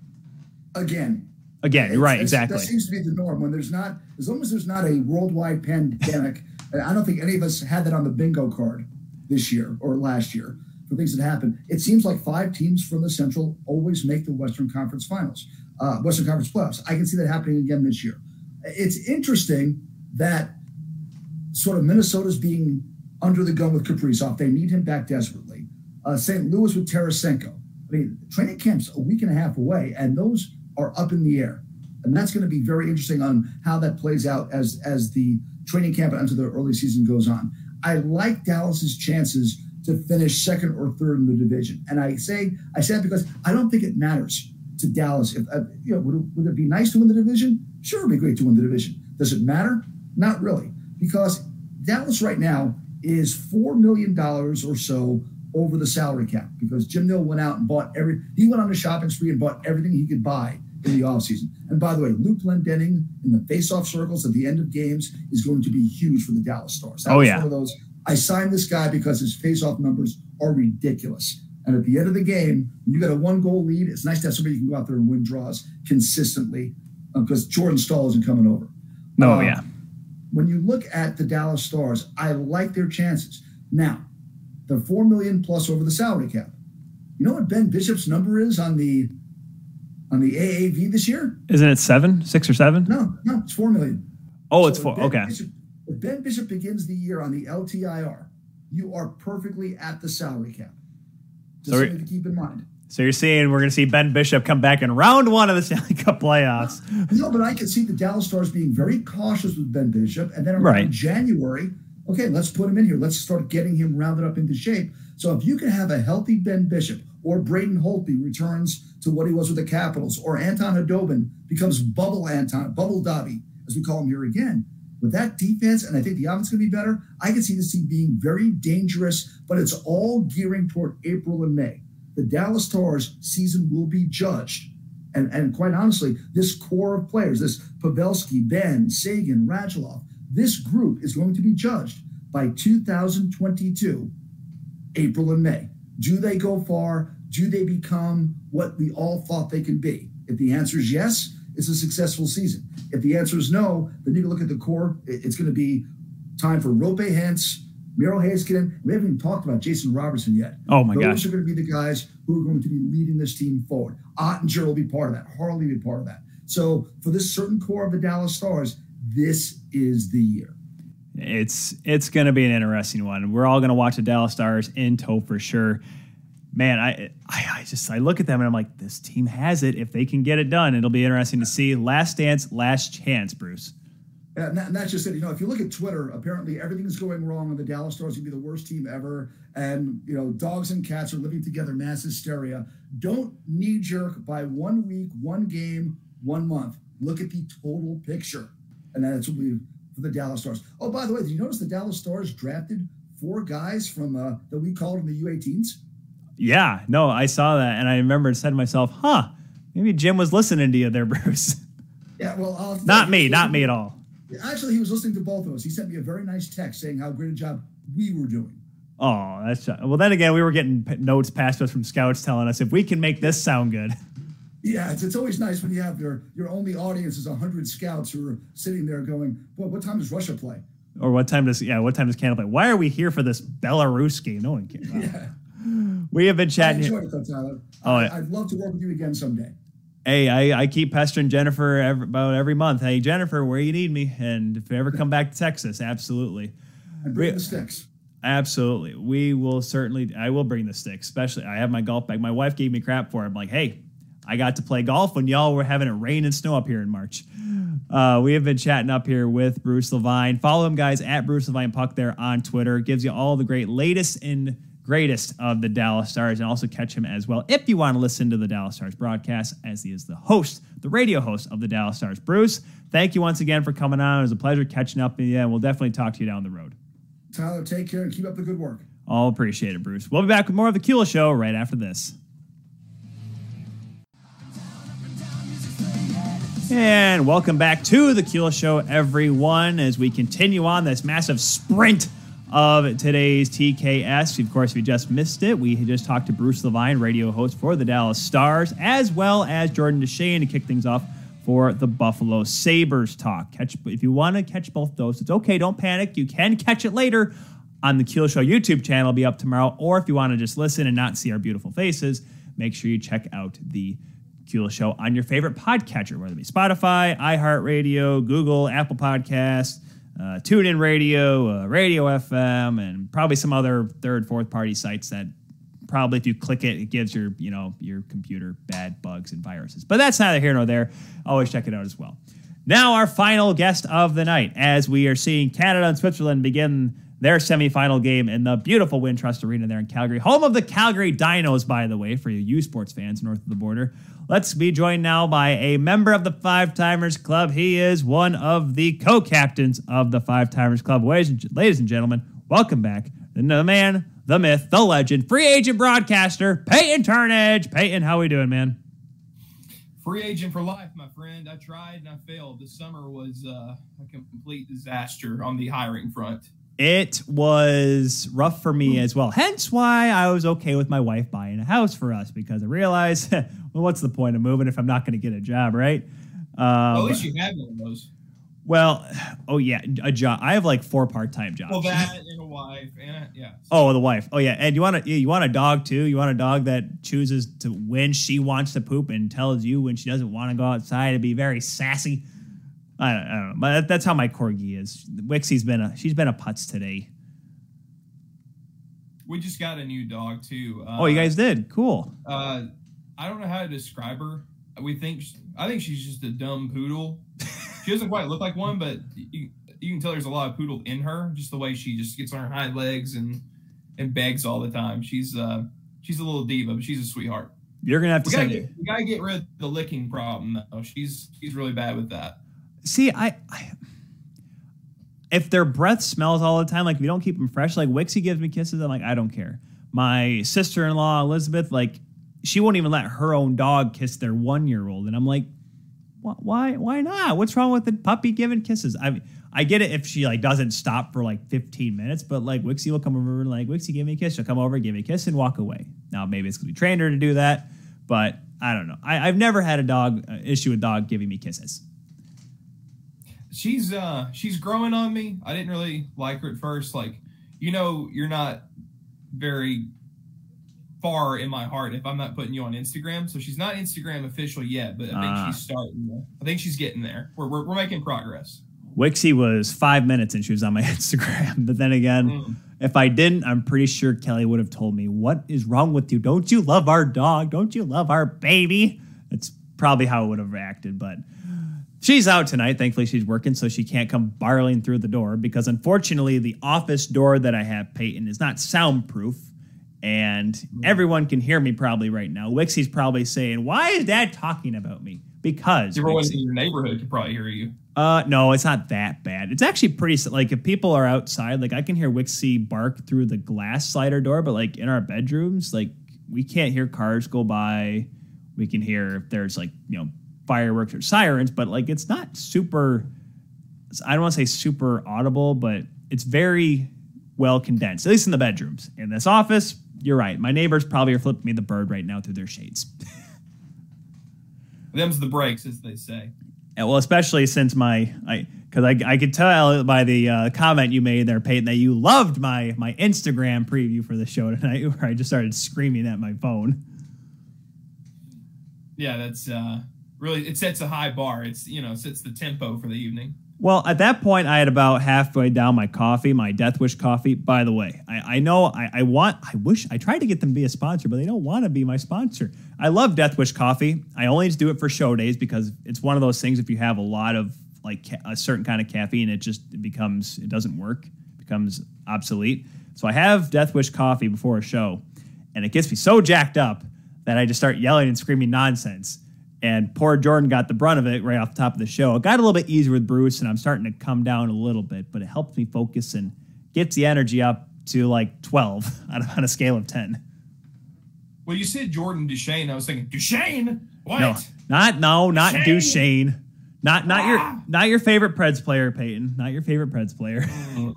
Speaker 3: Again.
Speaker 1: Again, you're right, exactly.
Speaker 3: That seems to be the norm. When there's not, as long as there's not a worldwide pandemic, I don't think any of us had that on the bingo card this year or last year for things that happen. It seems like five teams from the Central always make the Western Conference Finals, uh, Western Conference playoffs. I can see that happening again this year. It's interesting that sort of Minnesota's being under the gun with Kaprizov. They need him back desperately. Uh, St. Louis with Tarasenko. I mean, training camp's a week and a half away, and those are up in the air. And that's going to be very interesting on how that plays out as as the training camp into the early season goes on. I like Dallas's chances to finish second or third in the division, and I say I say that because I don't think it matters to Dallas. If uh, you know, would it, would it be nice to win the division? Sure, it'd be great to win the division. Does it matter? Not really, because Dallas right now is $4 million or so over the salary cap because Jim Nill went out and bought every, he went on a shopping spree and bought everything he could buy in the offseason. And by the way, Luke Glendening in the face-off circles at the end of games is going to be huge for the Dallas Stars.
Speaker 1: That oh, yeah.
Speaker 3: One of those, I signed this guy because his face-off numbers are ridiculous. And at the end of the game, when you got a one goal lead, it's nice to have somebody you can go out there and win draws consistently because uh, Jordan Staal isn't coming over.
Speaker 1: Oh, uh, yeah
Speaker 3: when you look at the Dallas Stars, I like their chances. Now, they're four million plus over the salary cap. You know what Ben Bishop's number is on the on the AAV this year?
Speaker 1: Isn't it seven, six or seven?
Speaker 3: No, no, it's four million.
Speaker 1: Oh, so it's four. Okay.
Speaker 3: Bishop, if Ben Bishop begins the year on the LTIR, you are perfectly at the salary cap. Just
Speaker 1: So
Speaker 3: something to keep in mind.
Speaker 1: So you're seeing we're going to see Ben Bishop come back in round one of the Stanley Cup playoffs.
Speaker 3: No, but I can see the Dallas Stars being very cautious with Ben Bishop, and then around
Speaker 1: Right.
Speaker 3: January, okay, let's put him in here. Let's start getting him rounded up into shape. So if you can have a healthy Ben Bishop, or Braden Holtby returns to what he was with the Capitals, or Anton Khudobin becomes Bubble Anton, Bubble Dobby, as we call him here again. With that defense, and I think the offense going to be better, I can see this team being very dangerous, but it's all gearing toward April and May. The Dallas Stars season will be judged and, and quite honestly, this core of players, this Pavelski, Benn, Seguin, Radulov, this group is going to be judged by 2022, April and May. Do they go far? Do they become what we all thought they could be? If the answer is yes, it's a successful season. If the answer is no, then you can look at the core. It's going to be time for Roope Hintz, Miro Heiskanen. We haven't even talked about Jason Robertson yet.
Speaker 1: Oh my God.
Speaker 3: Those
Speaker 1: gosh.
Speaker 3: are going to be the guys who are going to be leading this team forward. Oettinger will be part of that. Harley will be part of that. So for this certain core of the Dallas Stars, this is the year.
Speaker 1: It's it's going to be an interesting one. We're all going to watch the Dallas Stars in tow for sure. Man, I, I I just I look at them and I'm like, this team has it. If they can get it done, it'll be interesting to see. Last dance, last chance, Bruce.
Speaker 3: And, that, and that's just it. You know, if you look at Twitter, apparently everything's going wrong, and the Dallas Stars will be the worst team ever. And you know, dogs and cats are living together, mass hysteria. Don't knee jerk by one week, one game, one month. Look at the total picture, and that's what we for the Dallas Stars. Oh, by the way, did you notice the Dallas Stars drafted four guys from uh, that we called in the U18s?
Speaker 1: Yeah, no, I saw that and I remember and said to myself, huh, maybe Jim was listening to you there, Bruce.
Speaker 3: Yeah, well, I'll
Speaker 1: not me, not me at all.
Speaker 3: Actually, he was listening to both of us. He sent me a very nice text saying how great a job we were doing.
Speaker 1: Oh, that's uh, well. Then again, we were getting notes passed to us from scouts telling us if we can make this sound good.
Speaker 3: Yeah, it's, it's always nice when you have your your only audience is hundred scouts who are sitting there going, "Well, what time does Russia play?"
Speaker 1: Or what time does yeah? What time does Canada play? Why are we here for this Belarus game? No one cares.
Speaker 3: Yeah,
Speaker 1: We have been
Speaker 3: I
Speaker 1: chatting.
Speaker 3: enjoyed it though, Tyler.
Speaker 1: Oh,
Speaker 3: I. I'd love to work with you again someday.
Speaker 1: Hey, I, I keep pestering Jennifer every, about every month. Hey, Jennifer, where you need me, and if you ever come back to Texas, absolutely,
Speaker 3: And bring the sticks.
Speaker 1: absolutely, we will certainly. I will bring the sticks, Especially, I have my golf bag. My wife gave me crap for it. I'm like, hey, I got to play golf when y'all were having it rain and snow up here in March. Uh, we have been chatting up here with Bruce LeVine. Follow him, guys, at Bruce LeVine Puck there on Twitter. Gives you all the great latest and greatest of the Dallas Stars, and also catch him as well if you want to listen to the Dallas Stars broadcast, as he is the host, the radio host of the Dallas Stars. Bruce, thank you once again for coming on. It was a pleasure catching up with you, and we'll definitely talk to you down the road.
Speaker 3: Tyler, take care and keep up the good work.
Speaker 1: All appreciate it, Bruce. We'll be back with more of the Kuehl Show right after this. And welcome back to the Kuehl Show, everyone, as we continue on this massive sprint of today's TKS. Of course, if you just missed it, we just talked to Bruce LeVine, radio host for the Dallas Stars, as well as Jordan DeShane to kick things off for the Buffalo Sabres talk. Catch if you want to catch both those, it's okay. Don't panic. You can catch it later on the Kuehl Show YouTube channel. It'll be up tomorrow. Or if you want to just listen and not see our beautiful faces, make sure you check out the Kuehl Show on your favorite podcatcher, whether it be Spotify, iHeartRadio, Google, Apple Podcasts, uh, TuneIn Radio, uh, Radio FM, and probably some other third, fourth party sites that probably if you click it, it gives your you know your computer bad bugs and viruses. But that's neither here nor there. Always check it out as well. Now our final guest of the night, as we are seeing Canada and Switzerland begin their semifinal game in the beautiful WinSport Arena there in Calgary, home of the Calgary Dinos, by the way, for you U Sports fans north of the border. Let's be joined now by a member of the Five Timers Club. He is one of the co-captains of the Five Timers Club. Ladies and, gentlemen, welcome back the man, the myth, the legend, free agent broadcaster, Peyton Turnage. Peyton, how we doing, man?
Speaker 4: Free agent for life, my friend. I tried and I failed. This summer was uh, a complete disaster on the hiring front.
Speaker 1: It was rough for me as well. Hence why I was okay with my wife buying a house for us because I realized, well, what's the point of moving if I'm not going to get a job, right? Um,
Speaker 4: Well, at least you had one of those.
Speaker 1: well, oh yeah, a job. I have like four part-time jobs.
Speaker 4: Well, that and a wife, and a, yeah.
Speaker 1: Oh, the wife. Oh yeah, and you want to you want a dog too. You want a dog that chooses to when she wants to poop and tells you when she doesn't want to go outside and be very sassy. I don't, I don't know, but that- that's how my corgi is. Wixie's been a she's been a putz today.
Speaker 4: we just got a new dog too. Uh,
Speaker 1: oh, you guys did? Cool.
Speaker 4: Uh, I don't know how to describe her. We think I think she's just a dumb poodle. She doesn't quite look like one, but you, you can tell there's a lot of poodle in her. Just the way she just gets on her hind legs and and begs all the time. She's uh she's a little diva, but she's a sweetheart.
Speaker 1: You're gonna have to
Speaker 4: We gotta,
Speaker 1: send
Speaker 4: get, we gotta get rid of the licking problem though. She's she's really bad with that.
Speaker 1: See, I, I if their breath smells all the time, like if you don't keep them fresh, like Wixie gives me kisses, I'm like, I don't care. My sister-in-law Elizabeth, like, she won't even let her own dog kiss their one-year-old, and I'm like, why? Why not? What's wrong with the puppy giving kisses? I I get it if she like doesn't stop for like 15 minutes, but like Wixie will come over and like Wixie, give me a kiss. She'll come over, give me a kiss, and walk away. Now maybe it's because we trained her to do that, but I don't know. I, I've never had a dog uh, issue with dog giving me kisses.
Speaker 4: She's uh she's growing on me. I didn't really like her at first. Like, you know, you're not very far in my heart if I'm not putting you on Instagram. So she's not Instagram official yet, but I think
Speaker 1: Ah.
Speaker 4: she's starting. I think she's getting there. We're we're, we're making progress.
Speaker 1: Wixie was five minutes and she was on my Instagram. But then again,
Speaker 4: Mm.
Speaker 1: if I didn't, I'm pretty sure Kelly would have told me, What is wrong with you? Don't you love our dog? Don't you love our baby? That's probably how I would have reacted. But she's out tonight. Thankfully, she's working, so she can't come barreling through the door because unfortunately, the office door that I have, Peyton, is not soundproof. And everyone can hear me probably right now. Wixie's probably saying, Why is dad talking about me? Because
Speaker 4: Everyone
Speaker 1: Wixie-
Speaker 4: in your neighborhood could probably hear you.
Speaker 1: uh, no, it's not that bad. It's actually pretty like if people are outside, like I can hear Wixie bark through the glass slider door, but like in our bedrooms, like we can't hear cars go by. We can hear if there's like you know fireworks or sirens, but like it's not super. I don't want to say super audible, but it's very well condensed, at least in the bedrooms. In this office, you're right. My neighbors probably are flipping me the bird right now through their shades.
Speaker 4: Them's the breaks, as they say.
Speaker 1: And well, especially since my I because I, I could tell by the uh, comment you made there, Peyton, that you loved my my Instagram preview for the show tonight, where I just started screaming at my phone.
Speaker 4: Yeah, that's uh really it sets a high bar. It's you know sets the tempo for the evening.
Speaker 1: Well, at that point, I had about halfway down my coffee, my Death Wish coffee. By the way, I, I know I, I want, I wish, I tried to get them to be a sponsor, but they don't want to be my sponsor. I love Death Wish coffee. I only do it for show days because it's one of those things. If you have a lot of like ca- a certain kind of caffeine, it just it becomes, it doesn't work, becomes obsolete. So I have Death Wish coffee before a show, and it gets me so jacked up that I just start yelling and screaming nonsense. And poor Jordan got the brunt of it right off the top of the show. It got a little bit easier with Bruce, and I'm starting to come down a little bit, but it helps me focus and gets the energy up to like 12 on a, scale of 10.
Speaker 4: Well, you said Jordan DeShane. I was thinking Duchesne. What?
Speaker 1: No, not no, not
Speaker 4: Duchesne.
Speaker 1: Duchesne. Not not
Speaker 4: Ah.
Speaker 1: your not your favorite Preds player, Peyton. Not your favorite Preds player.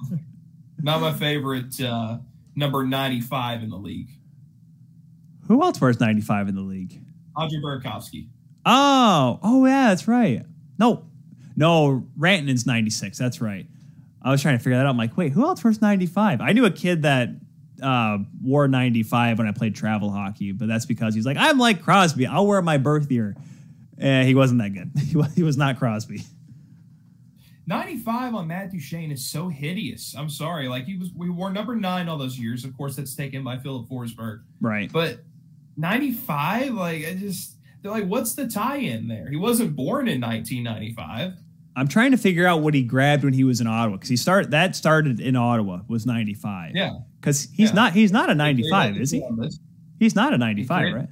Speaker 4: Not my favorite uh, number 95 in the league.
Speaker 1: Who else wears 95 in the league?
Speaker 4: Andre Burakovsky.
Speaker 1: Oh, oh yeah, that's right. No, no, Rantanen's 96. That's right. I was trying to figure that out. I'm like, wait, who else wears 95? I knew a kid that uh, wore 95 when I played travel hockey, but that's because he's like, I'm like Crosby. I'll wear my birth year. Eh, he wasn't that good. He was, he was not Crosby.
Speaker 4: 95 on Matt Duchene is so hideous. I'm sorry. Like he was, we wore number nine all those years. Of course, that's taken by Filip Forsberg.
Speaker 1: Right.
Speaker 4: But 95, like I just, they're like, what's the tie-in there? He wasn't born in 1995.
Speaker 1: I'm trying to figure out what he grabbed when he was in Ottawa because he started that started in Ottawa was 95.
Speaker 4: Yeah.
Speaker 1: Because he's
Speaker 4: Yeah.
Speaker 1: not he's not a 95, is he? He's not a 95,
Speaker 4: He
Speaker 1: right?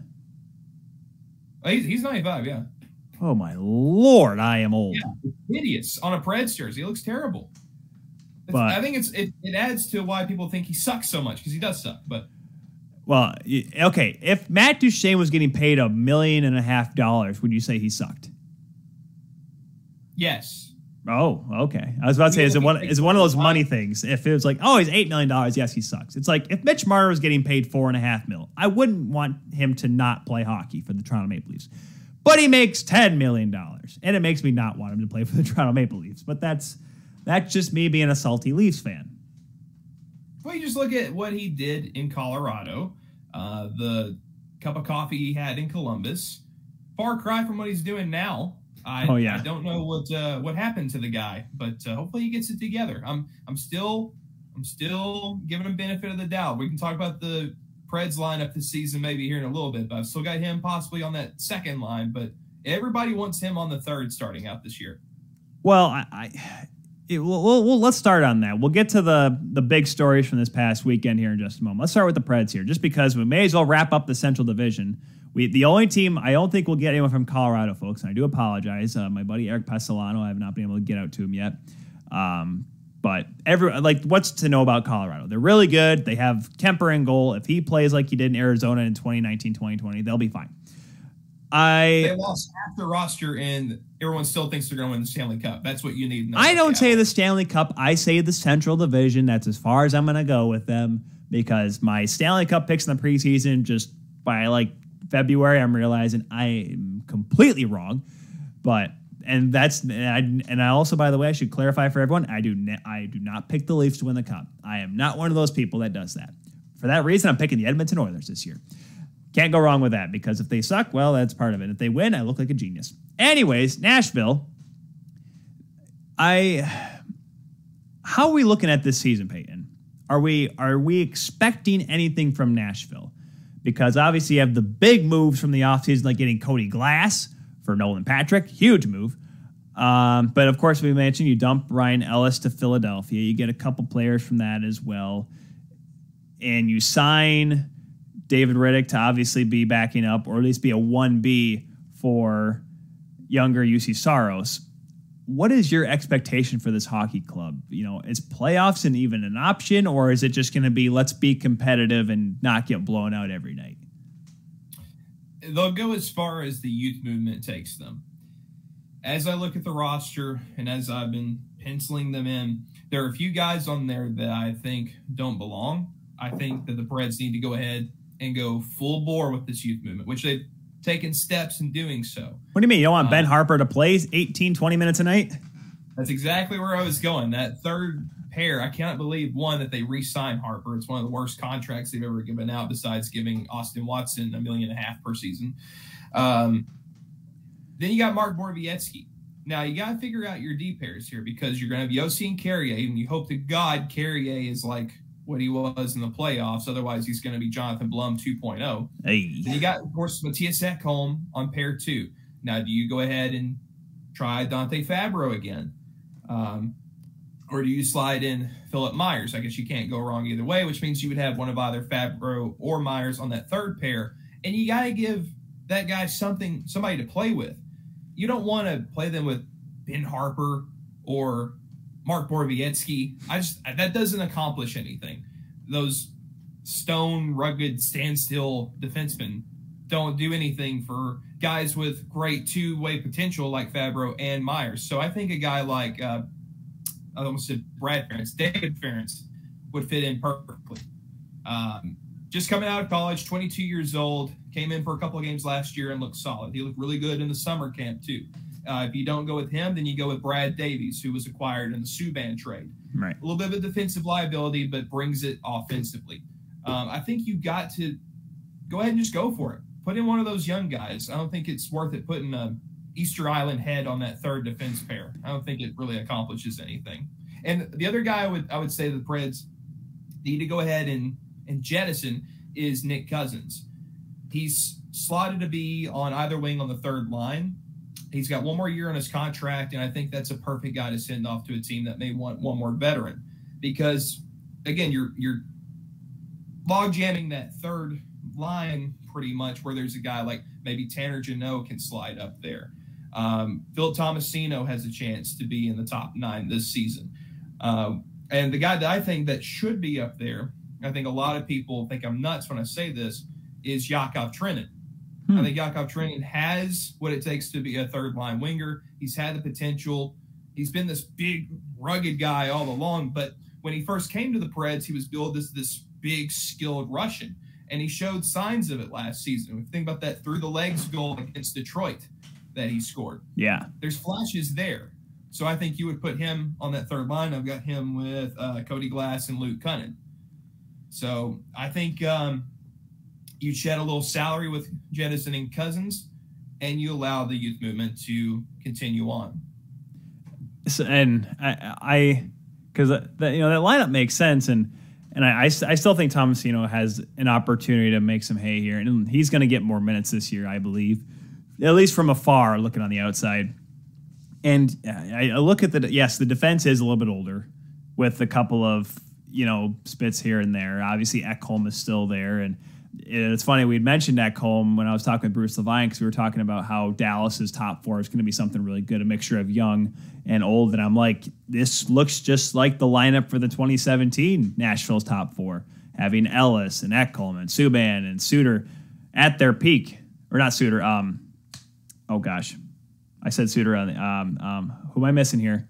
Speaker 4: Oh, He's, he's 95. Yeah.
Speaker 1: Oh my lord, I am old.
Speaker 4: Yeah. Hideous on a Preds jersey. He looks terrible.
Speaker 1: But-
Speaker 4: I think it's it, it adds to why people think he sucks so much because he does suck. But
Speaker 1: Well, okay, if Matt Duchene was getting paid a million and a half dollars, would you say he sucked?
Speaker 4: yes,
Speaker 1: Oh, okay. I was about to say, is it one is it one of those money things? If it was like, oh, he's eight million dollars, yes, he sucks. It's like if Mitch Marner was getting paid four and a half mil, I wouldn't want him to not play hockey for the Toronto Maple Leafs. But he makes ten million dollars, and it makes me not want him to play for the Toronto Maple Leafs. But that's that's just me being a salty Leafs fan.
Speaker 4: Well, you just look at what he did in Colorado, uh, the cup of coffee he had in Columbus. Far cry from what he's doing now. I,
Speaker 1: Oh, yeah.
Speaker 4: I don't know what uh, what happened to the guy, but uh, hopefully he gets it together. I'm I'm still I'm still giving him benefit of the doubt. We can talk about the Preds lineup this season maybe here in a little bit, but I've still got him possibly on that second line. But everybody wants him on the third starting out this year.
Speaker 1: Well, I, I it, well, well, let's start on that. We'll get to the the big stories from this past weekend here in just a moment. Let's start with the Preds here, just because we may as well wrap up the Central Division. We the only team I don't think we'll get anyone from Colorado, folks, and I do apologize. Uh, my buddy Eric Passolano, I have not been able to get out to him yet. Um, but every like, what's to know about Colorado? They're really good. They have Kuemper in goal. If he plays like he did in Arizona in 2019, 2020, they'll be fine. I
Speaker 4: they lost half the roster, and everyone still thinks they're going to win the Stanley Cup. That's what you need.
Speaker 1: I don't say the Stanley Cup. I say the Central Division. That's as far as I'm going to go with them because my Stanley Cup picks in the preseason just by like February, I'm realizing I am completely wrong. But and that's and I, and I also, by the way, I should clarify for everyone: I do ne- I do not pick the Leafs to win the cup. I am not one of those people that does that. For that reason, I'm picking the Edmonton Oilers this year. Can't go wrong with that because if they suck, well, that's part of it. If they win, I look like a genius. Anyways, Nashville. I how are we looking at this season, Peyton? Are we are we expecting anything from Nashville? Because obviously you have the big moves from the offseason, like getting Cody Glass for Nolan Patrick, huge move. Um, but of course, we mentioned you dump Ryan Ellis to Philadelphia. You get a couple players from that as well, and you sign David Rittich to obviously be backing up, or at least be a one B for younger Juuse Saros. What is your expectation for this hockey club? You know, is playoffs and even an option, or is it just going to be let's be competitive and not get blown out every night?
Speaker 4: They'll go as far as the youth movement takes them. As I look at the roster and as I've been penciling them in, there are a few guys on there that I think don't belong. I think that the Preds need to go ahead and go full bore with this youth movement, which they've taken steps in doing so.
Speaker 1: What do you mean? You don't want Ben Harpur to play 18, 20 minutes a night?
Speaker 4: That's exactly where I was going. That third pair, I cannot believe one that they re-signed Harpur. It's one of the worst contracts they've ever given out, besides giving Austin Watson a million and a half per season. Um, then you got Mark Borowiecki. Now you got to figure out your D pairs here because you're going to have Josi and Carrier, and you hope to God Carrier is like what he was in the playoffs. Otherwise, he's going to be Jonathon Blum 2.0. Hey. Then you got, of course, Mattias Ekholm on pair two. Now, do you go ahead and try Dante Fabbro again? Um, or do you slide in Philip Myers? I guess you can't go wrong either way, which means you would have one of either Fabbro or Myers on that third pair. And you got to give that guy something, somebody to play with. You don't want to play them with Ben Harpur or Mark Borowiecki. I just that doesn't accomplish anything. Those stone, rugged, standstill defensemen don't do anything for guys with great two-way potential like Fabbro and Myers. So I think a guy like uh, I almost said Brad Ference, David Farrance would fit in perfectly. Um, just coming out of college, 22 years old, came in for a couple of games last year and looked solid. He looked really good in the summer camp too. Uh, if you don't go with him, then you go with Brad Davies, who was acquired in the Subban trade.
Speaker 1: Right.
Speaker 4: A little bit of a defensive liability, but brings it offensively. Um, I think you got to go ahead and just go for it. Put in one of those young guys. I don't think it's worth it putting a Easter Island head on that third defense pair. I don't think it really accomplishes anything. And the other guy I would I would say the Preds need to go ahead and and jettison is Nick Cousins. He's slotted to be on either wing on the third line. He's got one more year on his contract, and I think that's a perfect guy to send off to a team that may want one more veteran. Because again, you're you're log jamming that third line pretty much where there's a guy like maybe Tanner Jeannot can slide up there. Um, Phil Tomasino has a chance to be in the top nine this season. Uh, and the guy that I think that should be up there, I think a lot of people think I'm nuts when I say this, is Yakov Trenin. Hmm. I think Yakov Trenin has what it takes to be a third line winger. He's had the potential. He's been this big, rugged guy all along. But when he first came to the Preds, he was billed as this big, skilled Russian. And he showed signs of it last season. If you think about that through the legs goal against Detroit that he scored.
Speaker 1: Yeah.
Speaker 4: There's flashes there. So I think you would put him on that third line. I've got him with uh, Cody Glass and Luke Kunin. So I think um, you shed a little salary with jettisoning Cousins, and you allow the youth movement to continue on.
Speaker 1: So, and I, because you know that lineup makes sense, and and I, I, I still think Tomasino has an opportunity to make some hay here, and he's going to get more minutes this year, I believe, at least from afar, looking on the outside. And I, I look at the yes, the defense is a little bit older, with a couple of you know spits here and there. Obviously, Ekholm is still there, and it's funny we had mentioned Ekholm when I was talking with Bruce Levine because we were talking about how Dallas's top four is going to be something really good, a mixture of young and old. And I'm like, this looks just like the lineup for the 2017 Nashville's top four, having Ellis and Ekholm and Subban and Suter at their peak, or not Suter. Um, oh gosh, I said Suter on the um um. Who am I missing here?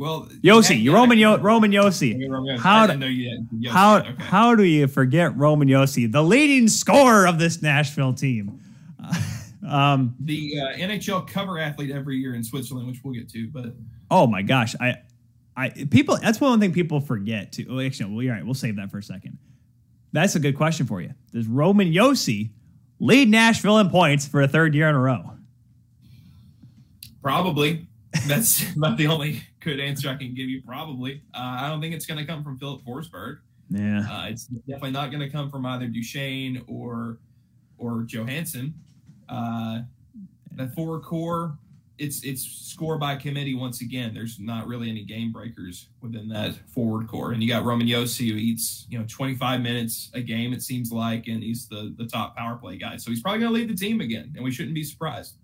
Speaker 4: Well,
Speaker 1: Josi, you Roman Yo, Roman Josi. How do,
Speaker 4: Josi.
Speaker 1: how
Speaker 4: Okay.
Speaker 1: how do you forget Roman Josi, the leading scorer of this Nashville team? um,
Speaker 4: the uh, NHL cover athlete every year in Switzerland, which we'll get to, but
Speaker 1: oh my gosh, I, I people. That's one thing people forget too. Oh, actually, well, you're right. We'll save that for a second. That's a good question for you. Does Roman Josi lead Nashville in points for a third year in a row?
Speaker 4: probably that's about the only good answer I can give you. Probably, uh, I don't think it's going to come from Filip Forsberg.
Speaker 1: Yeah.
Speaker 4: Uh, it's definitely not going to come from either Duchene or or Johansson. Uh, the four core, it's it's score by committee once again. There's not really any game breakers within that forward core, and you got Roman Josi who eats you know 25 minutes a game it seems like, and he's the the top power play guy. So he's probably going to lead the team again, and we shouldn't be surprised.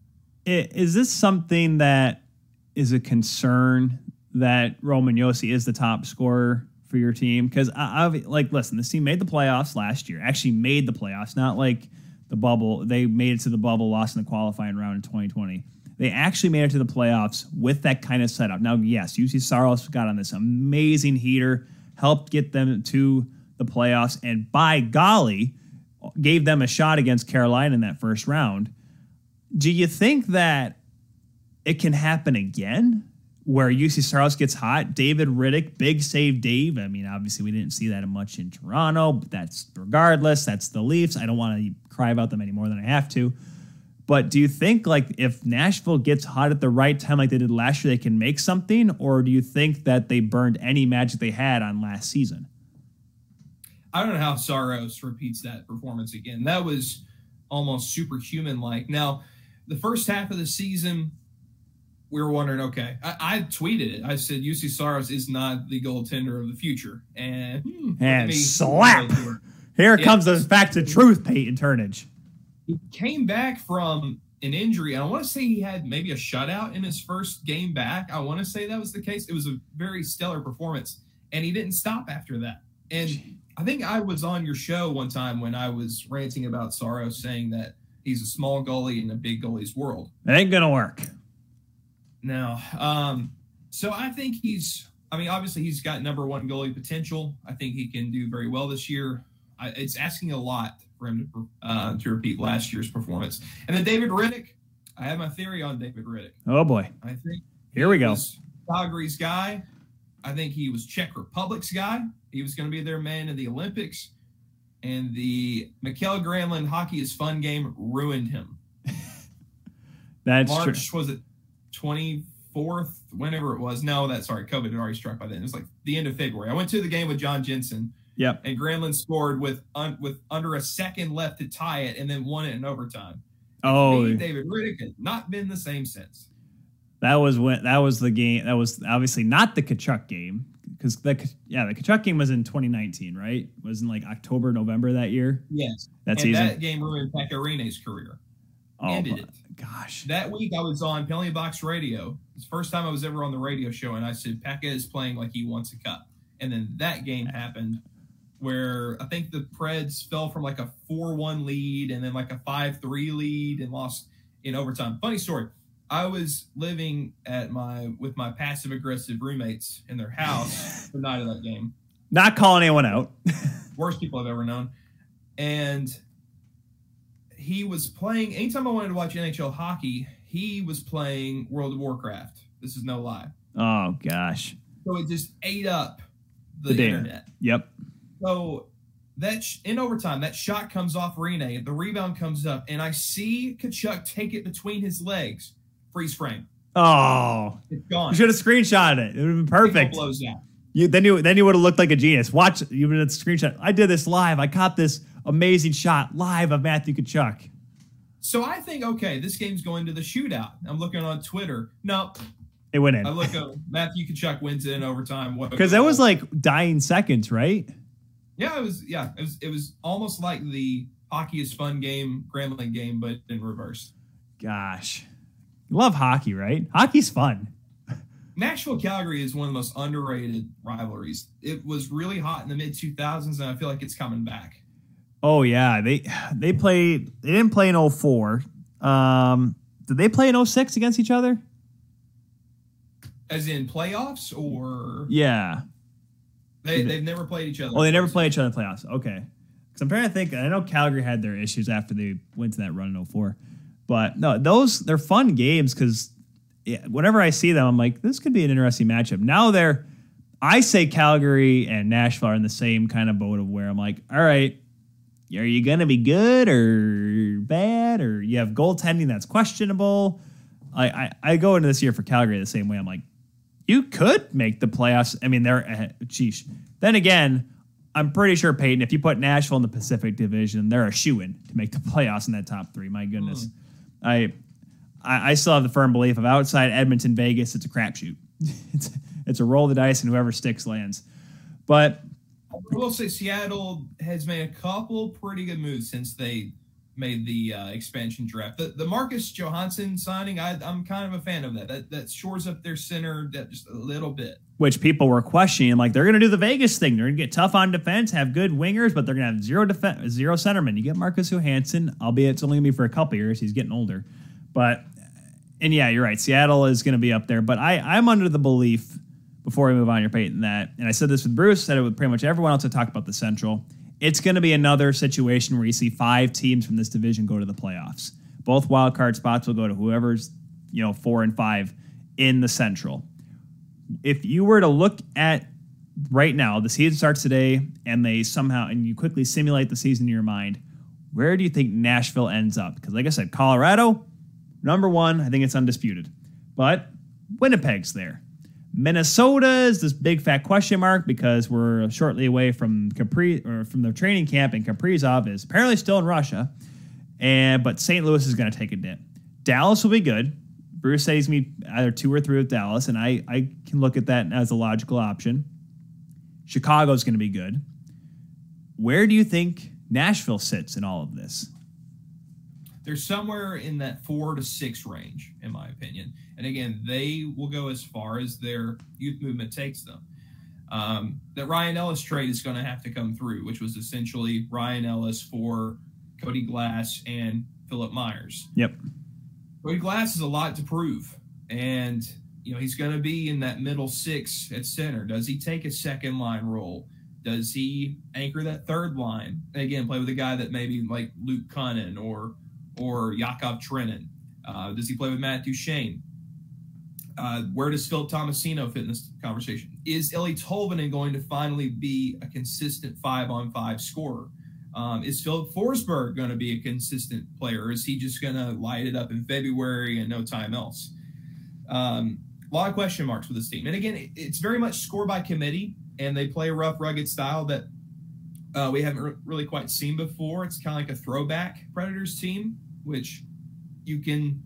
Speaker 1: Is this something that is a concern that Roman Josi is the top scorer for your team? Because I, I like listen, this team made the playoffs last year. Actually, made the playoffs, not like the bubble. They made it to the bubble, lost in the qualifying round in 2020. They actually made it to the playoffs with that kind of setup. Now, yes, Juuse Saros got on this amazing heater, helped get them to the playoffs, and by golly, gave them a shot against Carolina in that first round. Do you think that it can happen again where Juuse Saros gets hot? David Rittich, big save Dave. I mean, obviously, we didn't see that much in Toronto, but that's regardless. That's the Leafs. I don't want to cry about them any more than I have to. But do you think like if Nashville gets hot at the right time like they did last year, they can make something? Or do you think that they burned any magic they had on last season?
Speaker 4: I don't know how Saros repeats that performance again. That was almost superhuman like. Now, the first half of the season, we were wondering, okay, I, I tweeted it. I said Juuse Saros is not the goaltender of the future. And, hmm,
Speaker 1: And slap. Here
Speaker 4: Yeah.
Speaker 1: comes the back to truth, Peyton Turnage.
Speaker 4: He came back from an injury, and I want to say he had maybe a shutout in his first game back. I want to say that was the case. It was a very stellar performance, and he didn't stop after that. And I think I was on your show one time when I was ranting about Saros, saying that he's a small goalie in a big goalie's world.
Speaker 1: It ain't gonna work.
Speaker 4: No. Um, so I think he's, I mean, obviously he's got number one goalie potential. I think he can do very well this year. I, it's asking a lot for him to, uh, to repeat last year's performance. And then David Rittich, I have my theory on David Rittich.
Speaker 1: Oh boy.
Speaker 4: I think
Speaker 1: Here we go.
Speaker 4: Calgary's guy. I think he was Czech Republic's guy. He was going to be their man in the Olympics. And the Mikael Granlund hockey is fun game ruined him.
Speaker 1: That's true.
Speaker 4: Was it 24th, whenever it was. No, that's sorry, COVID had already struck by then. It was like the end of February. I went to the game with John Jensen,
Speaker 1: Yep.
Speaker 4: and Granlund scored with un, with under a second left to tie it, and then won it in overtime.
Speaker 1: Oh,
Speaker 4: Me, David Rittich has not been the same since.
Speaker 1: that was when that was the game. That was obviously not the Tkachuk game because the yeah the Tkachuk game was in 2019, right? It was in like October, November that year.
Speaker 4: Yes,
Speaker 1: That
Speaker 4: and
Speaker 1: season.
Speaker 4: that game ruined Pekka Rinne's career.
Speaker 1: oh
Speaker 4: ended it.
Speaker 1: Gosh.
Speaker 4: That week I was on Penalty Box Radio. It's the first time I was ever on the radio show, and I said Pekka is playing like he wants a cup. And then that game happened where I think the Preds fell from like a 4-1 lead and then like a 5-3 lead and lost in overtime. Funny story. I was living at my with my passive aggressive roommates in their house the night of that game.
Speaker 1: Not calling anyone out.
Speaker 4: Worst people I've ever known. And he was playing anytime I wanted to watch NHL hockey, he was playing World of Warcraft. This is no lie.
Speaker 1: Oh gosh.
Speaker 4: So it just ate up the,
Speaker 1: The
Speaker 4: internet.
Speaker 1: Yep.
Speaker 4: So that sh- in overtime, that shot comes off Rinne. The rebound comes up, and I see Tkachuk take it between his legs, freeze frame.
Speaker 1: Oh,
Speaker 4: It's gone.
Speaker 1: you should have screenshotted it. It would have been perfect.
Speaker 4: blows out.
Speaker 1: You, then you then you would have looked like a genius. Watch you would have screenshot. I did this live. I caught this amazing shot live of Matthew Tkachuk.
Speaker 4: So I think okay, this game's going to the shootout. I'm looking on Twitter. No,
Speaker 1: It went in.
Speaker 4: I look up Matthew Tkachuk wins it in overtime.
Speaker 1: Because that was like dying seconds, right?
Speaker 4: yeah, it was yeah, it was it was almost like the hockey is fun game, Gremlin game, but in reverse.
Speaker 1: Gosh, you love hockey, right? Hockey's fun.
Speaker 4: Nashville Calgary is one of the most underrated rivalries. It was really hot in the mid 2000s, and I feel like it's coming back.
Speaker 1: Oh yeah, they they played. They didn't play in 04. Um, did they play in 06 against each other?
Speaker 4: As in playoffs, or
Speaker 1: Yeah.
Speaker 4: they, they've never played each other.
Speaker 1: Oh, they never played each other in playoffs. Okay. Because I'm trying to think. I know Calgary had their issues after they went to that run in 04. But no, those they're fun games because yeah, whenever I see them, I'm like, this could be an interesting matchup. Now they're, I say Calgary and Nashville are in the same kind of boat of where I'm like, all right, are you going to be good or bad or you have goaltending that's questionable? I, I, I go into this year for Calgary the same way. I'm like, you could make the playoffs. I mean, they're. Sheesh. Then again, I'm pretty sure Peyton, if you put Nashville in the Pacific Division, they're a shoe in to make the playoffs in that top three. My goodness, hmm. I, I I still have the firm belief of outside Edmonton, Vegas, it's a crapshoot. it's it's a roll of the dice and whoever sticks lands. But
Speaker 4: I will say Seattle has made a couple pretty good moves since they made the uh, expansion draft. The, the Marcus Johansson signing, I, I'm kind of a fan of that. That that shores up their center depth just a little bit.
Speaker 1: which people were questioning, like they're going to do the Vegas thing. They're going to get tough on defense, have good wingers, but they're going to have zero defense, zero centerman. You get Marcus Johansson, albeit it's only going to be for a couple years. He's getting older, but and yeah, you're right. Seattle is going to be up there, but I I'm under the belief before we move on, your Peyton that, and I said this with Bruce, said it with pretty much everyone else I talk about the Central. It's going to be another situation where you see five teams from this division go to the playoffs. Both wild card spots will go to whoever's you know four and five in the Central if you were to look at right now, the season starts today, and they somehow and you quickly simulate the season in your mind, where do you think Nashville ends up? Because, like I said, Colorado, number one, I think it's undisputed, but Winnipeg's there. Minnesota is this big fat question mark because we're shortly away from Capri or from the training camp, and Kaprizov is apparently still in Russia. And but St. Louis is going to take a dip. Dallas will be good. Bruce says me either two or three with Dallas, and I I can look at that as a logical option. Chicago's going to be good. Where do you think Nashville sits in all of this?
Speaker 4: They're somewhere in that four to six range, in my opinion. And again, they will go as far as their youth movement takes them. Um, that Ryan Ellis trade is going to have to come through, which was essentially Ryan Ellis for Cody Glass and Philip Myers.
Speaker 1: Yep.
Speaker 4: Cody Glass has a lot to prove, and you know he's going to be in that middle six at center. Does he take a second line role? Does he anchor that third line? And again, play with a guy that maybe like Luke Kunin or or Yakov Trenin. Uh, does he play with Matt Duchene? Uh, where does Phil Tomasino fit in this conversation? Is Eli Tolvanen going to finally be a consistent five on five scorer? Um, is Filip Forsberg going to be a consistent player? Is he just going to light it up in February and no time else? Um, a lot of question marks with this team. And again, it- it's very much score by committee, and they play a rough, rugged style that uh, we haven't re- really quite seen before. It's kind of like a throwback Predators team, which you can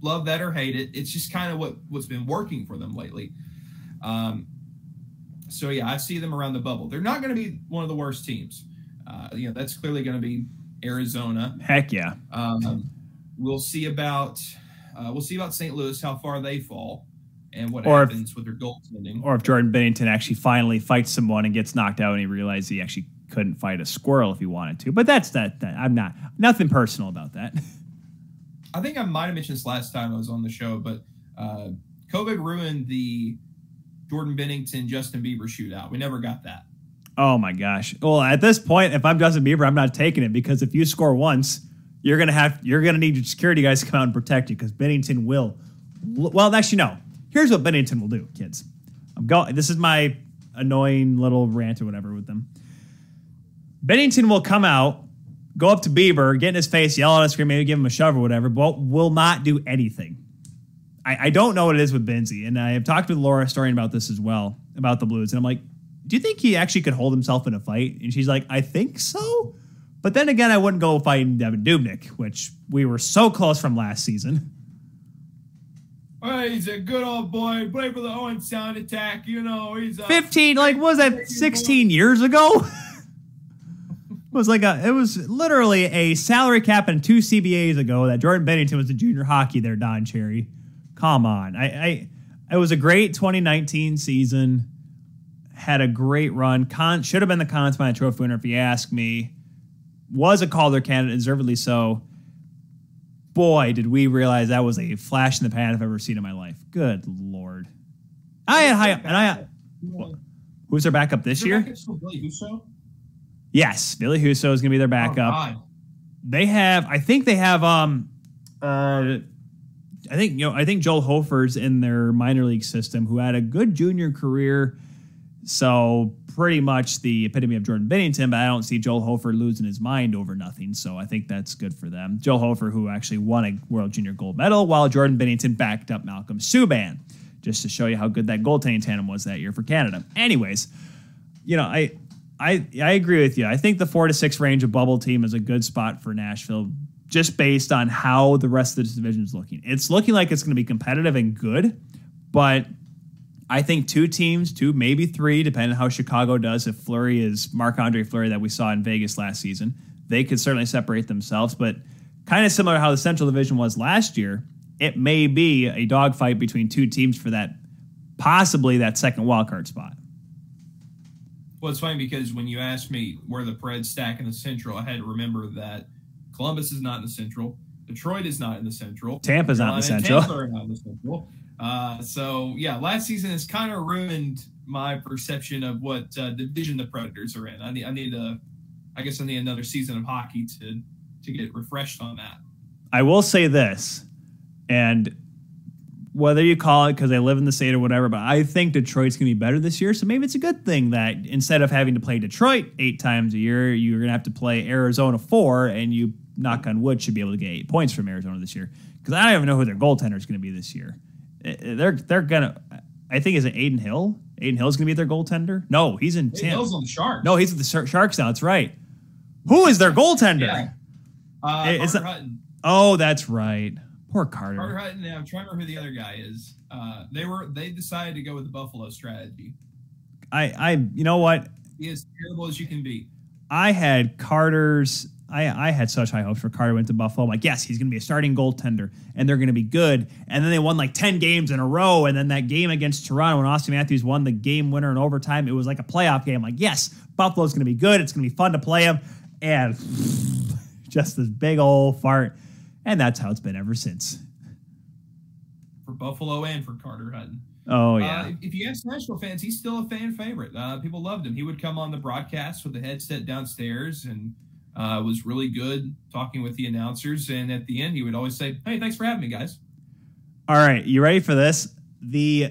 Speaker 4: love that or hate it. It's just kind of what, what's been working for them lately. Um, so, yeah, I see them around the bubble. They're not going to be one of the worst teams. Uh, you know, that's clearly going to be Arizona.
Speaker 1: Heck yeah.
Speaker 4: Um, we'll see about uh, we'll see about St. Louis how far they fall and what
Speaker 1: Or if-
Speaker 4: happens with their goaltending.
Speaker 1: Or if Jordan Binnington actually finally fights someone and gets knocked out and he realizes he actually couldn't fight a squirrel if he wanted to. But that's that. that I'm not nothing personal about that.
Speaker 4: I think I might have mentioned this last time I was on the show, but uh, COVID ruined the Jordan Binnington Justin Bieber shootout. We never got that.
Speaker 1: Oh my gosh. Well, at this point, if I'm Justin Bieber, I'm not taking it because if you score once, you're gonna have you're gonna need your security guys to come out and protect you because Binnington will. Well, actually, no. Here's what Binnington will do, kids. I'm going. This is my annoying little rant or whatever with them. Binnington will come out, go up to Bieber, get in his face, yell at him, scream, maybe give him a shove or whatever, but will not do anything. I, I don't know what it is with Benzie, and I have talked with Laura Storian about this as well about the Blues, and I'm like, do you think he actually could hold himself in a fight? And she's like, I think so. But then again, I wouldn't go fighting Devan Dubnyk, which we were so close from last season.
Speaker 4: Hey, he's a good old boy. Play for the Owen Sound Attack. You know, he's a
Speaker 1: 15, like, what was that 16 years ago? it was like a, it was literally a salary cap and two CBAs ago that Jordan Binnington was the junior hockey there, Don Cherry. Come on. I, I, it was a great 2019 season. Had a great run. Con should have been the Conn Smythe Trophy winner if you ask me. Was a Calder candidate, deservedly so. Boy, did we realize that was a flash in the pan I've ever seen in my life. Good lord. I had high and I who's their backup this
Speaker 4: Is
Speaker 1: year?
Speaker 4: backup still Ville Husso?
Speaker 1: Yes, Ville Husso is gonna be their
Speaker 4: Oh,
Speaker 1: backup.
Speaker 4: God.
Speaker 1: they have I think they have um uh I think you know I think Joel Hofer's in their minor league system who had a good junior career. So pretty much the epitome of Jordan Binnington, but I don't see Joel Hofer losing his mind over nothing. So I think that's good for them. Joel Hofer, who actually won a World Junior Gold Medal, while Jordan Binnington backed up Malcolm Subban, just to show you how good that goaltending tandem was that year for Canada. Anyways, you know, I I I agree with you. I think the four to six range of bubble team is a good spot for Nashville, just based on how the rest of the division is looking. It's looking like it's going to be competitive and good, but I think two teams, two maybe three, depending on how Chicago does. If Fleury is Marc Andre Fleury that we saw in Vegas last season, they could certainly separate themselves. But kind of similar to how the Central Division was last year, it may be a dogfight between two teams for that possibly that second wild card spot.
Speaker 4: Well, it's funny because when you asked me where the Preds stack in the Central, I had to remember that Columbus is not in the Central. Detroit is not in the Central.
Speaker 1: Tampa's not in the Central.
Speaker 4: Tampa are not in the Central. Uh, so yeah, last season has kind of ruined my perception of what uh, division the Predators are in. I need, I need a, I guess I need another season of hockey to to get refreshed on that.
Speaker 1: I will say this, and whether you call it because they live in the state or whatever, but I think Detroit's going to be better this year. So maybe it's a good thing that instead of having to play Detroit eight times a year, you're going to have to play Arizona four, and you, knock on wood, should be able to get eight points from Arizona this year. Because I don't even know who their goaltender is going to be this year. Eh, eh, They're they're gonna. I think is it Adin Hill? Adin Hill's going to be their goaltender. No, he's in
Speaker 4: Hey,
Speaker 1: Tampa.
Speaker 4: Hill's on the Sharks.
Speaker 1: No, he's with the Sharks now. That's right. Who is their goaltender?
Speaker 4: Yeah. Uh, Hutton.
Speaker 1: Oh, that's right. Poor Carter.
Speaker 4: Carter Hutton. Yeah, I'm trying to remember who the other guy is. Uh, they were they decided to go with the Buffalo strategy.
Speaker 1: I, I, you know what?
Speaker 4: Be as terrible as you can be.
Speaker 1: I had Carter's. I, I had such high hopes for Carter went to Buffalo. I'm like, yes, he's going to be a starting goaltender, and they're going to be good. And then they won like ten games in a row. And then that game against Toronto, when Auston Matthews won the game winner in overtime, it was like a playoff game. like, yes, Buffalo's going to be good. It's going to be fun to play him. And just this big old fart. And that's how it's been ever since.
Speaker 4: for Buffalo and for Carter Hutton.
Speaker 1: Oh yeah.
Speaker 4: Uh, if- you ask Nashville fans, he's still a fan favorite. Uh, people loved him. He would come on the broadcast with the headset downstairs and uh, was really good talking with the announcers. And at the end, he would always say, "Hey, thanks for having me, guys."
Speaker 1: All right, you ready for this? The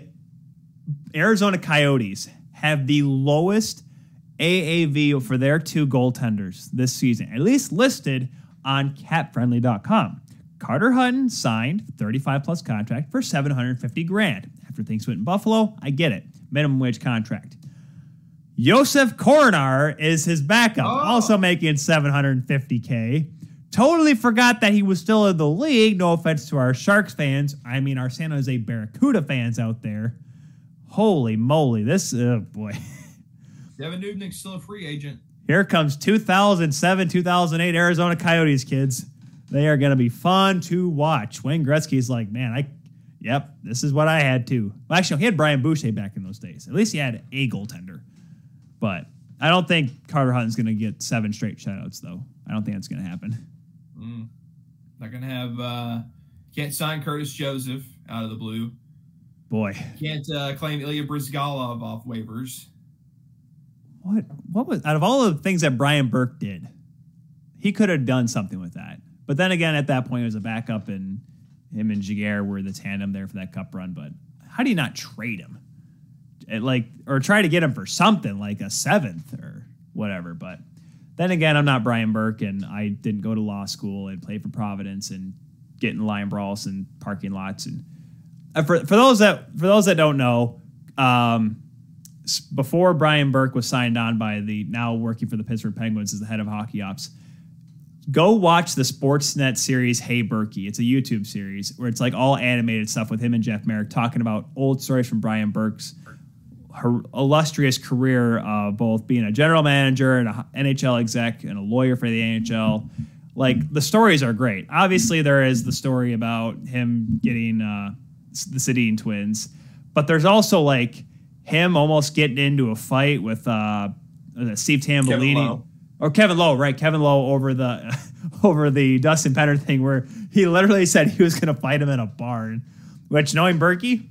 Speaker 1: Arizona Coyotes have the lowest AAV for their two goaltenders this season, at least listed on capfriendly.com. Carter Hutton signed 35 plus contract for 750 grand. After things went in Buffalo, I get it. Minimum wage contract. Josef Korenar is his backup,
Speaker 4: Oh.
Speaker 1: also making 750K. Totally forgot that he was still in the league. No offense to our Sharks fans. I mean, our San Jose Barracuda fans out there. Holy moly. This, oh boy.
Speaker 4: Devan Dubnyk's still a free agent.
Speaker 1: Here comes 2007, 2008 Arizona Coyotes, kids. They are going to be fun to watch. Wayne Gretzky's like, man, I, yep, this is what I had too. Well, actually, he had Brian Boucher back in those days. At least he had a goaltender. But I don't think Carter Hutton's going to get seven straight shutouts, though. I don't think that's going to happen.
Speaker 4: Mm. Not gonna have. Uh, can't sign Curtis Joseph out of the blue.
Speaker 1: Boy,
Speaker 4: Can't uh, claim Ilya Bryzgalov off waivers.
Speaker 1: what what was out of all the things that Brian Burke did, he could have done something with that. But then again, at that point, it was a backup, and him and Giguere were the tandem there for that cup run. But how do you not trade him? It, like, or try to get him for something like a seventh or whatever. But then again, I'm not Brian Burke, and I didn't go to law school and play for Providence and get in line brawls and parking lots. And uh, for for those that for those that don't know, um, before Brian Burke was signed on by the now working for the Pittsburgh Penguins as the head of hockey ops, go watch the Sportsnet series Hey Burkie. It's a YouTube series where it's like all animated stuff with him and Jeff Marek talking about old stories from Brian Burke's her illustrious career of both being a general manager and an NHL exec and a lawyer for the NHL. Like the stories are great. Obviously, there is the story about him getting uh, the Sedin twins, but there's also like him almost getting into a fight with uh, uh, Steve Tambellini. Or Kevin Lowe, right? Kevin Lowe over the over the Dustin Penner thing, where he literally said he was going to fight him in a barn. Which, knowing Berkey,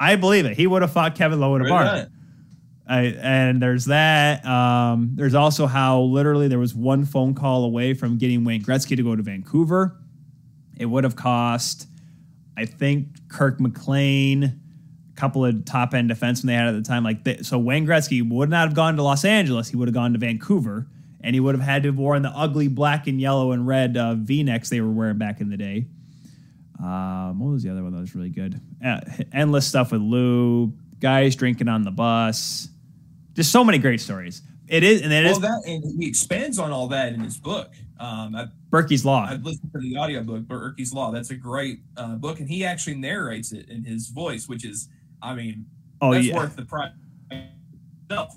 Speaker 1: I believe it. He would have fought Kevin Lowe in a barn. I, and there's that. Um, there's also how literally there was one phone call away from getting Wayne Gretzky to go to Vancouver. It would have cost, I think, Kirk McLean, a couple of top end defensemen they had at the time. Like th- so, Wayne Gretzky would not have gone to Los Angeles. He would have gone to Vancouver, and he would have had to have worn the ugly black and yellow and red uh, V necks they were wearing back in the day. Um, what was the other one that was really good? Uh, endless stuff with Lou, guys drinking on the bus. Just so many great stories. It is, and it is
Speaker 4: Well, that and he expands on all that in his book. Um, I,
Speaker 1: Berkey's Law.
Speaker 4: I've listened to the audiobook, Berkey's Law. That's a great uh, book, and he actually narrates it in his voice, which is, I mean,
Speaker 1: oh
Speaker 4: that's
Speaker 1: yeah.
Speaker 4: worth the price. itself.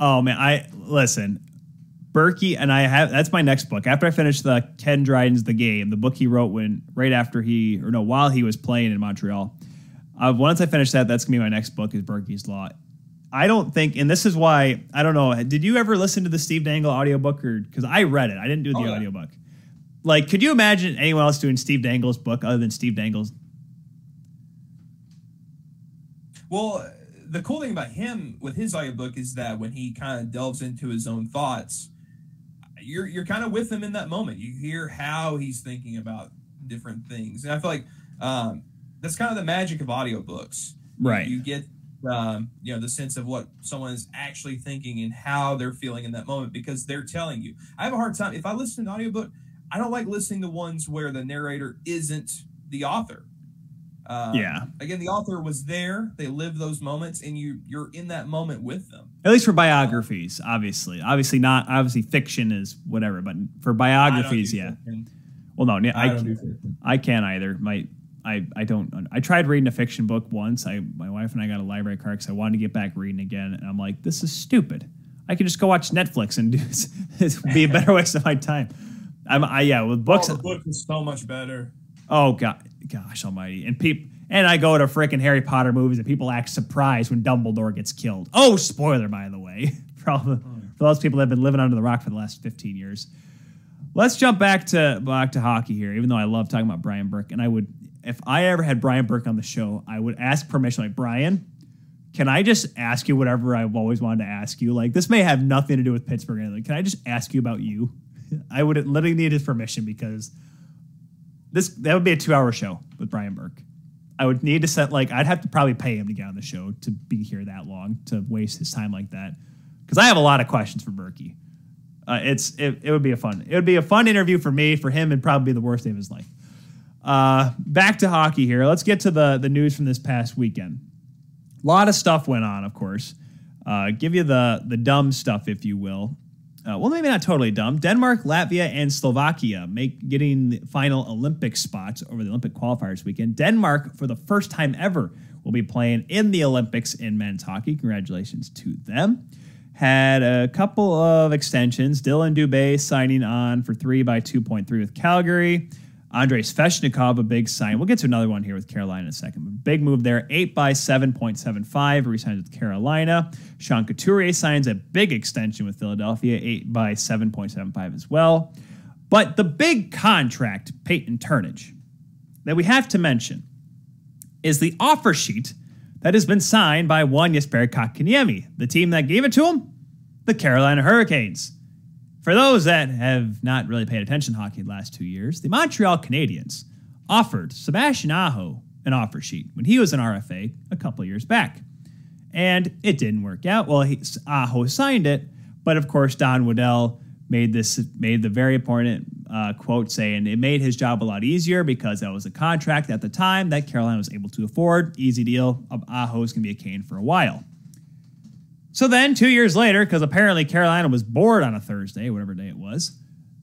Speaker 1: Oh man, I listen. Berkey and I have that's my next book. After I finish the Ken Dryden's The Game, the book he wrote when right after he or no while he was playing in Montreal. Uh, once I finish that, that's gonna be my next book is Berkey's Law. I don't think, and this is why I don't know. Did you ever listen to the Steve Dangle audiobook or because I read it? I didn't do the
Speaker 4: Oh, yeah.
Speaker 1: audiobook. Like, could you imagine anyone else doing Steve Dangle's book other than Steve Dangle's?
Speaker 4: Well, the cool thing about him with his audiobook is that when he kind of delves into his own thoughts, you're you're kind of with him in that moment. You hear how he's thinking about different things, and I feel like um, that's kind of the magic of audiobooks.
Speaker 1: Right.
Speaker 4: You get um, you know the sense of what someone is actually thinking and how they're feeling in that moment because they're telling you. I have a hard time if I listen to an audiobook. I don't like listening to ones where the narrator isn't the author. Um,
Speaker 1: Yeah.
Speaker 4: Again, the author was there. They lived those moments, and you you're in that moment with them.
Speaker 1: At least for biographies, obviously. Obviously not. Obviously, fiction is whatever, but for biographies, yeah.
Speaker 4: fiction.
Speaker 1: Well, no,
Speaker 4: I
Speaker 1: I,
Speaker 4: don't.
Speaker 1: I can't either. My I I don't. I tried reading a fiction book once. I my wife and I got a library card because I wanted to get back reading again, and I'm like, this is stupid. I could just go watch Netflix and do this. It'd be a better waste of my time. I'm I yeah with books.
Speaker 4: Oh, the book is so much better.
Speaker 1: Oh god, gosh almighty. And people and I go to freaking Harry Potter movies and people act surprised when Dumbledore gets killed. Oh, spoiler by the way. For those people that have been living under the rock for the last 15 years. Let's jump back to back to hockey here, even though I love talking about Brian Burke. And I would if I ever had Brian Burke on the show, I would ask permission, like, Brian, can I just ask you whatever I've always wanted to ask you? Like, this may have nothing to do with Pittsburgh. anything. Can I just ask you about you? I would literally need his permission because this that would be a two hour show with Brian Burke. I would need to set like I'd have to probably pay him to get on the show to be here that long to waste his time like that because I have a lot of questions for Berkey. Uh, it's it, it would be a fun it would be a fun interview for me for him and probably be the worst day of his life. Uh, back to hockey here. Let's get to the the news from this past weekend. A lot of stuff went on, of course. Uh, give you the the dumb stuff, if you will. Uh, well, maybe not totally dumb. Denmark, Latvia, and Slovakia make getting final Olympic spots over the Olympic qualifiers weekend. Denmark, for the first time ever, will be playing in the Olympics in men's hockey. Congratulations to them. Had a couple of extensions. Dillon Dubé signing on for three by 2.3 with Calgary. Andrei Svechnikov, a big sign. We'll get to another one here with Carolina in a second. But big move there. 8 by 7.75, resigns with Carolina. Sean Couturier signs a big extension with Philadelphia, 8 by 7.75 as well. But the big contract, Peyton Turnage, that we have to mention is the offer sheet that has been signed by one Jesper Kotkaniemi, the team that gave it to him, the Carolina Hurricanes. For those that have not really paid attention to hockey the last two years, the Montreal Canadiens offered Sebastian Aho an offer sheet when he was an RFA a couple years back. And it didn't work out. Well, he, Aho signed it, but of course Don Waddell made this made the very important uh, quote saying it made his job a lot easier because that was a contract at the time that Carolina was able to afford. Easy deal. Aho's going to be a Cane for a while. So then, two years later, because apparently Carolina was bored on a Thursday, whatever day it was,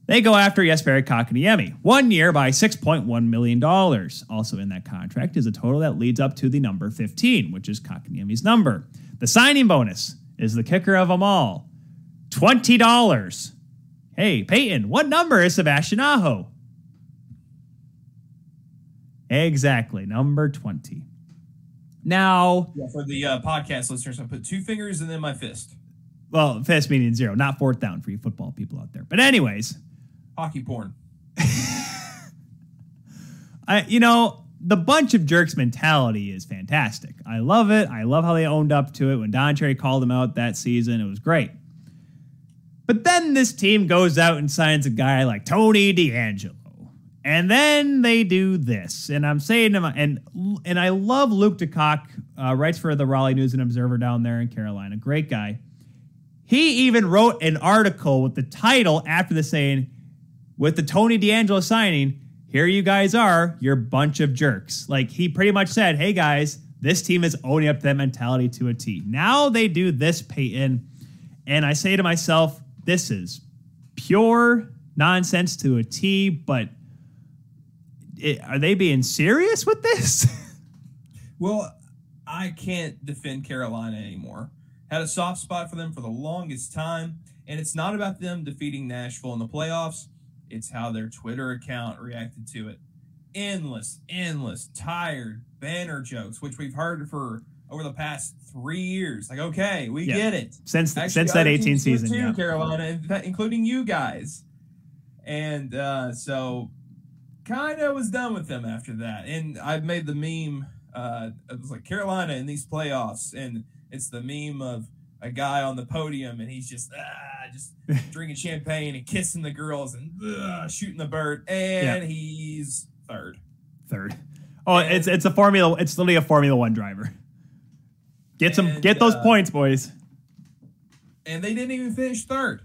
Speaker 1: they go after Jesperi Kotkaniemi. One year by $6.1 million. Also in that contract is a total that leads up to the number 15, which is Kotkaniemi's number. The signing bonus is the kicker of them all. $20. Hey, Peyton, what number is Sebastian Aho? Exactly, number 20. Now,
Speaker 4: Yeah, for the uh, podcast listeners, I put two fingers and then my fist.
Speaker 1: well, fist meaning zero, not fourth down for you football people out there. But, anyways,
Speaker 4: Hockey porn.
Speaker 1: I, you know, the bunch of jerks mentality is fantastic. I love it. I love how they owned up to it when Don Cherry called them out that season. It was great. But then this team goes out and signs a guy like Tony DeAngelo. And then they do this. And I'm saying to my, and, and I love Luke DeCock, uh, writes for the Raleigh News and Observer down there in Carolina. Great guy. He even wrote an article with the title after the saying, with the Tony DeAngelo signing, here you guys are, you're bunch of jerks. Like he pretty much said, hey guys, this team is owning up that mentality to a T. Now they do this, Peyton, and I say to myself, this is pure nonsense to a T, but it, are they being serious with this?
Speaker 4: Well, I can't defend Carolina anymore. Had a soft spot for them for the longest time, and it's not about them defeating Nashville in the playoffs. It's how their Twitter account reacted to it. Endless, endless, tired banner jokes, which we've heard for over the past three years. Like, okay, we
Speaker 1: Yeah.
Speaker 4: get it.
Speaker 1: since
Speaker 4: Actually,
Speaker 1: since that 18
Speaker 4: teams do it
Speaker 1: season,
Speaker 4: too,
Speaker 1: yeah.
Speaker 4: Carolina, including you guys. And uh, so, kind of was done with them after that. And I've made the meme. Uh, it was like Carolina in these playoffs, and it's the meme of a guy on the podium, and he's just ah, just drinking champagne and kissing the girls and ah, shooting the bird, and he's third.
Speaker 1: Third. Oh, it's it's a formula. It's literally a Formula One driver. Get some,
Speaker 4: And,
Speaker 1: get those
Speaker 4: uh,
Speaker 1: points, boys.
Speaker 4: and they didn't even finish third.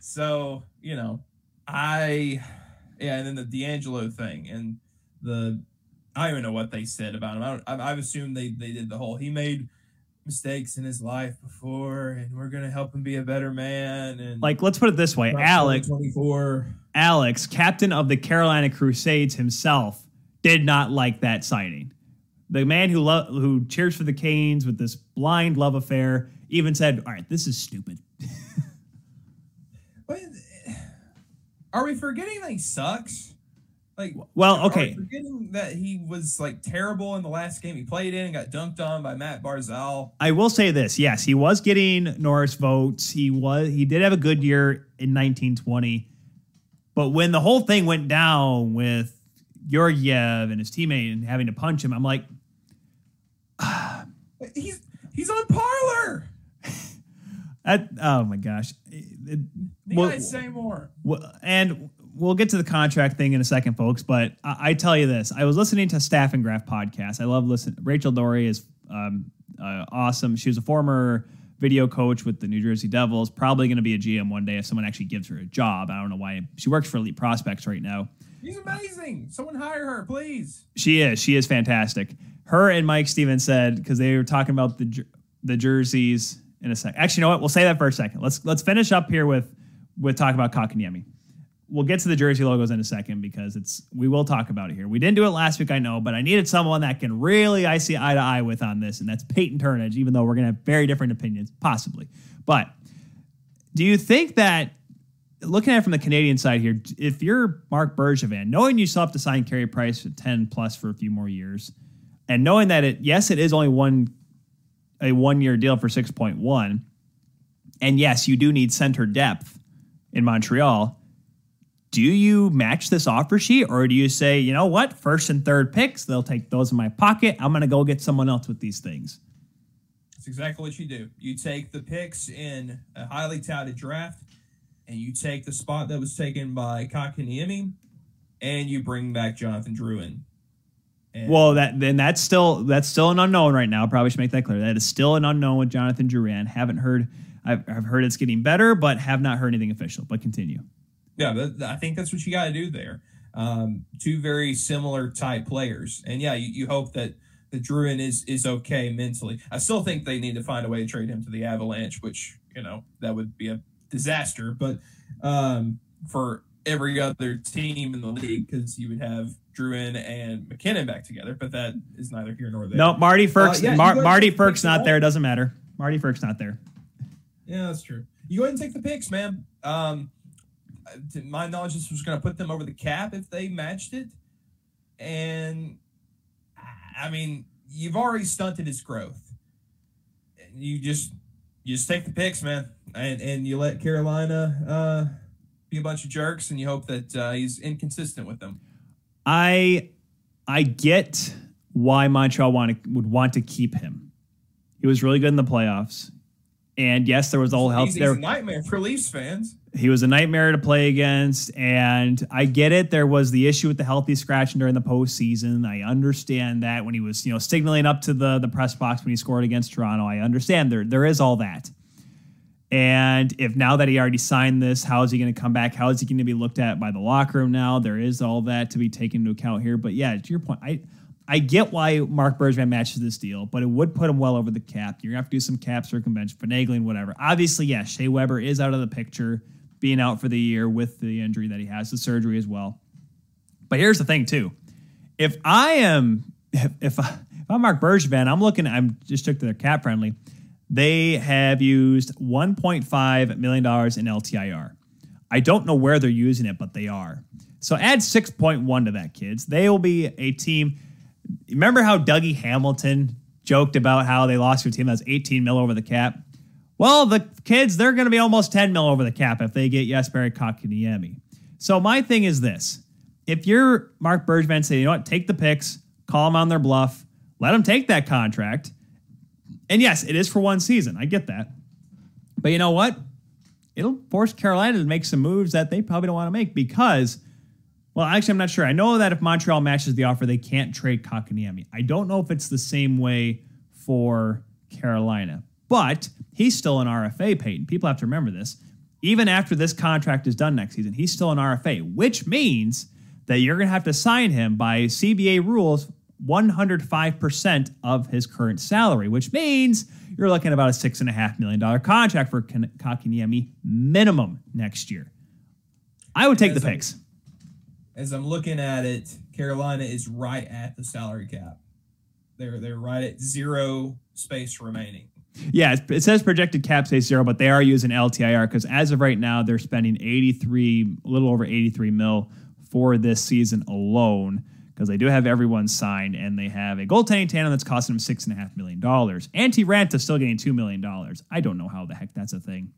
Speaker 4: So you know, I yeah, and then the DeAngelo thing and the I don't even know what they said about him. I don't, I, I've assumed they they did the whole he made mistakes in his life before, and we're gonna help him be a better man. And
Speaker 1: Like, let's put it this way, Alex.
Speaker 4: twenty four.
Speaker 1: Alex, captain of the Carolina Crusades himself, did not like that signing. The man who lo- who cheers for the Canes with this blind love affair even said, "All right, this is stupid."
Speaker 4: are we forgetting that he sucks? Like,
Speaker 1: Well,
Speaker 4: Are we
Speaker 1: okay,
Speaker 4: forgetting that he was like terrible in the last game he played in and got dunked on by Matt Barzal.
Speaker 1: I will say this: yes, he was getting Norris votes. He was he did have a good year in 1920, but when the whole thing went down with Georgiev and his teammate and having to punch him, I'm like,
Speaker 4: He's he's on parlor.
Speaker 1: that, oh my gosh. It- well-
Speaker 4: guys say more.
Speaker 1: Well, and we'll get to the contract thing in a second, folks. But I, I tell you this: I was listening to Staff and Graph podcast. I love listening. Rachel Doerrie is um, uh, awesome. She was a former video coach with the New Jersey Devils. Probably going to be a GM one day if someone actually gives her a job. I don't know why. She works for Elite Prospects right now.
Speaker 4: She's amazing. Someone hire her, please.
Speaker 1: She is. She is fantastic. Her and Mike Stevens said because they were talking about the the jerseys in a sec. Actually, you know what? We'll say that for a second. Let's let's finish up here with with talk about Kotkaniemi. We'll get to the jersey logos in a second because it's we will talk about it here. We didn't do it last week, I know, but I needed someone that can really I see eye to eye with on this, and that's Peyton Turnage. Even though we're gonna have very different opinions, possibly. But do you think that looking at it from the Canadian side here, if you're Marc Bergevin, knowing you still have to sign Carey Price at 10 plus for a few more years, and knowing that it, yes, it is only one a one year deal for 6.1, and yes, you do need center depth in Montreal. Do you match this offer sheet, or do you say, you know what, first and third picks, they'll take those in my pocket. I'm going to go get someone else with these things.
Speaker 4: That's exactly what you do. You take the picks in a highly touted draft, and you take the spot that was taken by Kotkaniemi, and you bring back Jonathan Drouin. And
Speaker 1: Well, that then that's still that's still an unknown right now. Probably should make that clear. That is still an unknown with Jonathan Drouin. Haven't heard. I've, I've heard it's getting better, but have not heard anything official. But continue.
Speaker 4: Yeah, that, I think that's what you got to do there. Um, two very similar type players, and yeah, you, you hope that that Drouin is is okay mentally. I still think they need to find a way to trade him to the Avalanche, which you know that would be a disaster. But um, for every other team in the league, because you would have Drouin and MacKinnon back together, but that is neither here nor there.
Speaker 1: No, Marty Frk's
Speaker 4: Uh, yeah,
Speaker 1: Mar- Marty
Speaker 4: ahead and Frk's
Speaker 1: not there.
Speaker 4: ball.
Speaker 1: Doesn't matter. Marty Frk's not there.
Speaker 4: Yeah, that's true. You go ahead and take the picks, man. Um, to my knowledge, this was going to put them over the cap if they matched it, and I mean, you've already stunted his growth. You just you just take the picks, man, and and you let Carolina uh, be a bunch of jerks, and you hope that uh, he's inconsistent with them.
Speaker 1: I I get why Montreal want to, would want to keep him. He was really good in the playoffs. And yes, there was all health
Speaker 4: He's, he's
Speaker 1: there.
Speaker 4: a nightmare for Leafs fans.
Speaker 1: He was a nightmare to play against, and I get it. There was the issue with the healthy scratching during the postseason. I understand that when he was, you know, signaling up to the the press box when he scored against Toronto. I understand there there is all that. And if now that he already signed this, how is he going to come back? How is he going to be looked at by the locker room now? There is all that to be taken into account here. But yeah, to your point, I I get why Marc Bergevin matches this deal, but it would put him well over the cap. You're gonna have to do some cap circumvention, finagling, whatever. Obviously, yeah, Shea Weber is out of the picture, being out for the year with the injury that he has, the surgery as well. But here's the thing, too. If I am, if if, I, if I'm Marc Bergevin, I'm looking. I'm just took to their cap friendly. They have used 1.5 million dollars in LTIR. I don't know where they're using it, but they are. So add 6.1 to that, kids. They will be a team. Remember how Dougie Hamilton joked about how they lost to a team that was 18 mil over the cap? Well, the kids, they're going to be almost 10 mil over the cap if they get Jesperi Kotkaniemi. So my thing is this. If you're Mark Bergman, say, you know what, take the picks, call them on their bluff, let them take that contract. And yes, it is for one season. I get that. But you know what? It'll force Carolina to make some moves that they probably don't want to make because, well, actually, I'm not sure. I know that if Montreal matches the offer, they can't trade Kotkaniemi. I don't know if it's the same way for Carolina, but he's still an RFA, Peyton. People have to remember this. Even after this contract is done next season, he's still an RFA, which means that you're going to have to sign him by CBA rules 105% of his current salary, which means you're looking at about a $6.5 million contract for Kotkaniemi minimum next year. I would take the
Speaker 4: As I'm-
Speaker 1: picks.
Speaker 4: As I'm looking at it, Carolina is right at the salary cap. They're they're right at zero space remaining.
Speaker 1: Yeah, it- it says projected cap space zero, but they are using LTIR because as of right now, they're spending 83, a little over 83 mil for this season alone because they do have everyone signed and they have a goaltending tandem that's costing them six and a half million dollars. Antti Raanta still getting two million dollars. I don't know how the heck that's a thing.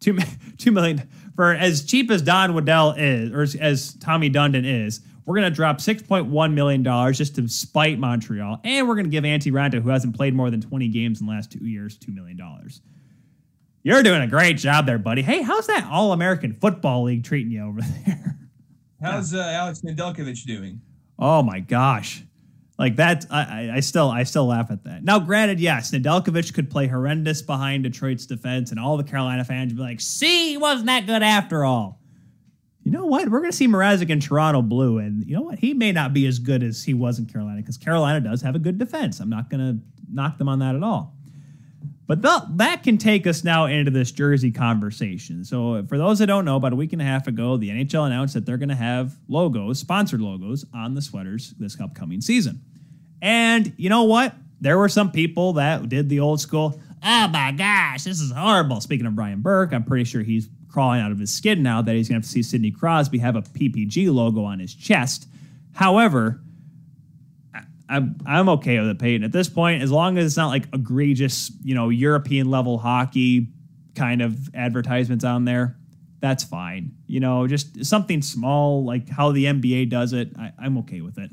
Speaker 1: Two, two million for as cheap as Don Waddell is, or as, as Tommy Dundon is. We're gonna drop six point one million dollars just to spite Montreal, and we're gonna give Antti Raanta, who hasn't played more than twenty games in the last two years, two million dollars. You're doing a great job there, buddy. Hey, how's that All American Football League treating you over there?
Speaker 4: How's uh, Alex Nedeljkovic doing?
Speaker 1: Oh my gosh. Like that, I, I- still, I still laugh at that. Now, granted, yes, Nedeljkovic could play horrendous behind Detroit's defense, and all the Carolina fans would be like, "See, he wasn't that good after all." You know what? We're going to see Mrazek in Toronto blue, and you know what? He may not be as good as he was in Carolina because Carolina does have a good defense. I'm not going to knock them on that at all. But th- that can take us now into this jersey conversation. So, for those that don't know, about a week and a half ago, the NHL announced that they're going to have logos, sponsored logos, on the sweaters this upcoming season. And you know what? There were some people that did the old school, oh my gosh, this is horrible. Speaking of Brian Burke, I'm pretty sure he's crawling out of his skin now that he's going to have to see Sidney Crosby have a PPG logo on his chest. However, I'm I'm okay with it, Peyton. At this point, as long as it's not like egregious, you know, European level hockey kind of advertisements on there, that's fine. You know, just something small like how the NBA does it. I, I'm okay with it.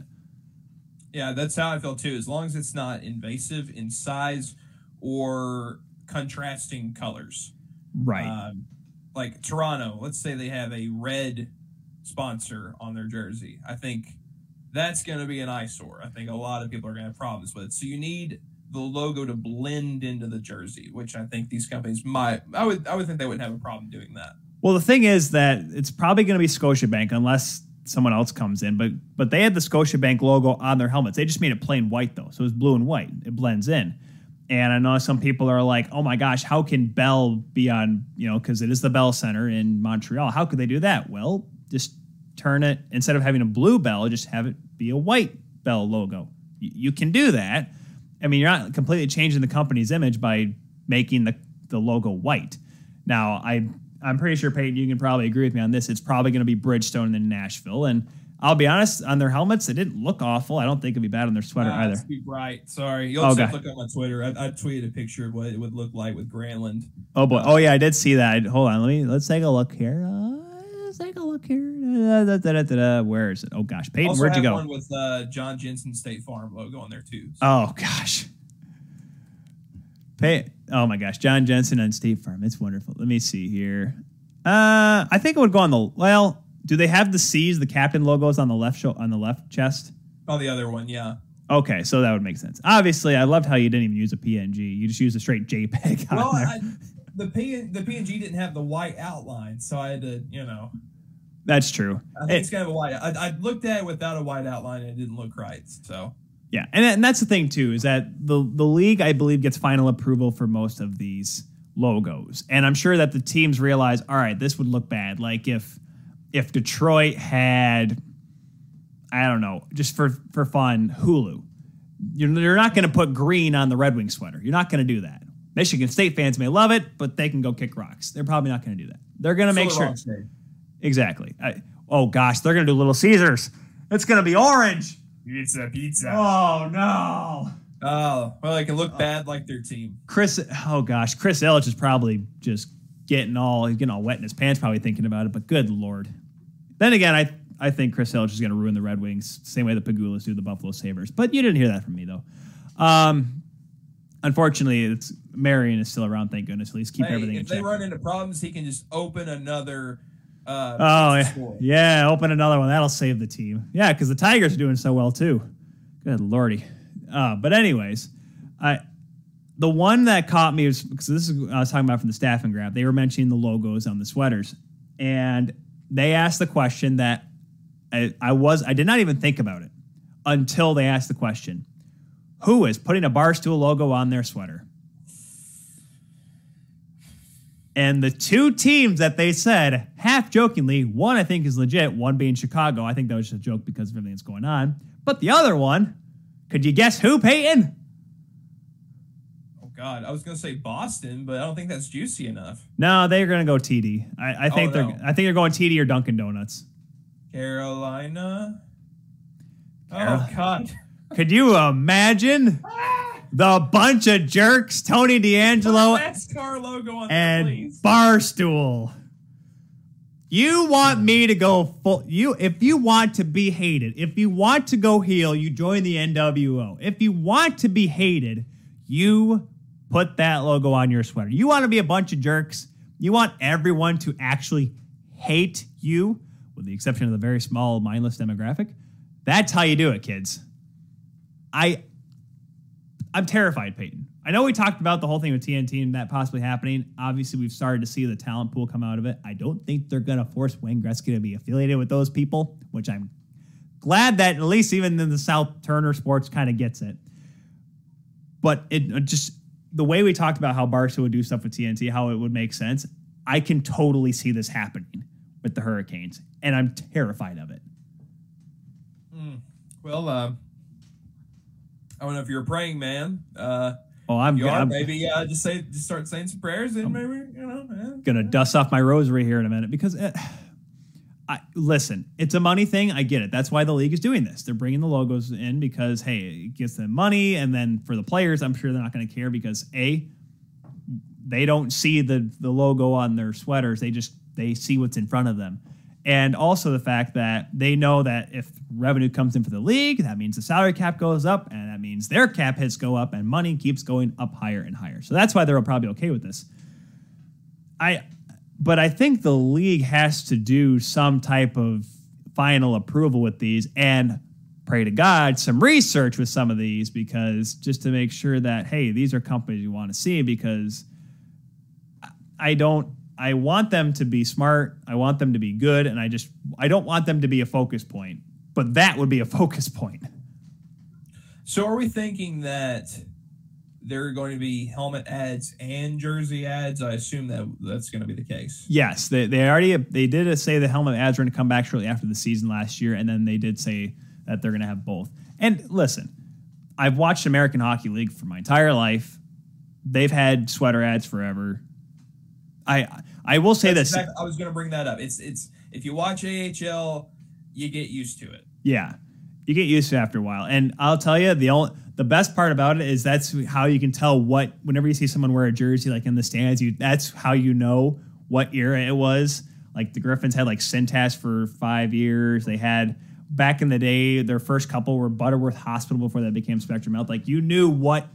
Speaker 4: Yeah, that's how I feel too. As long as it's not invasive in size or contrasting colors.
Speaker 1: Right.
Speaker 4: Um, like Toronto, let's say they have a red sponsor on their jersey. I think that's going to be an eyesore. I think a lot of people are going to have problems with it. So you need the logo to blend into the jersey, which I think these companies might. I would. I would think they wouldn't have a problem doing that.
Speaker 1: Well, the thing is that it's probably going to be Scotiabank unless someone else comes in. But but they had the Scotiabank logo on their helmets. They just made it plain white though, so it's blue and white. It blends in. And I know some people are like, "Oh my gosh, how can Bell be on? You know, because it is the Bell Center in Montreal. How could they do that? Well, just turn it instead of having a blue bell, just have it be a white Bell logo. Y- you can do that. I mean, you're not completely changing the company's image by making the the logo white. Now, I I'm pretty sure Peyton, you can probably agree with me on this. It's probably going to be Bridgestone in Nashville, and I'll be honest, on their helmets, it didn't look awful. I don't think it'd be bad on their sweater
Speaker 5: Ah,
Speaker 1: either.
Speaker 5: Too bright. Sorry. You'll
Speaker 1: Oh,
Speaker 5: also look on my Twitter. I, I tweeted a picture of what it would look like with Granlund.
Speaker 1: Oh boy. Oh yeah, I did see that. Hold on. Let me let's take a look here. Uh, take a look here. Da, da, da. Where is it? Oh gosh, Peyton,
Speaker 5: also
Speaker 1: where'd you go?
Speaker 5: one with uh, John Jensen State Farm logo on there too. So
Speaker 1: Oh gosh. Pay. Oh my gosh, John Jensen on State Farm. It's wonderful. Let me see here. Uh, I think it would go on the well. Do they have the C's, the captain logos on the left show on the left chest?
Speaker 5: oh, the other one, yeah.
Speaker 1: Okay, so that would make sense. Obviously, I loved how you didn't even use a PNG. You just used a straight JPEG on
Speaker 5: Well,
Speaker 1: there.
Speaker 5: I, the P the PNG didn't have the white outline, so I had to, you know,
Speaker 1: That's true.
Speaker 5: I think
Speaker 1: It-
Speaker 5: it's gonna have a white. I, I looked at it without a white outline and it didn't look right. So
Speaker 1: Yeah, and, and that's the thing too is that the the league I believe gets final approval for most of these logos, and I'm sure that the teams realize, all right, this would look bad. Like if if Detroit had, I don't know, just for for fun, Hulu, you're, you're not going to put green on the Red Wing sweater. You're not going to do that. Michigan State fans may love it, but they can go kick rocks. They're probably not going to do that. They're going to make sure.
Speaker 5: Wrong shade.
Speaker 1: Exactly. I, oh gosh, they're going to do Little Caesars. It's going to be orange.
Speaker 5: Pizza, pizza.
Speaker 1: Oh no.
Speaker 5: Oh, well, they can look bad like their team.
Speaker 1: Chris, oh gosh, Chris Ilitch is probably just getting all he's getting all wet in his pants, probably thinking about it. But good lord. Then again, I I think Chris Ilitch is going to ruin the Red Wings, same way the Pegulas do the Buffalo Sabres. But you didn't hear that from me though. Um, unfortunately, it's Marian is still around. Thank goodness. At least keep
Speaker 5: Hey,
Speaker 1: everything in
Speaker 5: if they
Speaker 1: check.
Speaker 5: run into problems, he can just open another. Uh,
Speaker 1: Oh yeah. yeah, open another one. That'll save the team. Yeah, because the Tigers are doing so well too. Good lordy. Uh, but anyways, I the one that caught me was because this is I was talking about from the Staff and Graph. They were mentioning the logos on the sweaters, and they asked the question that I, I was I did not even think about it until they asked the question: Who is putting a barstool logo on their sweater? And the two teams that they said, half jokingly, one I think is legit, one being Chicago. I think that was just a joke because of everything that's going on. But the other one, could you guess who, Peyton?
Speaker 5: Oh God, I was gonna say Boston, but I don't think that's juicy enough.
Speaker 1: No, they're going to go TD. I, I oh, think
Speaker 5: Oh,
Speaker 1: they're
Speaker 5: no.
Speaker 1: I think they're going TD or Dunkin' Donuts.
Speaker 5: Carolina.
Speaker 1: Carol-
Speaker 5: Oh God.
Speaker 1: Could you imagine ah! The bunch of jerks, Tony DeAngelo
Speaker 5: NASCAR logo on there,
Speaker 1: and
Speaker 5: please.
Speaker 1: Barstool. You want me to go full you if you want to be hated, if you want to go heel, you join the NWO. If you want to be hated, you put that logo on your sweater. You want to be a bunch of jerks. You want everyone to actually hate you, with the exception of the very small mindless demographic. That's how you do it, kids. I I'm terrified, Peyton. I know we talked about the whole thing with TNT and that possibly happening. Obviously, we've started to see the talent pool come out of it. I don't think they're going to force Wayne Gretzky to be affiliated with those people, which I'm glad that at least even in the South Turner Sports kind of gets it. But it it just the way we talked about how Barca would do stuff with TNT, how it would make sense. I can totally see this happening with the Hurricanes, and I'm terrified of it.
Speaker 5: Well, uh, I don't know if you're a praying man. Uh,
Speaker 1: Oh, I'm,
Speaker 5: you are.
Speaker 1: I'm
Speaker 5: Maybe uh, just say, just start saying some prayers, and maybe you know. eh.
Speaker 1: gonna dust off my rosary here in a minute because eh, I listen, it's a money thing. I get it. That's why the league is doing this. They're bringing the logos in because hey, it gets them money, and then for the players, I'm sure they're not going to care because a they don't see the the logo on their sweaters. They just they see what's in front of them. And also the fact that they know that if revenue comes in for the league, that means the salary cap goes up, and that means their cap hits go up, and money keeps going up higher and higher. So that's why they're probably okay with this. I but I think the league has to do some type of final approval with these and pray to God some research with some of these because just to make sure that hey these are companies you want to see because I don't I want them to be smart. I want them to be good, and I just I don't want them to be a focus point. But that would be a focus point.
Speaker 4: So are we thinking that there are going to be helmet ads and jersey ads? I assume that that's going to be the case.
Speaker 1: Yes, they, they already they did say the helmet ads were going to come back shortly after the season last year, and then they did say that they're going to have both. And listen, I've watched American Hockey League for my entire life. They've had sweater ads forever. I I will say
Speaker 4: That's
Speaker 1: this.
Speaker 4: exact- I was going to bring that up. It's it's if you watch AHL, you get used to it.
Speaker 1: Yeah, you get used to it after a while. And I'll tell you, the only the best part about it is that's how you can tell what whenever you see someone wear a jersey like in the stands, you that's how you know what era it was. Like the Griffins had like Cintas for five years. They had back in the day, their first couple were Butterworth Hospital before that became Spectrum Health. Like you knew what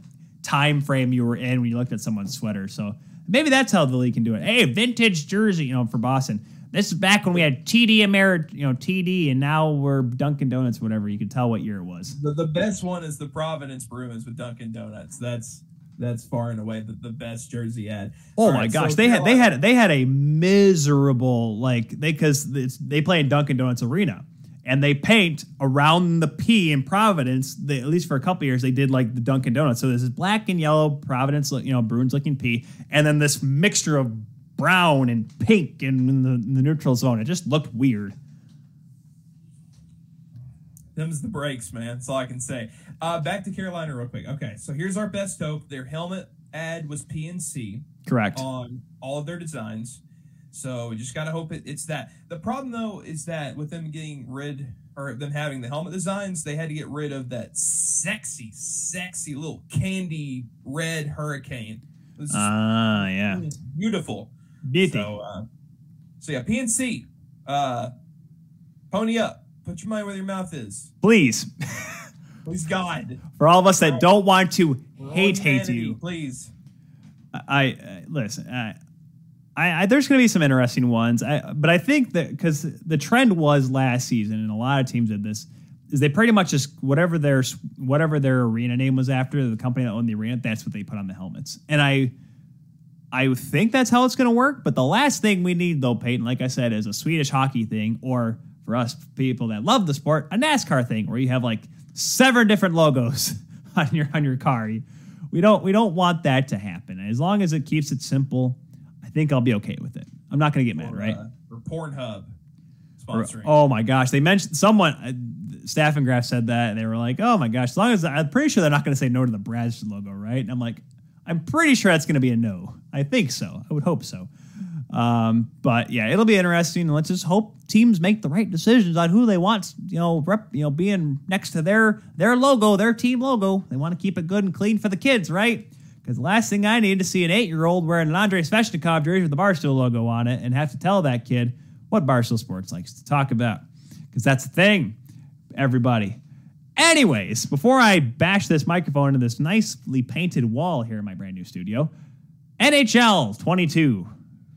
Speaker 1: time frame you were in when you looked at someone's sweater. So maybe that's how the league can do it. Hey, vintage jersey, you know, for Boston. This is back when we had TD Ameri, you know, TD, and now we're Dunkin' Donuts, whatever. You can tell what year it was.
Speaker 4: The, the best one is the Providence Bruins with Dunkin' Donuts. That's that's far and away the, the best jersey ad.
Speaker 1: Oh
Speaker 4: All
Speaker 1: my
Speaker 4: right,
Speaker 1: gosh,
Speaker 4: so
Speaker 1: they had they had they had a miserable like they because they play in Dunkin' Donuts Arena and they paint around the P in Providence. They, at least for a couple years, they did like the Dunkin' Donuts. So this is black and yellow Providence, you know, Bruins looking P, and then this mixture of brown and pink and in the, in the neutral zone. It just looked weird.
Speaker 4: Them's the breaks, man. That's all I can say. Uh, back to Carolina real quick. Okay, so here's our best hope. Their helmet ad was PNC
Speaker 1: Correct.
Speaker 4: on all of their designs. So we just gotta hope it, it's that. The problem though is that with them getting rid or them having the helmet designs, they had to get rid of that sexy, sexy little candy red hurricane. It was just
Speaker 1: Ah, yeah.
Speaker 4: beautiful.
Speaker 1: Beauty.
Speaker 4: So, uh, so yeah, PNC, uh, pony up. Put your money where your mouth is.
Speaker 1: Please,
Speaker 4: Please God.
Speaker 1: for all of us that don't want to
Speaker 4: For all
Speaker 1: hate hate you,
Speaker 4: Please.
Speaker 1: I uh, listen. I, I, I there's going to be some interesting ones. I, but I think that because the trend was last season, and a lot of teams did this, is they pretty much just whatever their whatever their arena name was after the company that owned the arena, that's what they put on the helmets. And I, I think that's how it's going to work. But the last thing we need, though, Peyton, like I said, is a Swedish hockey thing, or for us people that love the sport, a NASCAR thing, where you have like seven different logos on your on your car. We don't we don't want that to happen. As long as it keeps it simple, think I'll be okay with it. I'm not going to get mad,
Speaker 4: Or,
Speaker 1: right?
Speaker 4: Uh, or Pornhub
Speaker 1: Or-
Speaker 4: sponsoring.
Speaker 1: oh my gosh, they mentioned someone. Uh, Staff and Graph said that, and they were like, "Oh my gosh!" As long as I'm pretty sure they're not going to say no to the Brads logo, right? And I'm like, I'm pretty sure that's going to be a no. I think so. I would hope so. Um, but yeah, it'll be interesting. Let's just hope teams make the right decisions on who they want. You know, rep, you know, being next to their their logo, their team logo. They want to keep it good and clean for the kids, right? Because the last thing I need to see an eight year old wearing an Andrei Svechnikov jersey with the Barstool logo on it and have to tell that kid what Barstool Sports likes to talk about. Because that's the thing, everybody. Anyways, before I bash this microphone into this nicely painted wall here in my brand new studio, NHL 22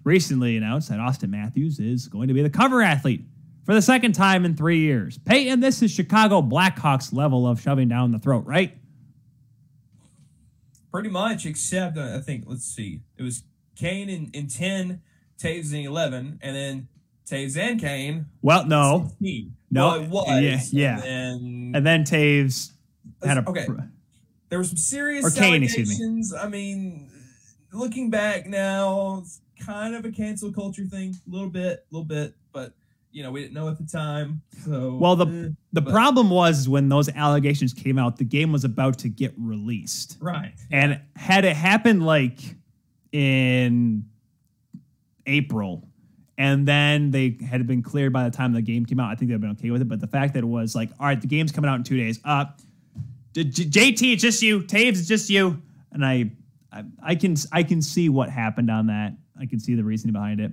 Speaker 1: recently announced that Auston Matthews is going to be the cover athlete for the second time in three years. Peyton, this is Chicago Blackhawks level of shoving down the throat, right?
Speaker 4: Pretty much, except uh, I think, let's see. It was Kane in, in 10, Toews in 11, and then Toews and Kane.
Speaker 1: Well, no.
Speaker 4: 16.
Speaker 1: No,
Speaker 4: Well, it was.
Speaker 1: yeah, yeah.
Speaker 4: And then
Speaker 1: And then Toews had a.
Speaker 4: Okay. there were some serious
Speaker 1: Or Kane, excuse me.
Speaker 4: I mean, looking back now, it's kind of a cancel culture thing, a little bit, a little bit, but you know, we didn't know at the time. So
Speaker 1: Well, the
Speaker 4: eh,
Speaker 1: the
Speaker 4: but-
Speaker 1: problem was when those allegations came out, the game was about to get released.
Speaker 4: right,
Speaker 1: And had it happened like in April, and then they had been cleared by the time the game came out, I think they'd been okay with it. But the fact that it was like, all right, the game's coming out in two days. Uh, JT, it's just you. Toews, it's just you. And I, I, I can, I can see what happened on that. I can see the reasoning behind it.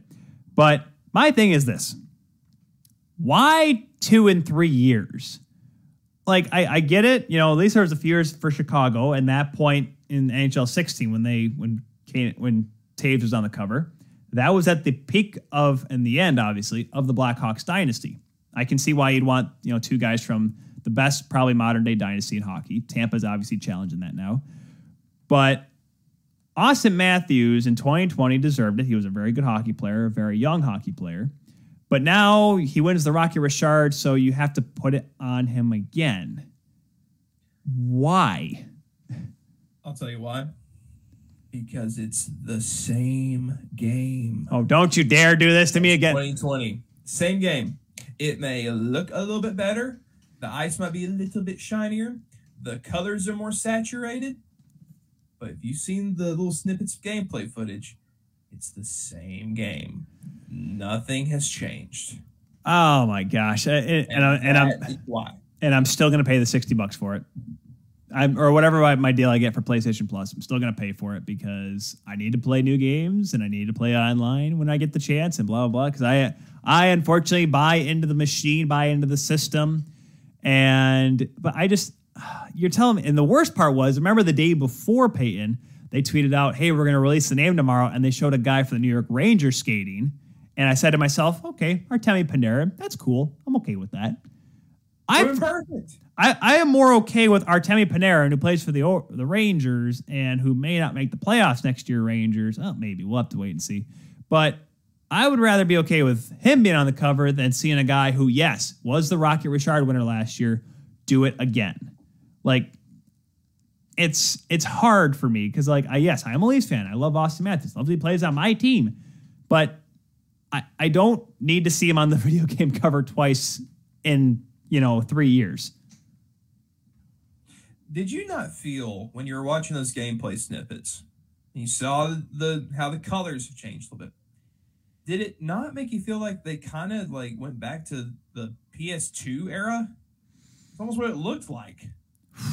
Speaker 1: But my thing is this: why two and three years? like I, I get it. You know, at least there was a few years for Chicago, and that point in NHL 16 when they when Kane, when Toews was on the cover, that was at the peak of and the end, obviously, of the Blackhawks dynasty. I can see why you'd want you know two guys from the best probably modern day dynasty in hockey. Tampa's obviously challenging that now, but Auston Matthews in 2020 deserved it. He was a very good hockey player, a very young hockey player. But now he wins the Rocky Richard, so you have to put it on him again. Why?
Speaker 4: I'll tell you why. Because it's the same game.
Speaker 1: Oh, don't you dare do this to me again.
Speaker 4: 2020. Same game. It may look a little bit better. The ice might be a little bit shinier. The colors are more saturated. But if you've seen the little snippets of gameplay footage, it's the same game. Nothing has changed.
Speaker 1: Oh my gosh! And, and, I, and I'm
Speaker 4: why.
Speaker 1: and I'm still gonna pay the sixty bucks for it. I'm or whatever my, my deal I get for PlayStation Plus. I'm still gonna pay for it because I need to play new games and I need to play online when I get the chance and blah blah blah. Because I I unfortunately buy into the machine, buy into the system, and but I just you're telling me. And the worst part was, remember the day before Peyton, they tweeted out, "Hey, we're gonna release the name tomorrow," and they showed a guy for the New York Rangers skating. And I said to myself, "Okay, Artemi Panarin, that's cool. I'm okay with that." I
Speaker 4: We're perfect.
Speaker 1: I, I am more okay with Artemi Panarin, who plays for the the Rangers and who may not make the playoffs next year. Rangers, oh, maybe we'll have to wait and see. But I would rather be okay with him being on the cover than seeing a guy who, yes, was the Rocket Richard winner last year, do it again. Like it's it's hard for me because like I yes, I'm a Leafs fan. I love Auston Matthews. Love that he plays on my team, but I I don't need to see him on the video game cover twice in you know three years.
Speaker 4: Did you not feel when you were watching those gameplay snippets and you saw the how the colors have changed a little bit? Did it not make you feel like they kind of like went back to the PS2 era? It's almost what it looked like.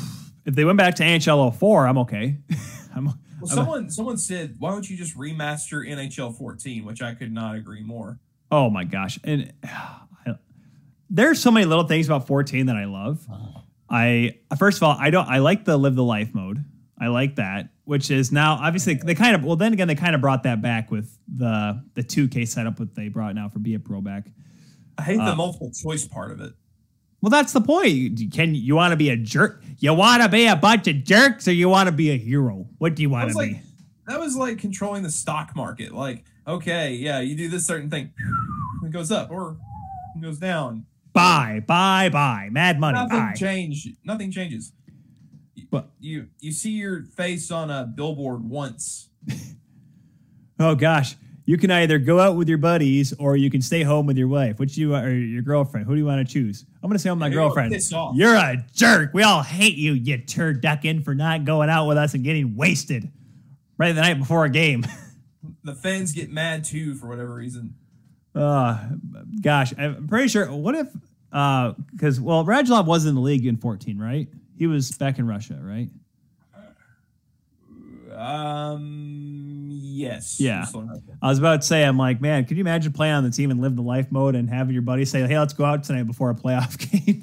Speaker 1: If they went back to NHL 04, I'm okay. I'm,
Speaker 4: Well, someone someone said, "Why don't you just remaster NHL 14?" Which I could not agree more.
Speaker 1: oh my gosh. And I, there's so many little things about 14 that I love. I first of all, I don't I like the live the life mode. I like that, which is now obviously they kind of well then again they kind of brought that back with the the 2K setup that they brought now for Be a Pro back.
Speaker 4: I hate
Speaker 1: Uh,
Speaker 4: the multiple choice part of it.
Speaker 1: Well, that's the point. You- Can you want to be a jerk? You want to be a bunch of jerks, or you want to be a hero? What do you want to
Speaker 4: like
Speaker 1: be?
Speaker 4: that was like controlling the stock market. Like, okay, yeah, you do this certain thing, it goes up or it goes down.
Speaker 1: Buy, buy, buy. Mad money.
Speaker 4: nothing
Speaker 1: Buy.
Speaker 4: change. Nothing changes.
Speaker 1: But-
Speaker 4: you you see your face on a billboard once.
Speaker 1: Oh gosh, you can either go out with your buddies or you can stay home with your wife. Which you or your girlfriend? Who do you want to choose? I'm gonna say I'm my
Speaker 4: You're
Speaker 1: girlfriend. You're a jerk. We all hate you, you turducken, for not going out with us and getting wasted right the night before a game.
Speaker 4: The fans get mad too for whatever reason.
Speaker 1: Uh, gosh, I'm pretty sure. What if? Because well, Radulov was in the league in 14, right? He was back in Russia, right?
Speaker 4: Um. Yes.
Speaker 1: Yeah. I was about to say, I'm like, man, could you imagine playing on the team and live the life mode and having your buddy say, hey, let's go out tonight before a playoff game?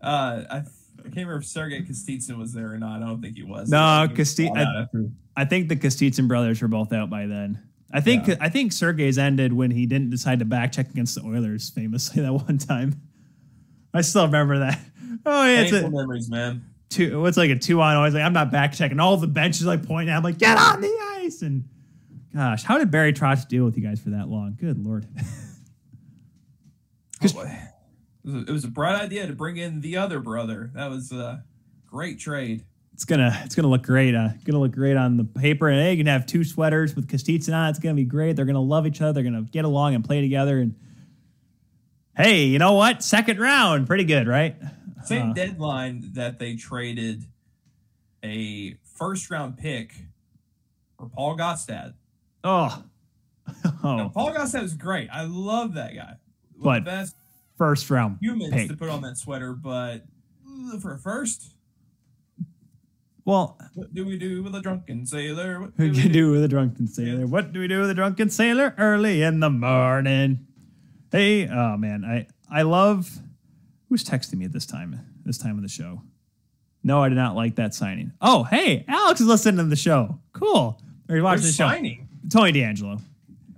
Speaker 4: Uh, I, I can't remember if Sergei Kostitsyn was there or not. I don't think he was.
Speaker 1: No,
Speaker 4: I think he was
Speaker 1: I- I think the Kostitsyn brothers were both out by then. I think
Speaker 4: Yeah.
Speaker 1: I think Sergey's ended when he didn't decide to back check against the Oilers famously that one time. I still remember that. Oh yeah, it's a
Speaker 4: memories, man.
Speaker 1: Two. What's like a two on? I was like, I'm not back checking. All the benches like pointing. at I'm like, get on the ice. And gosh, how did Barry Trotz deal with you guys for that long? Good lord.
Speaker 4: Oh, boy. It was, a, it was a bright idea to bring in the other brother. That was a great trade.
Speaker 1: It's gonna it's gonna look great. Uh, gonna look great on the paper. And hey, you can have two sweaters with Kostitsyn on. It's gonna be great. They're gonna love each other. They're gonna get along and play together. And hey, you know what? Second round, pretty good, right?
Speaker 4: Same
Speaker 1: Uh,
Speaker 4: deadline that they traded a first round pick for Paul Gaustad.
Speaker 1: Oh,
Speaker 4: Now,
Speaker 1: oh,
Speaker 4: Paul Gaustad was great. I love that guy. One
Speaker 1: But
Speaker 4: best
Speaker 1: first round
Speaker 4: humans
Speaker 1: pick.
Speaker 4: to put on that sweater, but for a first,
Speaker 1: Well,
Speaker 4: what do we do with a drunken sailor? What do
Speaker 1: do
Speaker 4: we
Speaker 1: you do with a drunken sailor? What do we do with a drunken sailor early in the morning? Hey, oh man, I I love who's texting me at this time this time of the show. No, I did not like that signing. Oh, hey, Alex is listening to the show. Cool. Or he's watching the show.
Speaker 4: signing?
Speaker 1: Tony DeAngelo.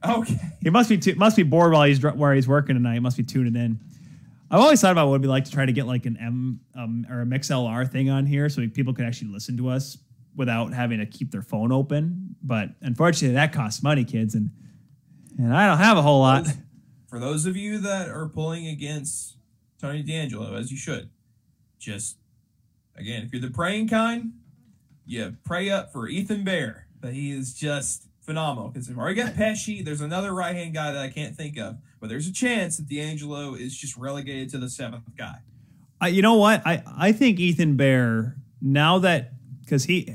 Speaker 4: Okay.
Speaker 1: He must be tu- must be bored while he's where he's working tonight. He must be tuning in. I've always thought about what it'd be like to try to get like an M um, or a Mixlr thing on here so people could actually listen to us without having to keep their phone open. But unfortunately, that costs money, kids, and and I don't have a whole lot.
Speaker 4: For those of you that are pulling against Tony DeAngelo, as you should, just again, if you're the praying kind, you pray up for Ethan Bear. But he is just phenomenal because they've already got Pesce. There's another right hand guy that I can't think of, but there's a chance that DeAngelo is just relegated to the seventh guy.
Speaker 1: You know what? I I think Ethan Bear now that because he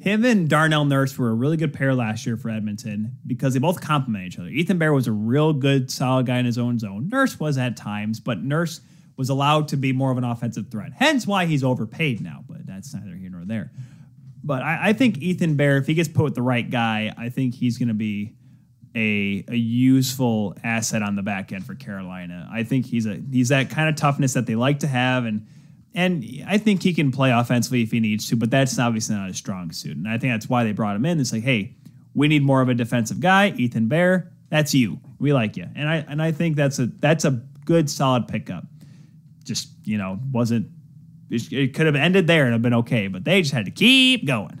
Speaker 1: him and Darnell Nurse were a really good pair last year for Edmonton because they both complement each other. Ethan Bear was a real good, solid guy in his own zone. Nurse was at times, but Nurse was allowed to be more of an offensive threat. Hence why he's overpaid now, but that's neither here nor there. But I, I think Ethan Bear, if he gets put with the right guy, I think he's going to be a, a useful asset on the back end for Carolina. I think he's a he's that kind of toughness that they like to have, and and I think he can play offensively if he needs to, but that's obviously not a strong suit. And I think that's why they brought him in. It's like, hey, we need more of a defensive guy. Ethan Bear, that's you. We like you, and I and I think that's a that's a good solid pickup. Just you know, wasn't it, it could have ended there and have been okay, but they just had to keep going.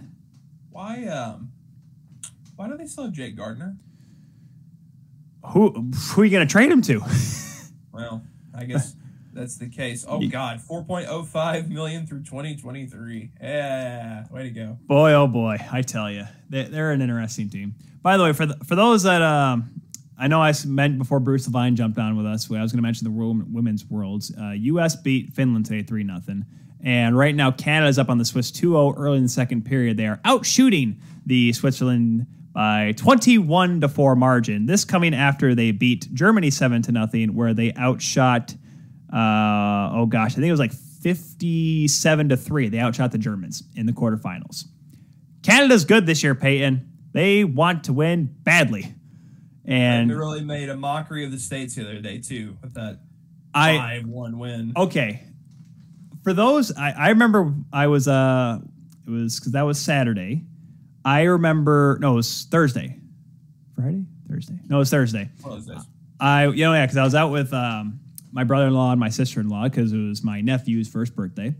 Speaker 4: Why um why do they still have Jake Gardiner?
Speaker 1: Who who are you going to trade him to?
Speaker 4: Well, I guess that's the case. Oh God, four point oh five million through twenty twenty three. Yeah, way to go.
Speaker 1: boy, oh boy, I tell you, they, they're an interesting team. By the way, for the, for those that um, I know I meant before Bruce LeVine jumped on with us, I was going to mention the Wo- women's worlds. Uh, U.S. beat Finland today three nothing, and right now Canada's up on the Swiss 2-0 early in the second period. They are out shooting the Switzerland by 21 to 4 margin. This coming after they beat Germany 7 to nothing where they outshot uh, oh gosh, I think it was like 57 to 3. They outshot the Germans in the quarterfinals. Canada's good this year, Peyton. They want to win badly.
Speaker 4: And they really made a mockery of the states the other day too with that
Speaker 1: I
Speaker 4: five one win.
Speaker 1: okay. For those I, I remember I was uh it was cuz that was Saturday. I remember no, it was Thursday. Friday? Thursday. No, it was Thursday.
Speaker 4: Was this?
Speaker 1: I you know yeah, because I was out with um, my brother-in-law and my sister-in-law because it was my nephew's first birthday,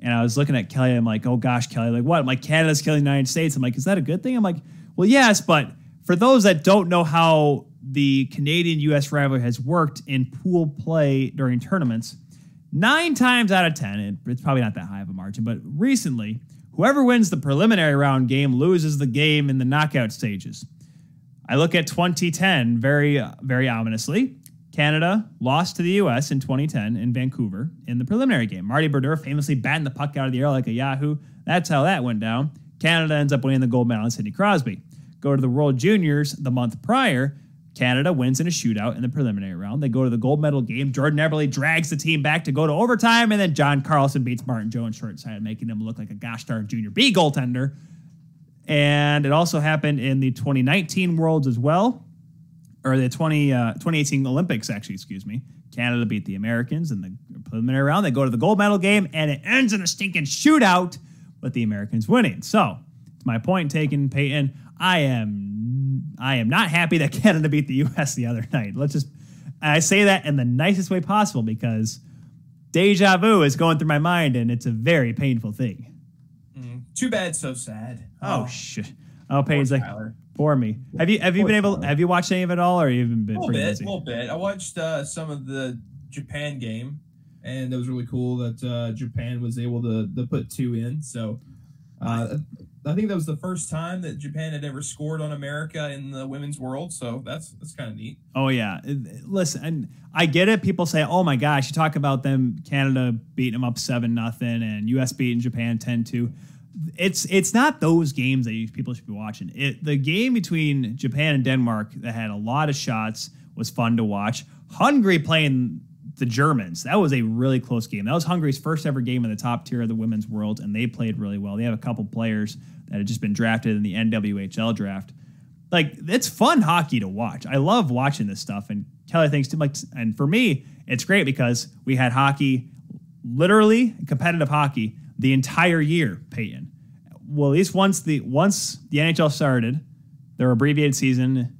Speaker 1: and I was looking at Kelly. I'm like, oh gosh, Kelly, like what? I'm like Canada's killing the United States. I'm like, is that a good thing? I'm like, well, yes, but for those that don't know how the Canadian-U.S. rivalry has worked in pool play during tournaments, nine times out of ten, it, it's probably not that high of a margin, but recently, whoever wins the preliminary round game loses the game in the knockout stages. I look at 2010 very, very ominously. Canada lost to the U.S. in 2010 in Vancouver in the preliminary game. Marty Brodeur famously batting the puck out of the air like a Yahoo. That's how that went down. Canada ends up winning the gold medal in Sidney Crosby. Go to the World Juniors the month prior. Canada wins in a shootout in the preliminary round. They go to the gold medal game. Jordan Eberle drags the team back to go to overtime, and then John Carlson beats Martin Jones short side, making him look like a gosh darn junior B goaltender. And it also happened in the 2019 Worlds as well, or the 20, uh, 2018 Olympics, actually, excuse me. Canada beat the Americans in the preliminary round. They go to the gold medal game, and it ends in a stinking shootout with the Americans winning. So, to my point taken, Peyton, I am I am not happy that Canada beat the U.S. the other night. Let's just, I say that in the nicest way possible because deja vu is going through my mind, and it's a very painful thing.
Speaker 4: Too bad, so sad.
Speaker 1: Oh, shit. Oh, Peyton's like,
Speaker 4: Tyler.
Speaker 1: poor me. Have you have you
Speaker 6: Poor
Speaker 1: been able?
Speaker 6: Tyler.
Speaker 1: Have you watched any of it all, or you even been
Speaker 4: A little bit,
Speaker 1: busy?
Speaker 4: a little bit. I watched uh, some of the Japan game, and it was really cool that uh, Japan was able to, to put two in. So uh, I think that was the first time that Japan had ever scored on America in the women's world. So that's that's kind of neat.
Speaker 1: Oh yeah. Listen, and I get it. People say, "Oh my gosh," you talk about them Canada beating them up seven nothing and U.S. beating Japan 10-2. It's it's not those games that you, people should be watching. It the game between Japan and Denmark that had a lot of shots was fun to watch. Hungary playing the Germans. That was a really close game. That was Hungary's first ever game in the top tier of the women's world, and they played really well. They have a couple players that had just been drafted in the NWHL draft like it's fun hockey to watch. I love watching this stuff, and Kelly thinks too. much. and for me, it's great because we had hockey, literally competitive hockey, the entire year. Peyton, well, at least once the once the NHL started, their abbreviated season,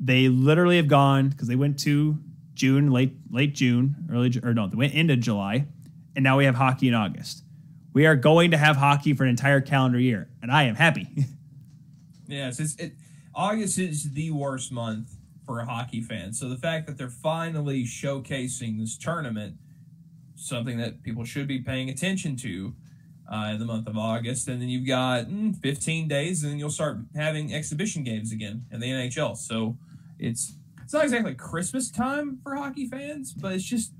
Speaker 1: they literally have gone because they went to June, late late June, early or no, they went into July, and now we have hockey in August. We are going to have hockey for an entire calendar year, and I am happy.
Speaker 5: Yes, it's it. August is the worst month for a hockey fan. So the fact that they're finally showcasing this tournament, something that people should be paying attention to uh, in the month of August, and then you've got mm, 15 days, and then you'll start having exhibition games again in the NHL. So it's it's not exactly Christmas time for hockey fans, but it's just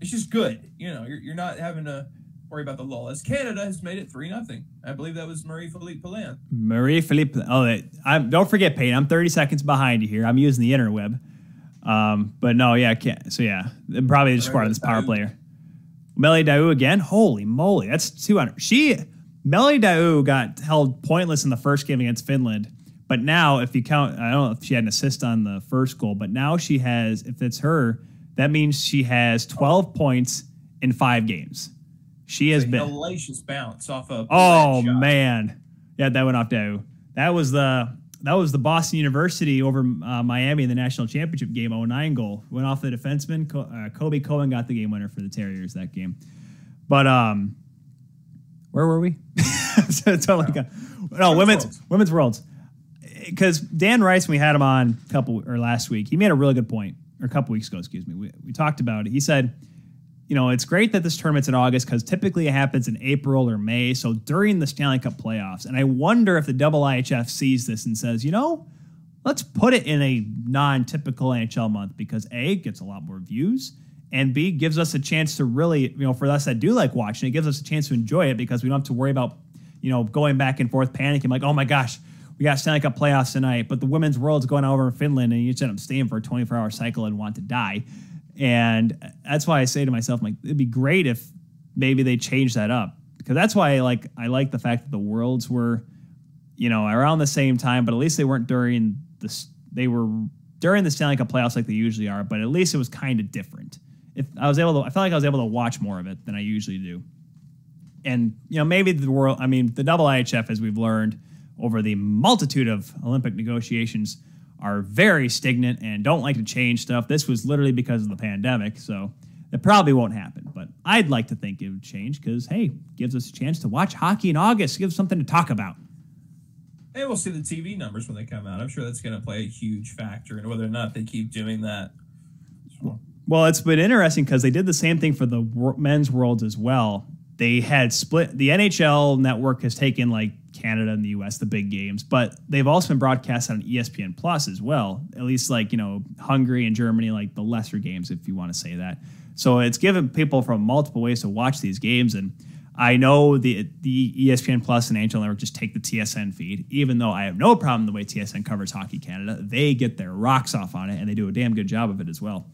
Speaker 5: it's just good. You know, you're, you're not having to worry about the lull. As Canada has made it three nothing. I believe that was Marie-Philip Poulin.
Speaker 1: Marie Philippe. Oh, I'm, don't forget, Peyton. I'm 30 seconds behind you here. I'm using the interweb. Um, but no, yeah, can't. So yeah, probably just scored on this power player. Melly Daoust again. Holy moly, that's 200. She Melly Daoust got held pointless in the first game against Finland, but now if you count, I don't know if she had an assist on the first goal, but now she has. If it's her, that means she has 12 points in five games. She has been
Speaker 5: hellacious bounce off of.
Speaker 1: Oh man, yeah, that went off Daou. That was the that was the Boston University over uh, Miami in the national championship game. 09 goal went off the defenseman. Uh, Colby Cohen got the game winner for the Terriers that game. But um, where were we? so, so like a, no women's worlds. women's worlds because Dan Rice when we had him on a couple or last week he made a really good point or a couple weeks ago excuse me we, we talked about it he said you know, it's great that this tournament's in August because typically it happens in April or May. So during the Stanley Cup playoffs. And I wonder if the double IHF sees this and says, you know, let's put it in a non typical NHL month because A, gets a lot more views. And B, gives us a chance to really, you know, for us that do like watching, it gives us a chance to enjoy it because we don't have to worry about, you know, going back and forth, panicking like, oh my gosh, we got Stanley Cup playoffs tonight, but the women's world's going over in Finland and you said I'm staying for a 24 hour cycle and want to die. And that's why I say to myself, like, it'd be great if maybe they change that up. Because that's why I like I like the fact that the worlds were, you know, around the same time, but at least they weren't during this they were during the Stanley Cup playoffs like they usually are, but at least it was kind of different. If I was able to I felt like I was able to watch more of it than I usually do. And, you know, maybe the world I mean, the double IHF, as we've learned over the multitude of Olympic negotiations, are very stagnant and don't like to change stuff. This was literally because of the pandemic, so it probably won't happen. But I'd like to think it would change because, hey, gives us a chance to watch hockey in August, gives something to talk about.
Speaker 5: And we'll see the TV numbers when they come out. I'm sure that's going to play a huge factor in whether or not they keep doing that.
Speaker 1: Well, it's been interesting because they did the same thing for the men's worlds as well. They had split, the NHL network has taken like Canada and the US, the big games, but they've also been broadcast on ESPN Plus as well. At least like, you know, Hungary and Germany, like the lesser games, if you want to say that. So it's given people from multiple ways to watch these games. And I know the the ESPN Plus and NHL Network just take the TSN feed, even though I have no problem the way TSN covers Hockey Canada. They get their rocks off on it and they do a damn good job of it as well.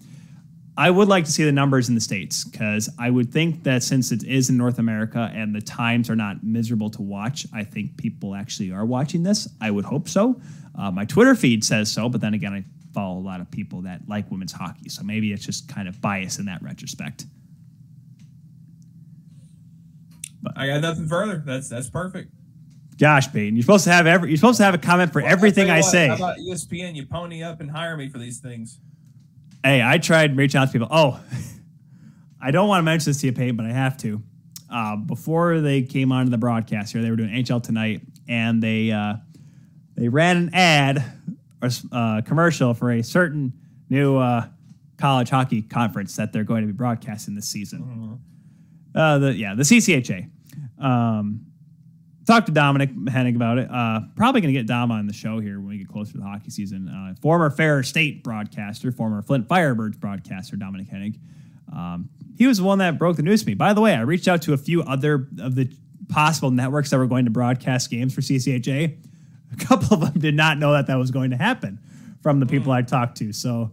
Speaker 1: I would like to see the numbers in the states because I would think that since it is in North America and the times are not miserable to watch, I think people actually are watching this. I would hope so. Uh, my Twitter feed says so, but then again, I follow a lot of people that like women's hockey, so maybe it's just kind of bias in that retrospect.
Speaker 5: But I got nothing further. That's that's perfect.
Speaker 1: Gosh, Peyton, you're supposed to have every you're supposed to have a comment for well, everything I
Speaker 5: what,
Speaker 1: say.
Speaker 5: How about ESPN? You pony up and hire me for these things.
Speaker 1: Hey, I tried reaching out to people. Oh, I don't want to mention this to you, Peyton, but I have to. Uh, before they came onto the broadcast here, they were doing NHL tonight, and they uh, they ran an ad or uh, commercial for a certain new uh, college hockey conference that they're going to be broadcasting this season. Mm-hmm. Uh, the yeah, the CCHA. Um, talked to Dominic Hennig about it. Uh, probably going to get Dom on the show here when we get closer to the hockey season. Uh, former Ferris State broadcaster, former Flint Firebirds broadcaster, Dominic Hennig. Um, he was the one that broke the news to me. By the way, I reached out to a few other of the possible networks that were going to broadcast games for CCHA. A couple of them did not know that that was going to happen from the people mm. I talked to. So,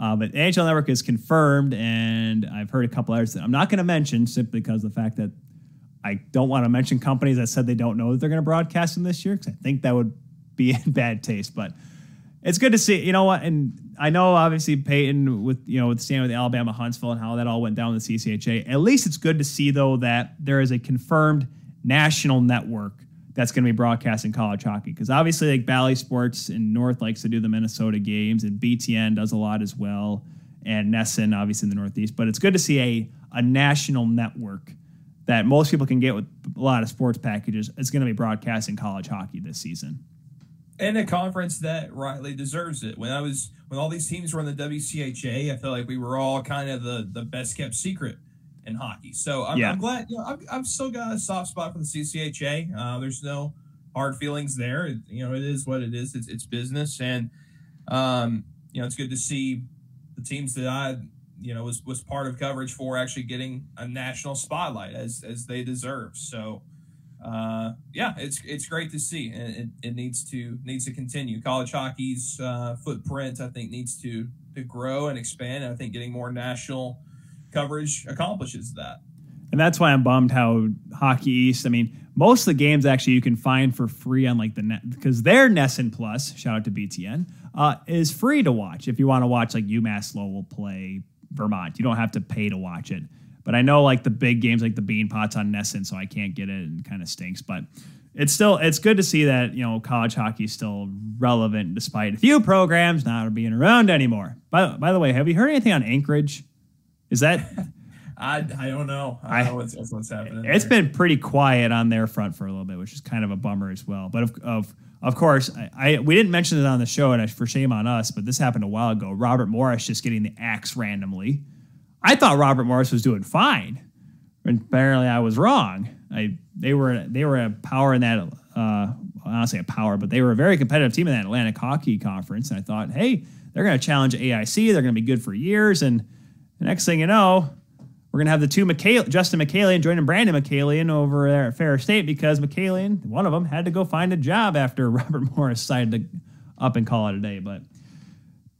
Speaker 1: uh, but NHL Network is confirmed, and I've heard a couple others that I'm not going to mention simply because of the fact that I don't want to mention companies that said they don't know that they're going to broadcast them this year because I think that would be in bad taste. But it's good to see. You know what? And I know obviously Peyton with you know with staying with Alabama Huntsville and how that all went down with the CCHA. At least it's good to see though that there is a confirmed national network that's going to be broadcasting college hockey because obviously like Bally Sports in North likes to do the Minnesota games and BTN does a lot as well and NESN obviously in the Northeast. But it's good to see a a national network that most people can get with a lot of sports packages is going to be broadcasting college hockey this season.
Speaker 4: And a conference that rightly deserves it. When I was when all these teams were in the WCHA, I felt like we were all kind of the the best kept secret in hockey. So I'm,
Speaker 1: Yeah.
Speaker 4: I'm glad. You know, I've, I've still got a soft spot for the CCHA. Uh, there's no hard feelings there. It, you know, it is what it is. It's it's business, and um, you know, it's good to see the teams that I you know was was part of coverage for actually getting a national spotlight as as they deserve. So. Uh, yeah, it's it's great to see, and it, it needs to needs to continue. College hockey's uh, footprint, I think, needs to to grow and expand. And I think getting more national coverage accomplishes that.
Speaker 1: And that's why I'm bummed how Hockey East. I mean, most of the games actually you can find for free on like the net because their NESN Plus, shout out to BTN, uh, is free to watch if you want to watch like UMass Lowell play Vermont. You don't have to pay to watch it. But I know like the big games like the Bean Pots on NESN, so I can't get it and kind of stinks. But it's still it's good to see that you know college hockey is still relevant despite a few programs not being around anymore. By by the way, have you heard anything on Anchorage? Is that
Speaker 4: I, I don't know. I,
Speaker 1: I-
Speaker 4: don't know what's, what's happening.
Speaker 1: It's
Speaker 4: there.
Speaker 1: been pretty quiet on their front for a little bit, which is kind of a bummer as well. But of of, of course, I, I we didn't mention it on the show, and I, for shame on us, but this happened a while ago. Robert Morris just getting the axe randomly. I thought Robert Morris was doing fine, and apparently I was wrong. I they were they were a power in that. Uh, I don't say a power, but they were a very competitive team in that Atlantic Hockey Conference. And I thought, hey, they're going to challenge AIC. They're going to be good for years. And the next thing you know, we're gonna have the two McKay- Justin McKalian joining Brandon McKalian over there at Ferris State because McKalian, one of them, had to go find a job after Robert Morris decided to up and call it a day. But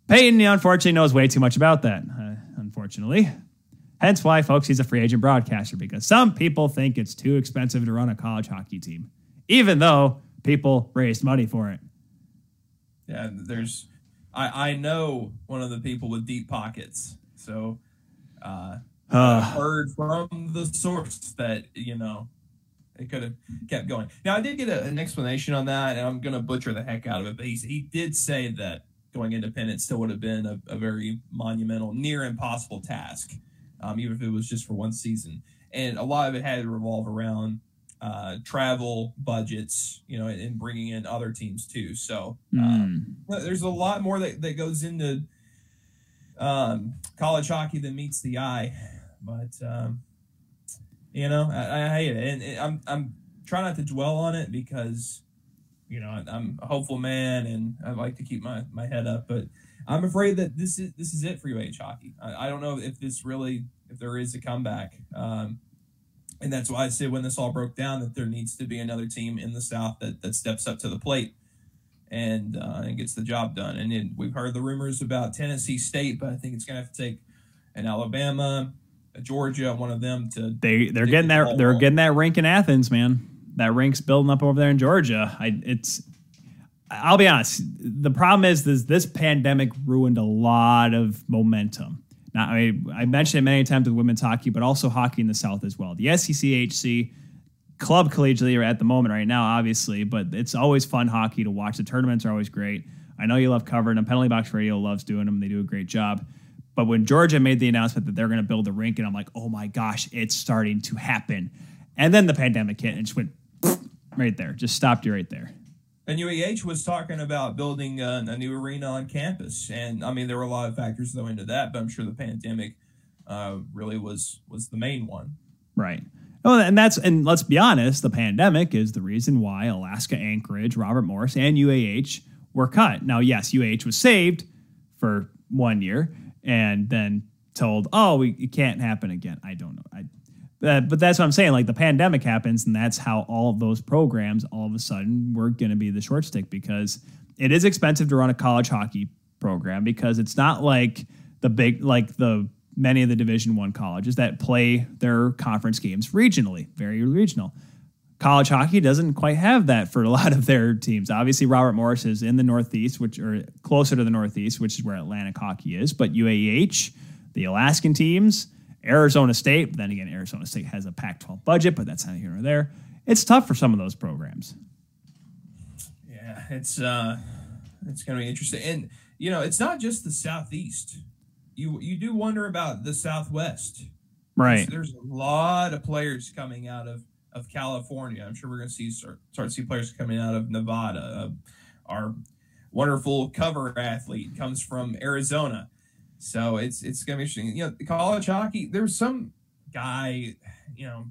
Speaker 1: Peyton, unfortunately, knows way too much about that. Uh, unfortunately, hence why, folks, he's a free agent broadcaster because some people think it's too expensive to run a college hockey team, even though people raised money for it.
Speaker 4: yeah. There's I I know one of the people with deep pockets, so uh,
Speaker 1: Uh,
Speaker 4: heard from the source that you know it could have kept going. Now I did get a, an explanation on that, and I'm going to butcher the heck out of it. But he he did say that going independent still would have been a, a very monumental, near impossible task, um, even if it was just for one season. And a lot of it had to revolve around uh, travel budgets, you know, and, and bringing in other teams too. So um,
Speaker 1: mm,
Speaker 4: there's a lot more that, that goes into um, college hockey than meets the eye, but um, you know I, I hate it, and, I'm I'm trying not to dwell on it because you know I, I'm a hopeful man and I like to keep my, my head up, but I'm afraid that this is this is it for UH hockey. I, I don't know if this really if there is a comeback. Um, and that's why I said when this all broke down that there needs to be another team in the South that, that steps up to the plate and uh, and gets the job done. And we've heard the rumors about Tennessee State, but I think it's going to have to take an Alabama, Georgia, one of them to.
Speaker 1: they they're getting that they're getting that rink in Athens, man. That rink's building up over there in Georgia. I it's I'll be honest. The problem is this this pandemic ruined a lot of momentum. Now I mean, I mentioned it many times with women's hockey, but also hockey in the South as well. The SECHC club collegiately are at the moment right now, obviously, but it's always fun hockey to watch. The tournaments are always great. I know you love covering them. Penalty Box Radio loves doing them. They do a great job. But when Georgia made the announcement that they're going to build the rink, and I'm like, oh my gosh, it's starting to happen. And then the pandemic hit and just went right there, just stopped you right there.
Speaker 4: And UAH was talking about building a, a new arena on campus, and I mean there were a lot of factors that went into that, but I'm sure the pandemic uh, really was was the main one.
Speaker 1: Right. Oh, and that's and let's be honest, the pandemic is the reason why Alaska Anchorage, Robert Morris, and UAH were cut. Now, yes, UAH was saved for one year and then told, "Oh, we, it can't happen again." I don't know. I, uh, but that's what I'm saying. Like the pandemic happens, and that's how all of those programs all of a sudden were going to be the short stick because it is expensive to run a college hockey program because it's not like the big like the many of the Division One colleges that play their conference games regionally, very regional. College hockey doesn't quite have that for a lot of their teams. Obviously, Robert Morris is in the Northeast, which are closer to the Northeast, which is where Atlantic hockey is. But UAH, the Alaskan teams, Arizona State. Then again, Arizona State has a Pac-12 budget, but that's not here or there. It's tough for some of those programs.
Speaker 4: Yeah, it's uh, it's going to be interesting, and you know, it's not just the southeast. You you do wonder about the southwest.
Speaker 1: Right.
Speaker 4: There's, there's a lot of players coming out of of California. I'm sure we're going to see start, start to see players coming out of Nevada. Uh, our wonderful cover athlete comes from Arizona, so it's it's going to be interesting. You know, college hockey. There's some guy, you know,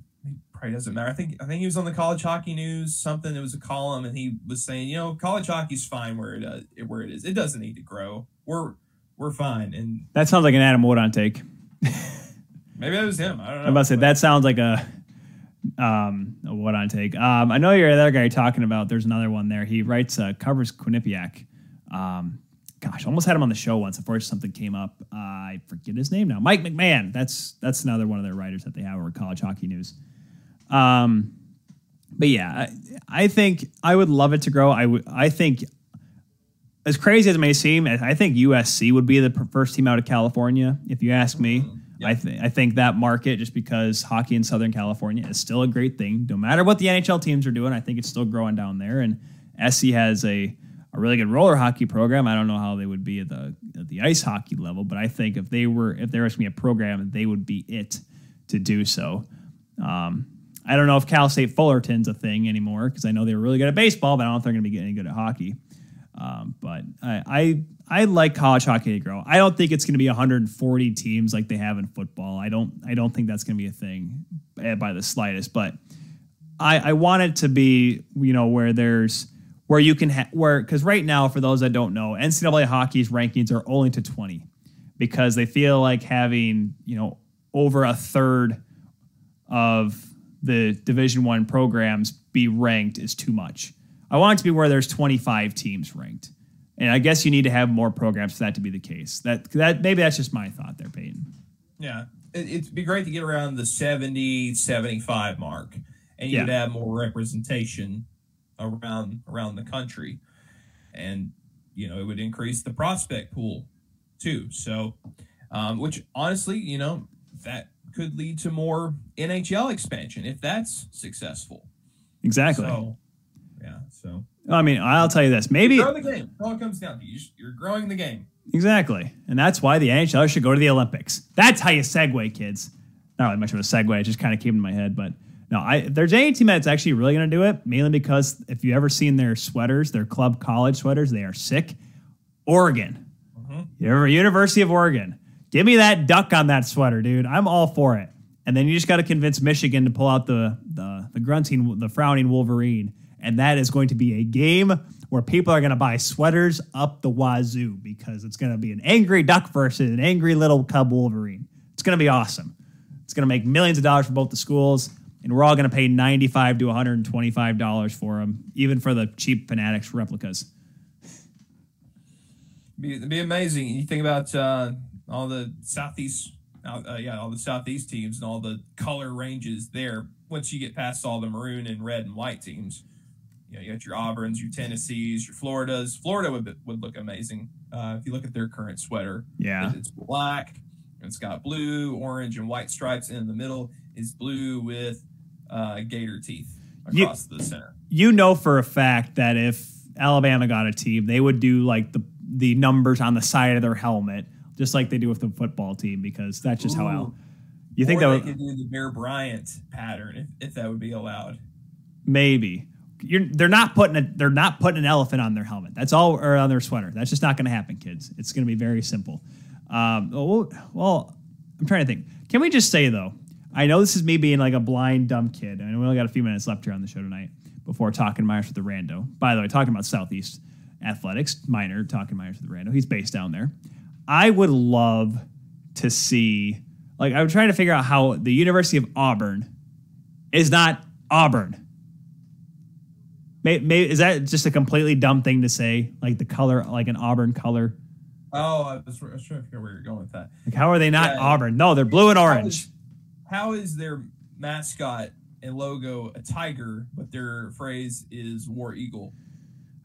Speaker 4: probably doesn't matter. I think I think he was on the college hockey news. Something it was a column, and he was saying, you know, college hockey's fine where it uh, where it is. It doesn't need to grow. We're we're fine. And
Speaker 1: That sounds like an Adam Wodon take.
Speaker 4: maybe that was him. I don't know.
Speaker 1: I'm about to say that sounds like a um a Wodon take. Um, I know you're the other guy talking about. There's another one there. He writes uh, covers Quinnipiac. Um, gosh, almost had him on the show once. Unfortunately, something came up. Uh, I forget his name now. Mike McMahon. That's that's another one of their writers that they have over college hockey news. Um, but yeah, I, I think I would love it to grow. I would. I think as crazy as it may seem, I think USC would be the first team out of California. If you ask me, I, th- I think that market, just because hockey in Southern California is still a great thing, no matter what the NHL teams are doing, I think it's still growing down there. And SC has a, a really good roller hockey program. I don't know how they would be at the at the ice hockey level, but I think if they were if there was to be a program, they would be it to do so. Um, I don't know if Cal State Fullerton's a thing anymore because I know they were really good at baseball, but I don't know if they're going to be getting good at hockey. Um, but I, I I like college hockey to grow. I don't think it's going to be 140 teams like they have in football. I don't I don't think that's going to be a thing eh, by the slightest. But I I want it to be you know where there's where you can ha- where because right now for those that don't know NCAA hockey's rankings are only to 20 because they feel like having you know over a third of the Division One programs be ranked is too much. I want it to be where there's 25 teams ranked, and I guess you need to have more programs for that to be the case. That that maybe that's just my thought there, Peyton.
Speaker 4: Yeah. It, it'd be great to get around the 70, 75 mark, and you
Speaker 1: Yeah.
Speaker 4: would have more representation around around the country. And, you know, it would increase the prospect pool too. So, um, which honestly, you know, that could lead to more NHL expansion if that's successful.
Speaker 1: Exactly.
Speaker 4: So, yeah. So,
Speaker 1: I mean, I'll tell you this. Maybe
Speaker 4: grow the game. That's all it comes down to. you. You're growing the game.
Speaker 1: Exactly. And that's why the NHL should go to the Olympics. That's how you segue, kids. Not really much of a segue. It just kind of came in my head. But no, I there's any team that's actually really going to do it, mainly because if you ever seen their sweaters, their club college sweaters, they are sick. Oregon. Mm-hmm. You're University of Oregon. Give me that duck on that sweater, dude. I'm all for it. And then you just got to convince Michigan to pull out the, the the grunting, the frowning Wolverine, and that is going to be a game where people are going to buy sweaters up the wazoo because it's going to be an angry duck versus an angry little cub Wolverine. It's going to be awesome. It's going to make millions of dollars for both the schools, and we're all going to pay 95 to 125 dollars for them, even for the cheap Fanatics replicas.
Speaker 4: be, it'd be amazing. You think about uh, all the southeast, uh, uh, yeah, all the southeast teams and all the color ranges there. Once you get past all the maroon and red and white teams, you know, you got your Auburns, your Tennessees, your Floridas. Florida would would look amazing uh, if you look at their current sweater.
Speaker 1: Yeah.
Speaker 4: it's black. It's got blue, orange, and white stripes, and in the middle is blue with uh, gator teeth
Speaker 1: You-
Speaker 4: across the center.
Speaker 1: you know for a fact that if Alabama got a team, they would do like the the numbers on the side of their helmet, just like they do with the football team, because that's just how Al.
Speaker 4: Ooh.
Speaker 1: You think that
Speaker 4: they
Speaker 1: would,
Speaker 4: could do the Bear Bryant pattern if, if that would be allowed.
Speaker 1: maybe you're they're not putting a they're not putting an elephant on their helmet. That's all or on their sweater. That's just not going to happen, kids. It's going to be very simple. Um, well, well, I'm trying to think. Can we just say though? I know this is me being like a blind dumb kid. I we only got a few minutes left here on the show tonight before talking Myers with the Rando. By the way, talking about Southeast athletics, minor talking Myers with the Rando. He's based down there. I would love to see. Like I'm trying to figure out how the University of Auburn is not Auburn. May, may, is that just a completely dumb thing to say? Like the color, like an Auburn color.
Speaker 4: Oh, I was, I was trying to figure out where you're going with that.
Speaker 1: Like how are they not
Speaker 4: Yeah.
Speaker 1: Auburn? No, they're blue and orange.
Speaker 4: is, how is their mascot and logo a tiger, but their phrase is War Eagle?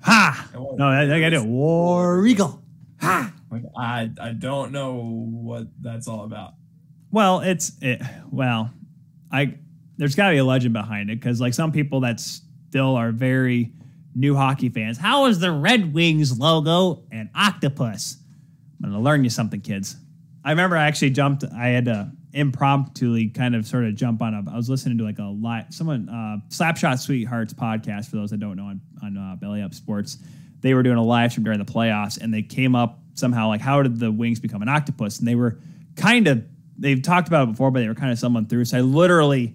Speaker 1: Ha! No, I, I got it. War Eagle. Ha!
Speaker 4: I I don't know what that's all about.
Speaker 1: Well, it's it. Well, I there's got to be a legend behind it because like some people that still are very new hockey fans. How is the Red Wings logo an octopus? I'm gonna learn you something, kids. I remember I actually jumped. I had to impromptu kind of sort of jump on a. I was listening to like a live someone uh, Slapshot Sweethearts podcast for those that don't know on on uh, Belly Up Sports. They were doing a live stream during the playoffs, and they came up somehow like how did the Wings become an octopus? And they were kind of they've talked about it before, but they were kind of someone through. So I literally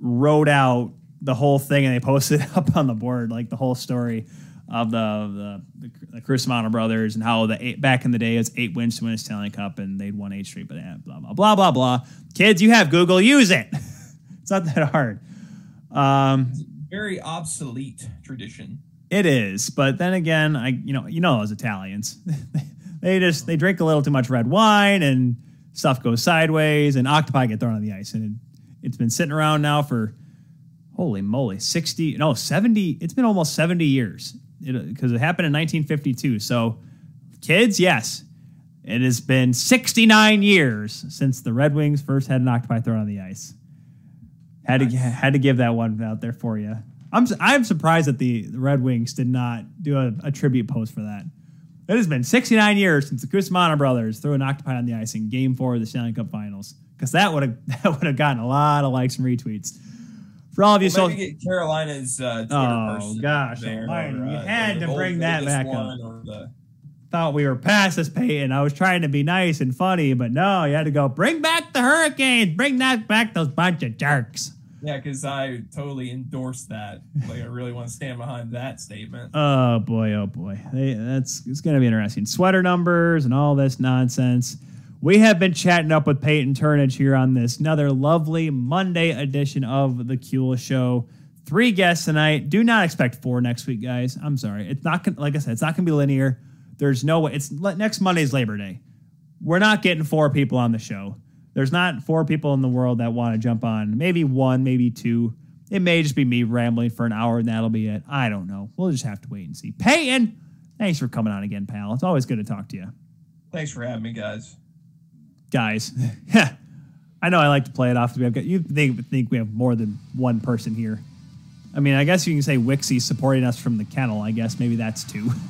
Speaker 1: wrote out the whole thing and they posted it up on the board, like the whole story of the the, the Cusimano brothers and how the eight, back in the day it's eight wins to win a Stanley Cup and they'd won eight straight, but blah blah blah blah blah. Kids, you have Google, use it. it's not that hard. Um,
Speaker 5: Very obsolete tradition.
Speaker 1: it is, but then again, I you know you know those Italians, they just they drink a little too much red wine and stuff goes sideways and octopi get thrown on the ice and it, it's been sitting around now for holy moly 60 no 70 it's been almost 70 years. Because it, happened in 1952 so kids yes. It has been 69 years since the red wings first had an octopi thrown on the ice. Had to had to give that one out there for you i'm i'm surprised that the, the red wings did not do a, a tribute post for that. It has been 69 years since the Cusimano brothers threw an octopi on the ice in Game Four of the Stanley Cup Finals, because that would have that would have gotten a lot of likes and retweets. For all of you,
Speaker 5: Well,
Speaker 1: so
Speaker 5: Carolina's uh,
Speaker 1: Oh, gosh
Speaker 5: there, or,
Speaker 1: You
Speaker 5: uh,
Speaker 1: had to bring that back up.
Speaker 5: the-
Speaker 1: thought we were past this, Peyton. I was trying to be nice and funny, but no, you had to go bring back the Hurricanes, bring that back those bunch of jerks.
Speaker 5: Yeah, because I totally endorse that. Like, I really want to stand behind that statement.
Speaker 1: Oh boy, oh boy, They- that's it's going to be interesting. Sweater numbers and all this nonsense. We have been chatting up with Peyton Turnage here on this another lovely Monday edition of the Kuehl Show. Three guests tonight. Do not expect four next week, guys. I'm sorry. It's not gonna, like I said. It's not going to be linear. There's no way. It's next Monday's Labor Day. We're not getting four people on the show. There's not four people in the world that want to jump on. Maybe one, maybe two. It may just be me rambling for an hour and that'll be it. I don't know. We'll just have to wait and see. Peyton, thanks for coming on again, pal. It's always good to talk to you.
Speaker 5: Thanks for having me, guys.
Speaker 1: Guys, I know I like to play it off. Got, you think, think we have more than one person here. I mean, I guess you can say Wixie's supporting us from the kennel. I guess maybe that's two.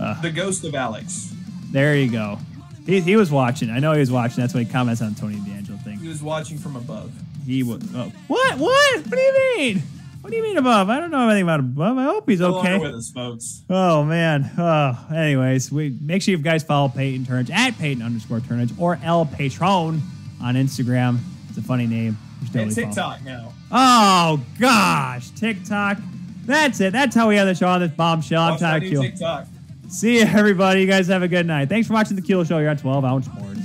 Speaker 1: Uh.
Speaker 5: The ghost of Alex.
Speaker 1: There you go. He, he was watching. I know he was watching. That's why he comments on Tony DeAngelo thing.
Speaker 5: He was watching from above.
Speaker 1: He was. Oh, what? What? What do you mean? What do you mean above? I don't know anything about above. I hope he's okay.
Speaker 5: with us, folks.
Speaker 1: Oh man. Oh, anyways, we make sure you guys follow Peyton Turnage at Peyton underscore Turnage or El Patron on Instagram. It's a funny name.
Speaker 5: And
Speaker 1: totally follow.
Speaker 5: TikTok now.
Speaker 1: Oh gosh, TikTok. That's it. That's how we end the show on this bombshell. I'm Todd
Speaker 5: new TikTok.
Speaker 1: See you, everybody. You guys have a good night. Thanks for watching the Kuehl Show You're on 12 Ounce Sports.